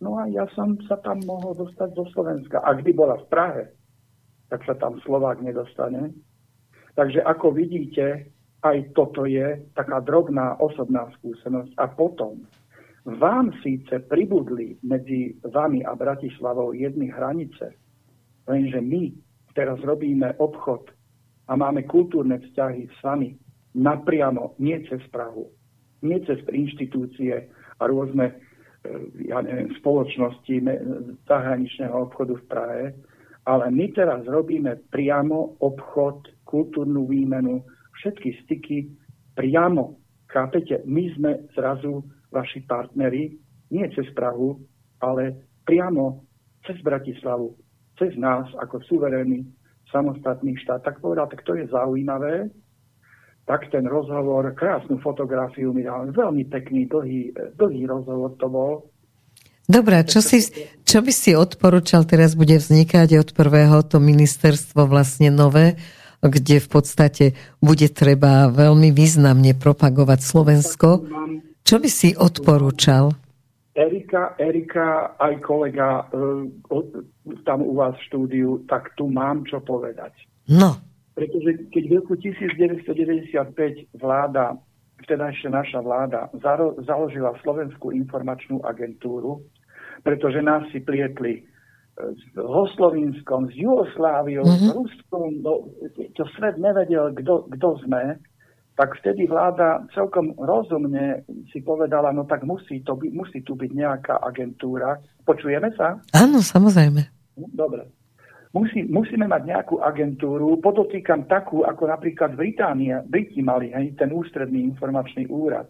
No a ja som sa tam mohol dostať do Slovenska. A kdy bola v Prahe, tak sa tam Slovák nedostane. Takže ako vidíte, aj toto je taká drobná osobná skúsenosť. A potom vám síce pribudli medzi vami a Bratislavou jedny hranice, lenže my teraz robíme obchod a máme kultúrne vzťahy s vami napriamo, nie cez Prahu, nie cez inštitúcie a rôzne e, ja neviem, spoločnosti zahraničného obchodu v Prahe, ale my teraz robíme priamo obchod, kultúrnu výmenu, všetky styky priamo. Chápete? My sme zrazu vaši partneri, nie cez Prahu, ale priamo cez Bratislavu, cez nás ako suverénny samostatný štát. Tak povedal, tak to je zaujímavé, tak ten rozhovor, krásnu fotografiu mi dal, veľmi pekný, dlhý, dlhý rozhovor to bol. Dobre, čo, si, čo by si odporúčal, teraz bude vznikať od prvého to ministerstvo vlastne nové, kde v podstate bude treba veľmi významne propagovať Slovensko. Čo by si odporúčal? Erika, Erika, aj kolega e, tam u vás v štúdiu, tak tu mám čo povedať. No. Pretože keď v roku 1995 vláda, vteda ešte naša vláda, založila Slovenskú informačnú agentúru, pretože nás si plietli s Hoslovinskom, s Jugosláviou, mm-hmm. s mhm. Ruskom, no, to svet nevedel, kto sme, tak vtedy vláda celkom rozumne si povedala, no tak musí, to by, musí tu byť nejaká agentúra. Počujeme sa? Áno, samozrejme. Dobre. Musí, musíme mať nejakú agentúru, podotýkam takú, ako napríklad Británia, Briti mali, hej, ten ústredný informačný úrad,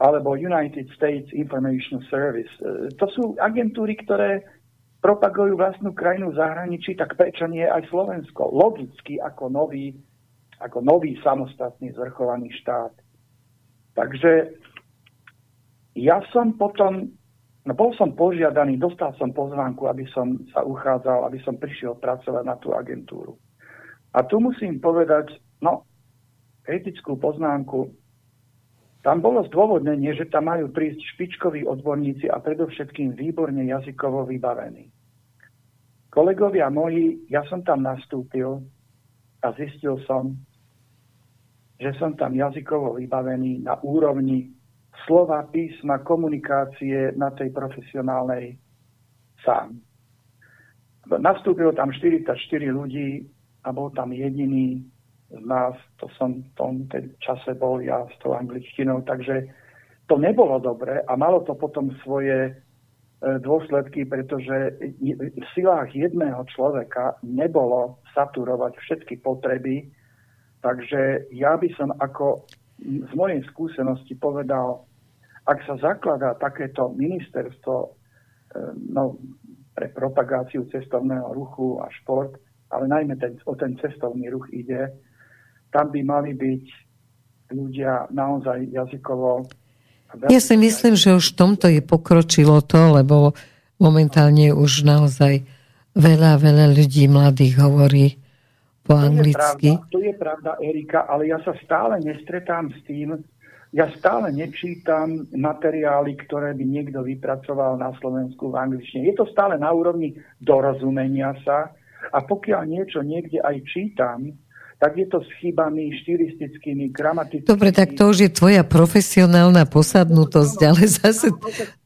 alebo United States Information Service. E, to sú agentúry, ktoré propagujú vlastnú krajinu v zahraničí, tak prečo nie aj Slovensko? Logicky ako nový, ako nový samostatný zvrchovaný štát. Takže ja som potom No bol som požiadaný, dostal som pozvánku, aby som sa uchádzal, aby som prišiel pracovať na tú agentúru. A tu musím povedať, no, kritickú poznámku, tam bolo zdôvodnenie, že tam majú prísť špičkoví odborníci a predovšetkým výborne jazykovo vybavení. Kolegovia moji, ja som tam nastúpil a zistil som, že som tam jazykovo vybavený na úrovni slova, písma, komunikácie na tej profesionálnej sám. Nastúpilo tam 44 ľudí a bol tam jediný z nás, to som v tom čase bol ja s tou angličtinou, takže to nebolo dobre a malo to potom svoje dôsledky, pretože v silách jedného človeka nebolo saturovať všetky potreby, takže ja by som ako z mojej skúsenosti povedal, ak sa zakladá takéto ministerstvo e, no, pre propagáciu cestovného ruchu a šport, ale najmä ten, o ten cestovný ruch ide, tam by mali byť ľudia naozaj jazykovo... Ja si myslím, že už v tomto je pokročilo to, lebo momentálne už naozaj veľa, veľa ľudí mladých hovorí po anglicky. To je pravda, to je pravda Erika, ale ja sa stále nestretám s tým, ja stále nečítam materiály, ktoré by niekto vypracoval na Slovensku v angličtine. Je to stále na úrovni dorozumenia sa a pokiaľ niečo niekde aj čítam, tak je to s chybami štilistickými, gramatickými. Dobre, tak to už je tvoja profesionálna posadnutosť, ale zase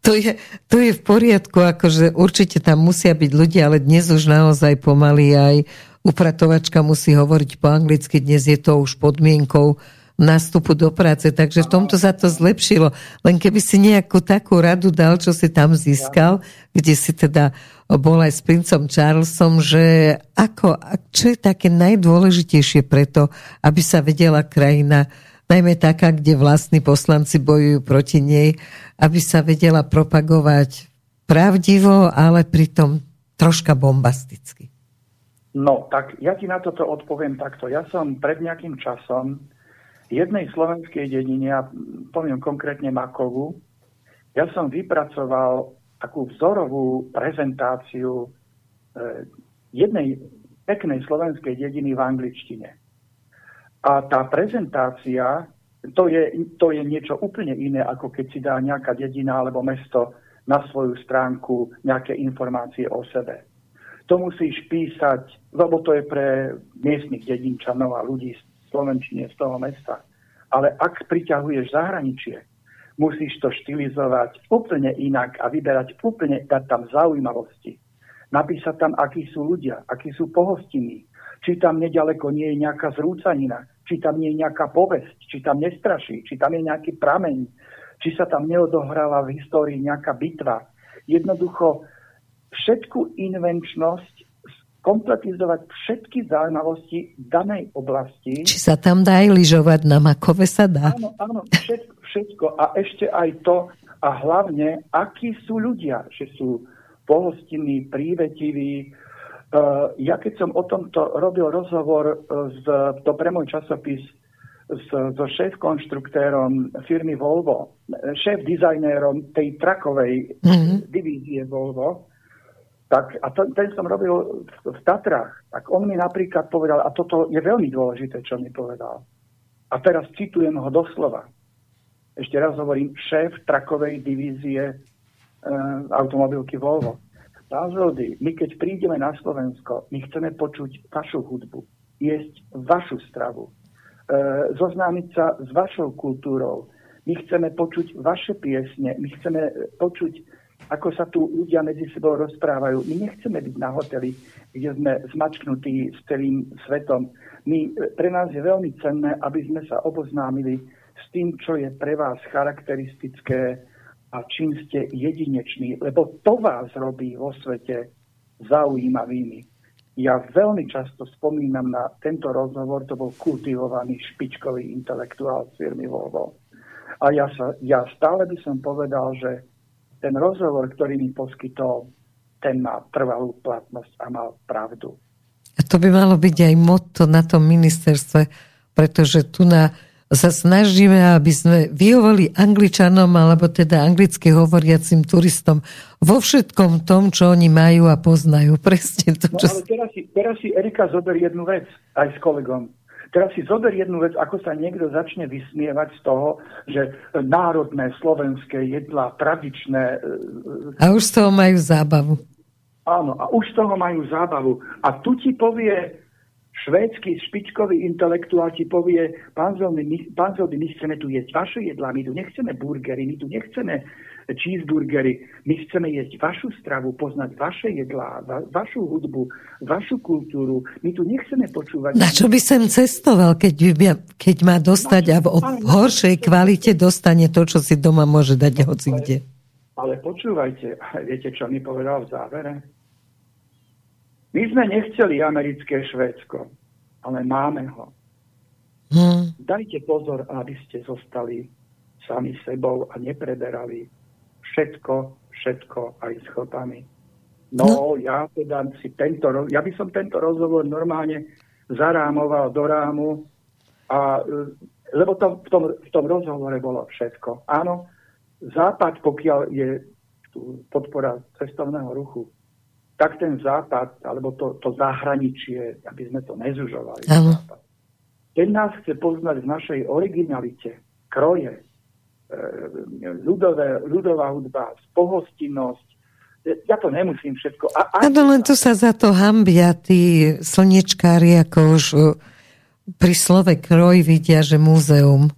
to je, to je v poriadku, akože určite tam musia byť ľudia, ale dnes už naozaj pomaly aj upratovačka musí hovoriť po anglicky, dnes je to už podmienkou nástupu do práce, takže v tomto sa to zlepšilo. Len keby si nejakú takú radu dal, čo si tam získal, kde si teda bol aj s princom Charlesom, že ako, čo je také najdôležitejšie preto, aby sa vedela krajina, najmä taká, kde vlastní poslanci bojujú proti nej, aby sa vedela propagovať pravdivo, ale pritom troška bombasticky. No, tak ja ti na toto odpoviem takto. Ja som pred nejakým časom jednej slovenskej dedine, ja poviem konkrétne Makovu, ja som vypracoval takú vzorovú prezentáciu e, jednej peknej slovenskej dediny v angličtine. A tá prezentácia, to je, to je niečo úplne iné, ako keď si dá nejaká dedina alebo mesto na svoju stránku nejaké informácie o sebe. To musíš písať, lebo to je pre miestnych dedinčanov a ľudí Slovenčine z toho mesta. Ale ak priťahuješ zahraničie, musíš to štilizovať úplne inak a vyberať úplne, dať tam zaujímavosti. Napísať tam, akí sú ľudia, akí sú pohostinní, či tam nedaleko nie je nejaká zrúcanina, či tam nie je nejaká povesť, či tam nestraší, či tam je nejaký prameň, či sa tam neodohrala v histórii nejaká bitva. Jednoducho všetku invenčnosť kompletizovať všetky zaujímavosti danej oblasti. Či sa tam dá aj lyžovať na Makove sa dá? Áno, áno, všetko, všetko. A ešte aj to, a hlavne, akí sú ľudia, že sú pohostinní, prívetiví. Uh, ja keď som o tomto robil rozhovor e, z, to pre môj časopis s, so šéf-konštruktérom firmy Volvo, šéf-dizajnérom tej trakovej mm-hmm. divízie Volvo, tak, a to, ten som robil v, v Tatrách, tak on mi napríklad povedal, a toto je veľmi dôležité, čo mi povedal. A teraz citujem ho doslova. Ešte raz hovorím, šéf trakovej divízie e, automobilky Volvo. Pán my keď prídeme na Slovensko, my chceme počuť vašu hudbu, jesť vašu stravu, e, zoznámiť sa s vašou kultúrou, my chceme počuť vaše piesne, my chceme počuť ako sa tu ľudia medzi sebou rozprávajú. My nechceme byť na hoteli, kde sme zmačknutí s celým svetom. My, pre nás je veľmi cenné, aby sme sa oboznámili s tým, čo je pre vás charakteristické a čím ste jedineční, lebo to vás robí vo svete zaujímavými. Ja veľmi často spomínam na tento rozhovor, to bol kultivovaný špičkový intelektuál firmy Volvo. A ja, sa, ja stále by som povedal, že ten rozhovor, ktorý mi poskytol, ten má trvalú platnosť a mal pravdu. A to by malo byť aj motto na tom ministerstve, pretože tu na, sa snažíme, aby sme vyhovali angličanom alebo teda anglicky hovoriacim turistom vo všetkom tom, čo oni majú a poznajú. Presne to, no, čo... No ale teraz si, teraz si Erika zober jednu vec aj s kolegom. Teraz si zober jednu vec, ako sa niekto začne vysmievať z toho, že národné slovenské jedlá, tradičné... E, a už z toho majú zábavu. Áno, a už z toho majú zábavu. A tu ti povie švédsky špičkový intelektuál ti povie, pán Zoldy, my, pán Zoldy, my chceme tu jesť vaše jedlá, my tu nechceme burgery, my tu nechceme cheeseburgery. My chceme jesť vašu stravu, poznať vaše jedlá, va, vašu hudbu, vašu kultúru. My tu nechceme počúvať... Na čo by sem cestoval, keď, keď má dostať a v, v horšej kvalite dostane to, čo si doma môže dať hoci kde? Ale počúvajte, viete, čo mi povedal v závere? My sme nechceli americké Švédsko, ale máme ho. Hmm. Dajte pozor, aby ste zostali sami sebou a nepreberali všetko, všetko aj s chlpami. No, no, ja teda si tento, ja by som tento rozhovor normálne zarámoval do rámu, a, e, lebo to, v, tom, v tom rozhovore bolo všetko. Áno, západ, pokiaľ je podpora cestovného ruchu, tak ten západ, alebo to, to zahraničie, aby sme to nezužovali, západ, ten nás chce poznať v našej originalite, kroje, ľudové, ľudová hudba, pohostinnosť. Ja to nemusím všetko. A, Áno, len to sa za to hambia tí slnečkári, ako už e, pri slove kroj vidia, že múzeum.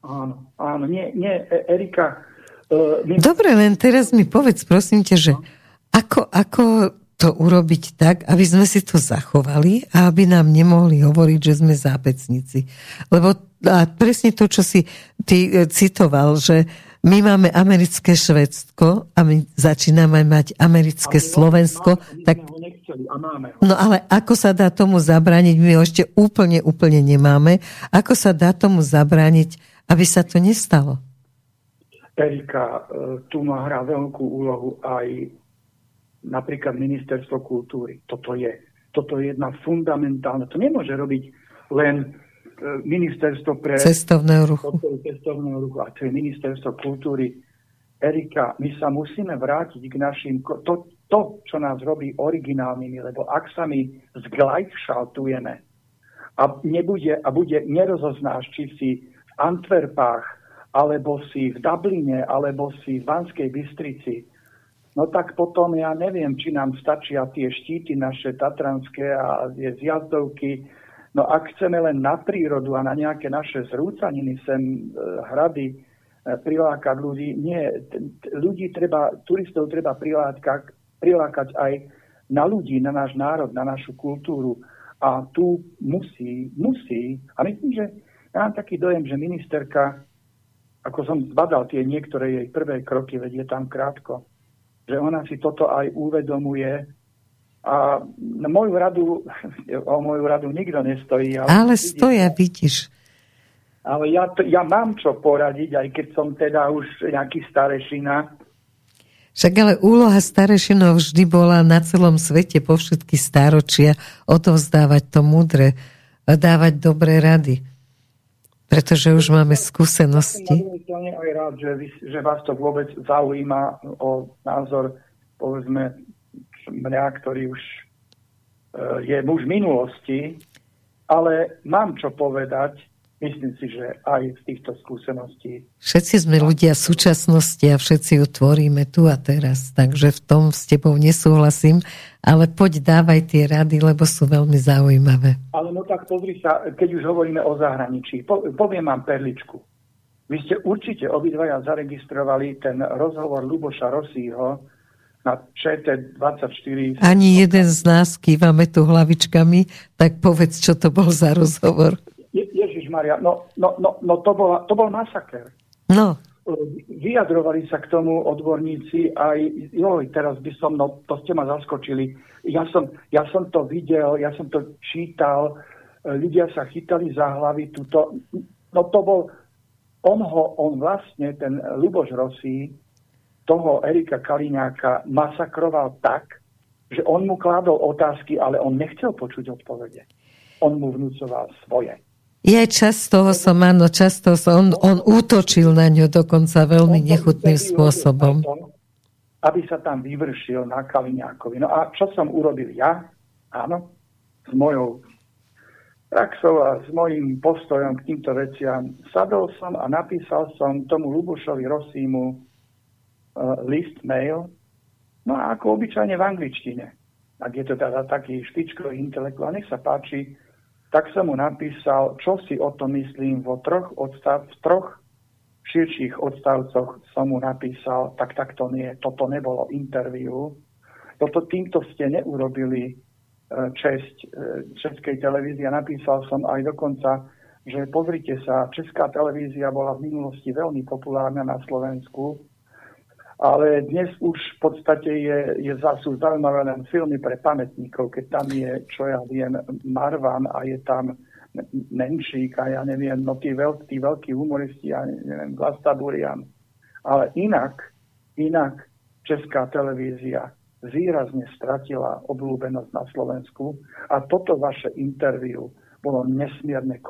Áno, áno, nie, nie, e, Erika. Uh, my... Dobre, len teraz mi povedz, prosím ťa, že no. ako, ako to urobiť tak, aby sme si to zachovali a aby nám nemohli hovoriť, že sme zápecníci. Lebo a presne to, čo si ty e, citoval, že my máme americké Švedsko a my začíname mať americké Slovensko. Tak... No ale ako sa dá tomu zabrániť? My ho ešte úplne, úplne nemáme. Ako sa dá tomu zabrániť, aby sa to nestalo? Erika, e, tu má hrá veľkú úlohu aj napríklad ministerstvo kultúry. Toto je, toto je jedna fundamentálna. To nemôže robiť len e, ministerstvo pre cestovného ruchu. cestovného ruchu a to je ministerstvo kultúry. Erika, my sa musíme vrátiť k našim, to, to čo nás robí originálnymi, lebo ak sa my zglajšaltujeme a, nebude, a bude, nerozoznáš, či si v Antwerpách, alebo si v Dubline, alebo si v Banskej Bystrici, no tak potom ja neviem, či nám stačia tie štíty naše tatranské a tie zjazdovky. No ak chceme len na prírodu a na nejaké naše zrúcaniny sem e, hrady e, prilákať ľudí, nie, ľudí treba, turistov treba prilákať, prilákať aj na ľudí, na náš národ, na našu kultúru. A tu musí, musí, a myslím, že ja mám taký dojem, že ministerka, ako som zbadal tie niektoré jej prvé kroky, veď je tam krátko, že ona si toto aj uvedomuje a na moju radu, o moju radu nikto nestojí. Ale, ale stoja, vidíš. Ale ja, to, ja mám čo poradiť, aj keď som teda už nejaký starešina. Však ale úloha starešinov vždy bola na celom svete po všetky stáročia odovzdávať to mudre, dávať dobré rady. Pretože už máme skúsenosti. Ja som aj rád, že, vy, že vás to vôbec zaujíma o názor, povedzme, mňa, ktorý už e, je muž minulosti, ale mám čo povedať myslím si, že aj z týchto skúseností. Všetci sme ľudia súčasnosti a všetci ju tvoríme tu a teraz, takže v tom s tebou nesúhlasím, ale poď dávaj tie rady, lebo sú veľmi zaujímavé. Ale no tak pozri sa, keď už hovoríme o zahraničí, po, poviem vám perličku. Vy ste určite obidvaja zaregistrovali ten rozhovor Luboša Rosího na ČT24. Ani jeden z nás kývame tu hlavičkami, tak povedz, čo to bol za rozhovor. Maria, no, no, no, no to, bola, to bol masaker. No. Vyjadrovali sa k tomu odborníci aj, joj, teraz by som, no to ste ma zaskočili. Ja som, ja som to videl, ja som to čítal, ľudia sa chytali za hlavy tuto. No to bol, on ho, on vlastne, ten Luboš Rosí, toho Erika Kaliňáka masakroval tak, že on mu kládol otázky, ale on nechcel počuť odpovede. On mu vnúcoval svoje. Je čas toho som, áno, často som, on, on útočil na ňu dokonca veľmi nechutným spôsobom. Aby sa tam vyvršil na Kaliňákovi. No a čo som urobil ja? Áno, s mojou praxou a s mojím postojom k týmto veciam. Sadol som a napísal som tomu Lubošovi Rosímu uh, list, mail, no a ako obyčajne v angličtine. Ak je to teda taký špičkový intelektuál, nech sa páči, tak som mu napísal, čo si o tom myslím vo troch, odstav, v troch širších odstavcoch som mu napísal, tak takto nie, toto nebolo interviu. Toto týmto ste neurobili e, česť e, Českej televízie. Napísal som aj dokonca, že pozrite sa, Česká televízia bola v minulosti veľmi populárna na Slovensku ale dnes už v podstate je, je sú zaujímavé len filmy pre pamätníkov, keď tam je, čo ja viem, Marvan a je tam Menšík a ja neviem, no tí, veľk, tí veľkí humoristi, ja neviem, Vlasta Burian. Ale inak, inak Česká televízia výrazne stratila obľúbenosť na Slovensku a toto vaše interviu bolo nesmierne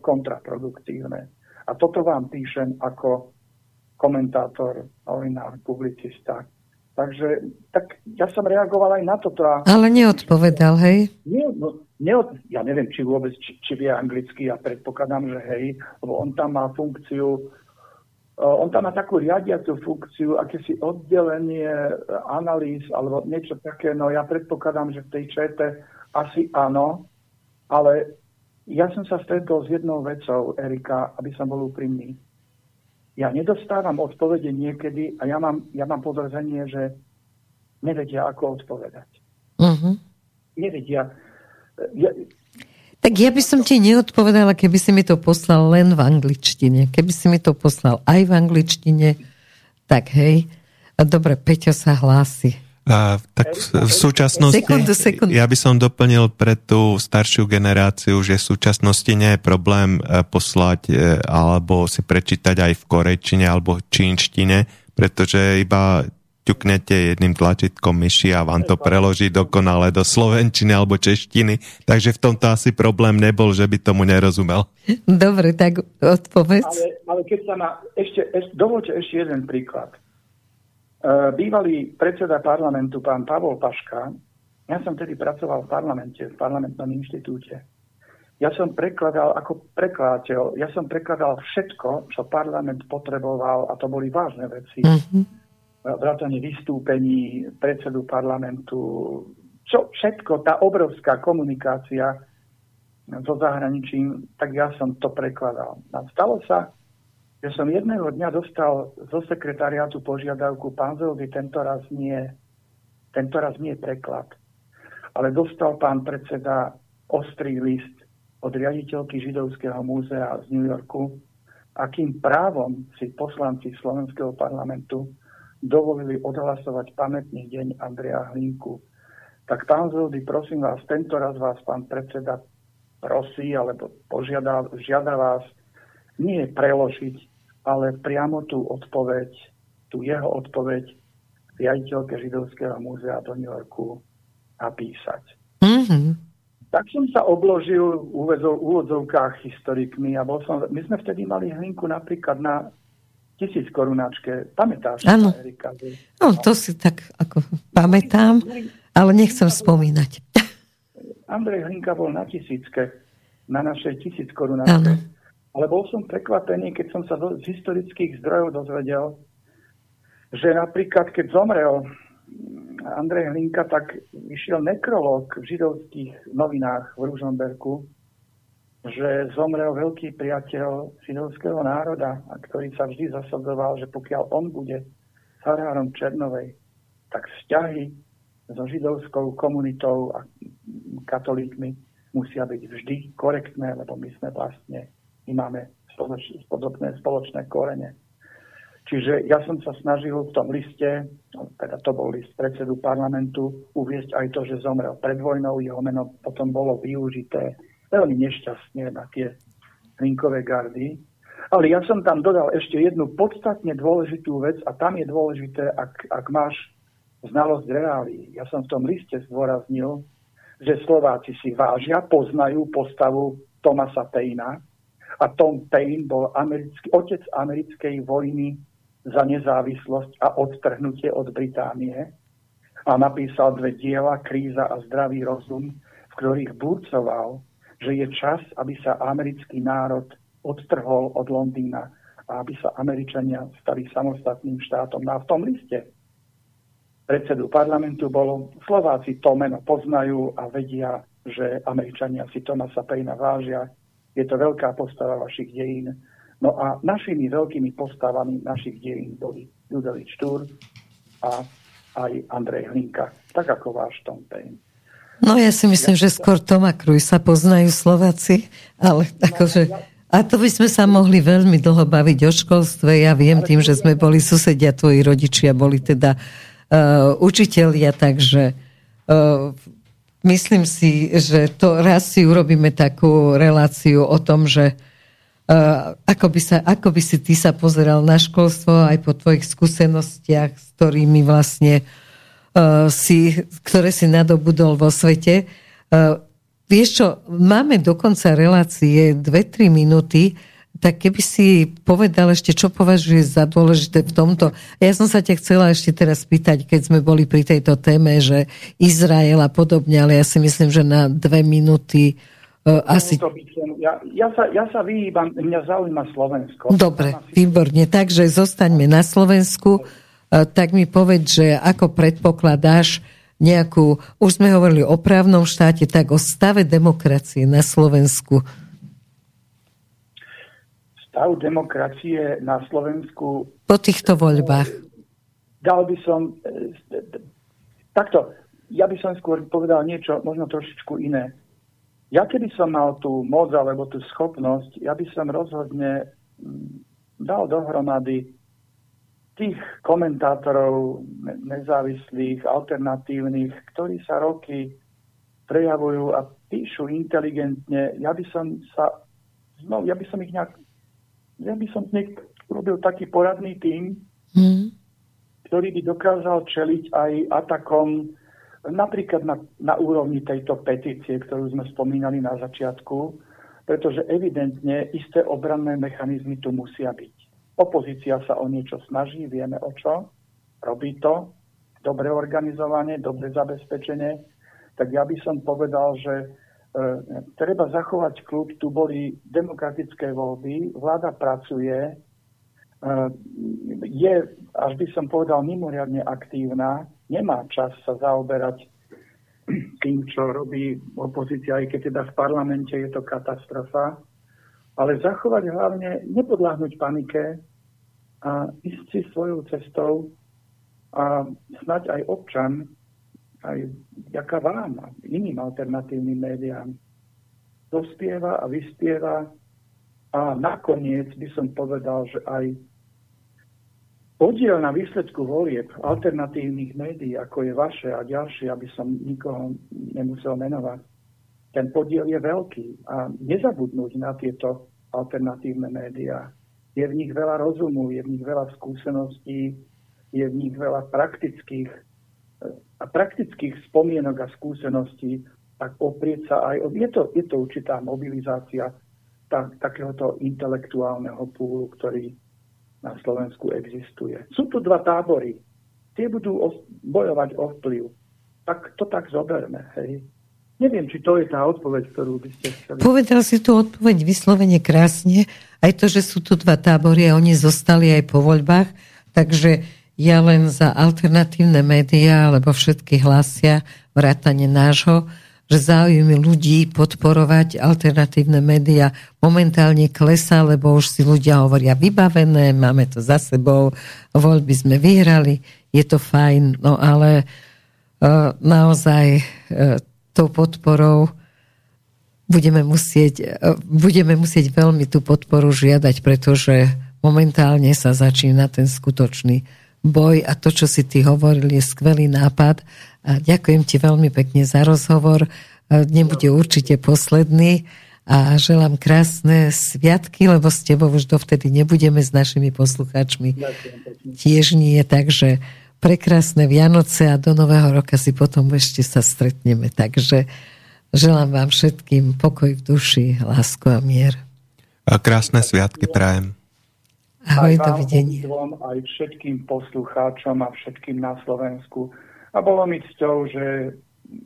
kontraproduktívne. A toto vám píšem ako komentátor, novinár, publicista. Takže tak ja som reagoval aj na toto. A... Ale neodpovedal, hej? Nie, no, neod... Ja neviem, či vôbec, či, či vie anglicky, ja predpokladám, že hej, lebo on tam má funkciu, uh, on tam má takú riadiacu funkciu, akési oddelenie analýz alebo niečo také, no ja predpokladám, že v tej čete asi áno, ale ja som sa stretol s jednou vecou, Erika, aby som bol úprimný ja nedostávam odpovede niekedy a ja mám, ja mám podozrenie, že nevedia, ako odpovedať. Uh-huh. Nevedia. Ja, tak ja by som ti neodpovedala, keby si mi to poslal len v angličtine. Keby si mi to poslal aj v angličtine, tak hej. Dobre, Peťo sa hlási. A, tak v, v súčasnosti, sekundu, sekundu. ja by som doplnil pre tú staršiu generáciu, že v súčasnosti nie je problém e, poslať e, alebo si prečítať aj v korejčine alebo čínštine, pretože iba ťuknete jedným tlačítkom myši a vám to preloží dokonale do slovenčiny alebo češtiny. Takže v tomto asi problém nebol, že by tomu nerozumel. Dobre, tak odpovedz. Ale, ale keď sa ma... Ešte, ešte, dovolte ešte jeden príklad. Uh, bývalý predseda parlamentu, pán Pavol Paška, ja som tedy pracoval v parlamente, v parlamentnom inštitúte. Ja som prekladal ako prekladateľ, ja som prekladal všetko, čo parlament potreboval a to boli vážne veci. Mm-hmm vrátanie vystúpení predsedu parlamentu, čo všetko, tá obrovská komunikácia so zahraničím, tak ja som to prekladal. A stalo sa, že som jedného dňa dostal zo sekretariátu požiadavku, pán Zeldy, tento raz nie, tento raz nie preklad, ale dostal pán predseda ostrý list od riaditeľky Židovského múzea z New Yorku, akým právom si poslanci Slovenského parlamentu dovolili odhlasovať pamätný deň Andrea Hlinku. Tak pán Zoldy, prosím vás, tento raz vás pán predseda prosí, alebo požiada, žiada vás nie preložiť, ale priamo tú odpoveď, tú jeho odpoveď riaditeľke Židovského múzea do New Yorku napísať. Mm-hmm. Tak som sa obložil v úvodzovkách historikmi a bol som, my sme vtedy mali hlinku napríklad na tisíc korunáčke. Pamätáš? Áno. No, to si tak ako pamätám, ale nechcem spomínať. Andrej Hlinka bol na tisícke, na našej tisíc korunáčke. Áno. Ale bol som prekvapený, keď som sa z historických zdrojov dozvedel, že napríklad, keď zomrel Andrej Hlinka, tak vyšiel nekrolog v židovských novinách v Ružomberku, že zomrel veľký priateľ židovského národa, a ktorý sa vždy zasadzoval, že pokiaľ on bude farárom Černovej, tak vzťahy so židovskou komunitou a katolíkmi musia byť vždy korektné, lebo my sme vlastne, my máme podobné spoločné korene. Čiže ja som sa snažil v tom liste, teda to bol list predsedu parlamentu, uviezť aj to, že zomrel pred vojnou, jeho meno potom bolo využité veľmi nešťastne na tie linkové gardy. Ale ja som tam dodal ešte jednu podstatne dôležitú vec a tam je dôležité, ak, ak máš znalosť reálí. Ja som v tom liste zdôraznil, že Slováci si vážia, poznajú postavu Tomasa Paina a Tom Paine bol americký, otec americkej vojny za nezávislosť a odtrhnutie od Británie a napísal dve diela Kríza a zdravý rozum, v ktorých burcoval že je čas, aby sa americký národ odtrhol od Londýna a aby sa Američania stali samostatným štátom. No a v tom liste predsedu parlamentu bolo, Slováci to meno poznajú a vedia, že Američania si Tomasa Pejna vážia. Je to veľká postava vašich dejín. No a našimi veľkými postavami našich dejín boli Judovič Štúr a aj Andrej Hlinka, tak ako váš Tom Payne. No ja si myslím, že skôr Toma Kruj sa poznajú Slováci, ale akože... A to by sme sa mohli veľmi dlho baviť o školstve. Ja viem tým, že sme boli susedia, tvoji rodičia boli teda uh, učitelia, takže uh, myslím si, že to raz si urobíme takú reláciu o tom, že uh, ako, by sa, ako by si ty sa pozeral na školstvo aj po tvojich skúsenostiach, s ktorými vlastne uh, si, ktoré si nadobudol vo svete. Uh, vieš čo, máme dokonca relácie 2-3 minúty, tak keby si povedal ešte, čo považuješ za dôležité v tomto. Ja som sa ťa chcela ešte teraz spýtať, keď sme boli pri tejto téme, že Izrael a podobne, ale ja si myslím, že na dve minúty uh, asi... Ja, ja, sa, ja sa vyhýbam, mňa zaujíma Slovensko. Dobre, výborne, takže zostaňme na Slovensku. E, tak mi povedz, že ako predpokladáš nejakú, už sme hovorili o právnom štáte, tak o stave demokracie na Slovensku. Stav demokracie na Slovensku... Po týchto voľbách. Dal by som... takto, ja by som skôr povedal niečo možno trošičku iné. Ja keby som mal tú moc alebo tú schopnosť, ja by som rozhodne mm, dal dohromady tých komentátorov nezávislých, alternatívnych, ktorí sa roky prejavujú a píšu inteligentne. Ja by som sa, no, ja by som ich nejak, ja by som z nich urobil taký poradný tým, mm. ktorý by dokázal čeliť aj atakom napríklad na, na úrovni tejto petície, ktorú sme spomínali na začiatku, pretože evidentne isté obranné mechanizmy tu musia byť. Opozícia sa o niečo snaží, vieme o čo, robí to, dobre organizovanie, dobre zabezpečenie, tak ja by som povedal, že treba zachovať kľud. Tu boli demokratické voľby, vláda pracuje, e, je, až by som povedal, mimoriadne aktívna, nemá čas sa zaoberať tým, čo robí opozícia, aj keď teda v parlamente je to katastrofa, ale zachovať hlavne, nepodláhnuť panike a ísť si svojou cestou a snať aj občan, aj jaká vám a iným alternatívnym médiám, dospieva a vyspieva a nakoniec by som povedal, že aj Podiel na výsledku volieb alternatívnych médií, ako je vaše a ďalšie, aby som nikoho nemusel menovať, ten podiel je veľký a nezabudnúť na tieto alternatívne médiá. Je v nich veľa rozumu, je v nich veľa skúseností, je v nich veľa praktických praktických spomienok a skúseností, tak oprieť sa aj... Je to, je to určitá mobilizácia tak, takéhoto intelektuálneho púlu, ktorý na Slovensku existuje. Sú tu dva tábory. Tie budú bojovať o vplyv. Tak to tak zoberme. Hej. Neviem, či to je tá odpoveď, ktorú by ste chceli. Povedal si tú odpoveď vyslovene krásne. Aj to, že sú tu dva tábory a oni zostali aj po voľbách. Takže ja len za alternatívne médiá, lebo všetky hlasia vrátane nášho, že záujmy ľudí podporovať alternatívne médiá momentálne klesá, lebo už si ľudia hovoria vybavené, máme to za sebou, voľby sme vyhrali, je to fajn, no ale uh, naozaj uh, tou podporou budeme musieť, uh, budeme musieť veľmi tú podporu žiadať, pretože momentálne sa začína ten skutočný boj a to, čo si ty hovoril, je skvelý nápad a ďakujem ti veľmi pekne za rozhovor. Nebude určite posledný a želám krásne sviatky, lebo s tebou už dovtedy nebudeme s našimi poslucháčmi. Tiež nie, takže prekrásne Vianoce a do Nového roka si potom ešte sa stretneme. Takže želám vám všetkým pokoj v duši, lásku a mier. A krásne sviatky prajem. Ahoj, aj dovidenia. Dvom, aj všetkým poslucháčom a všetkým na Slovensku. A bolo mi cťou, že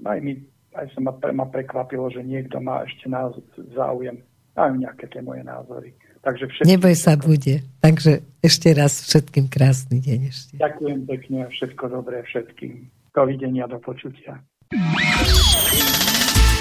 aj, mi, aj sa ma, ma prekvapilo, že niekto má ešte náz, záujem aj nejaké tie moje názory. Takže všetkým... Neboj sa bude. Takže ešte raz všetkým krásny deň ešte. Ďakujem pekne a všetko dobré všetkým. Dovidenia, do počutia.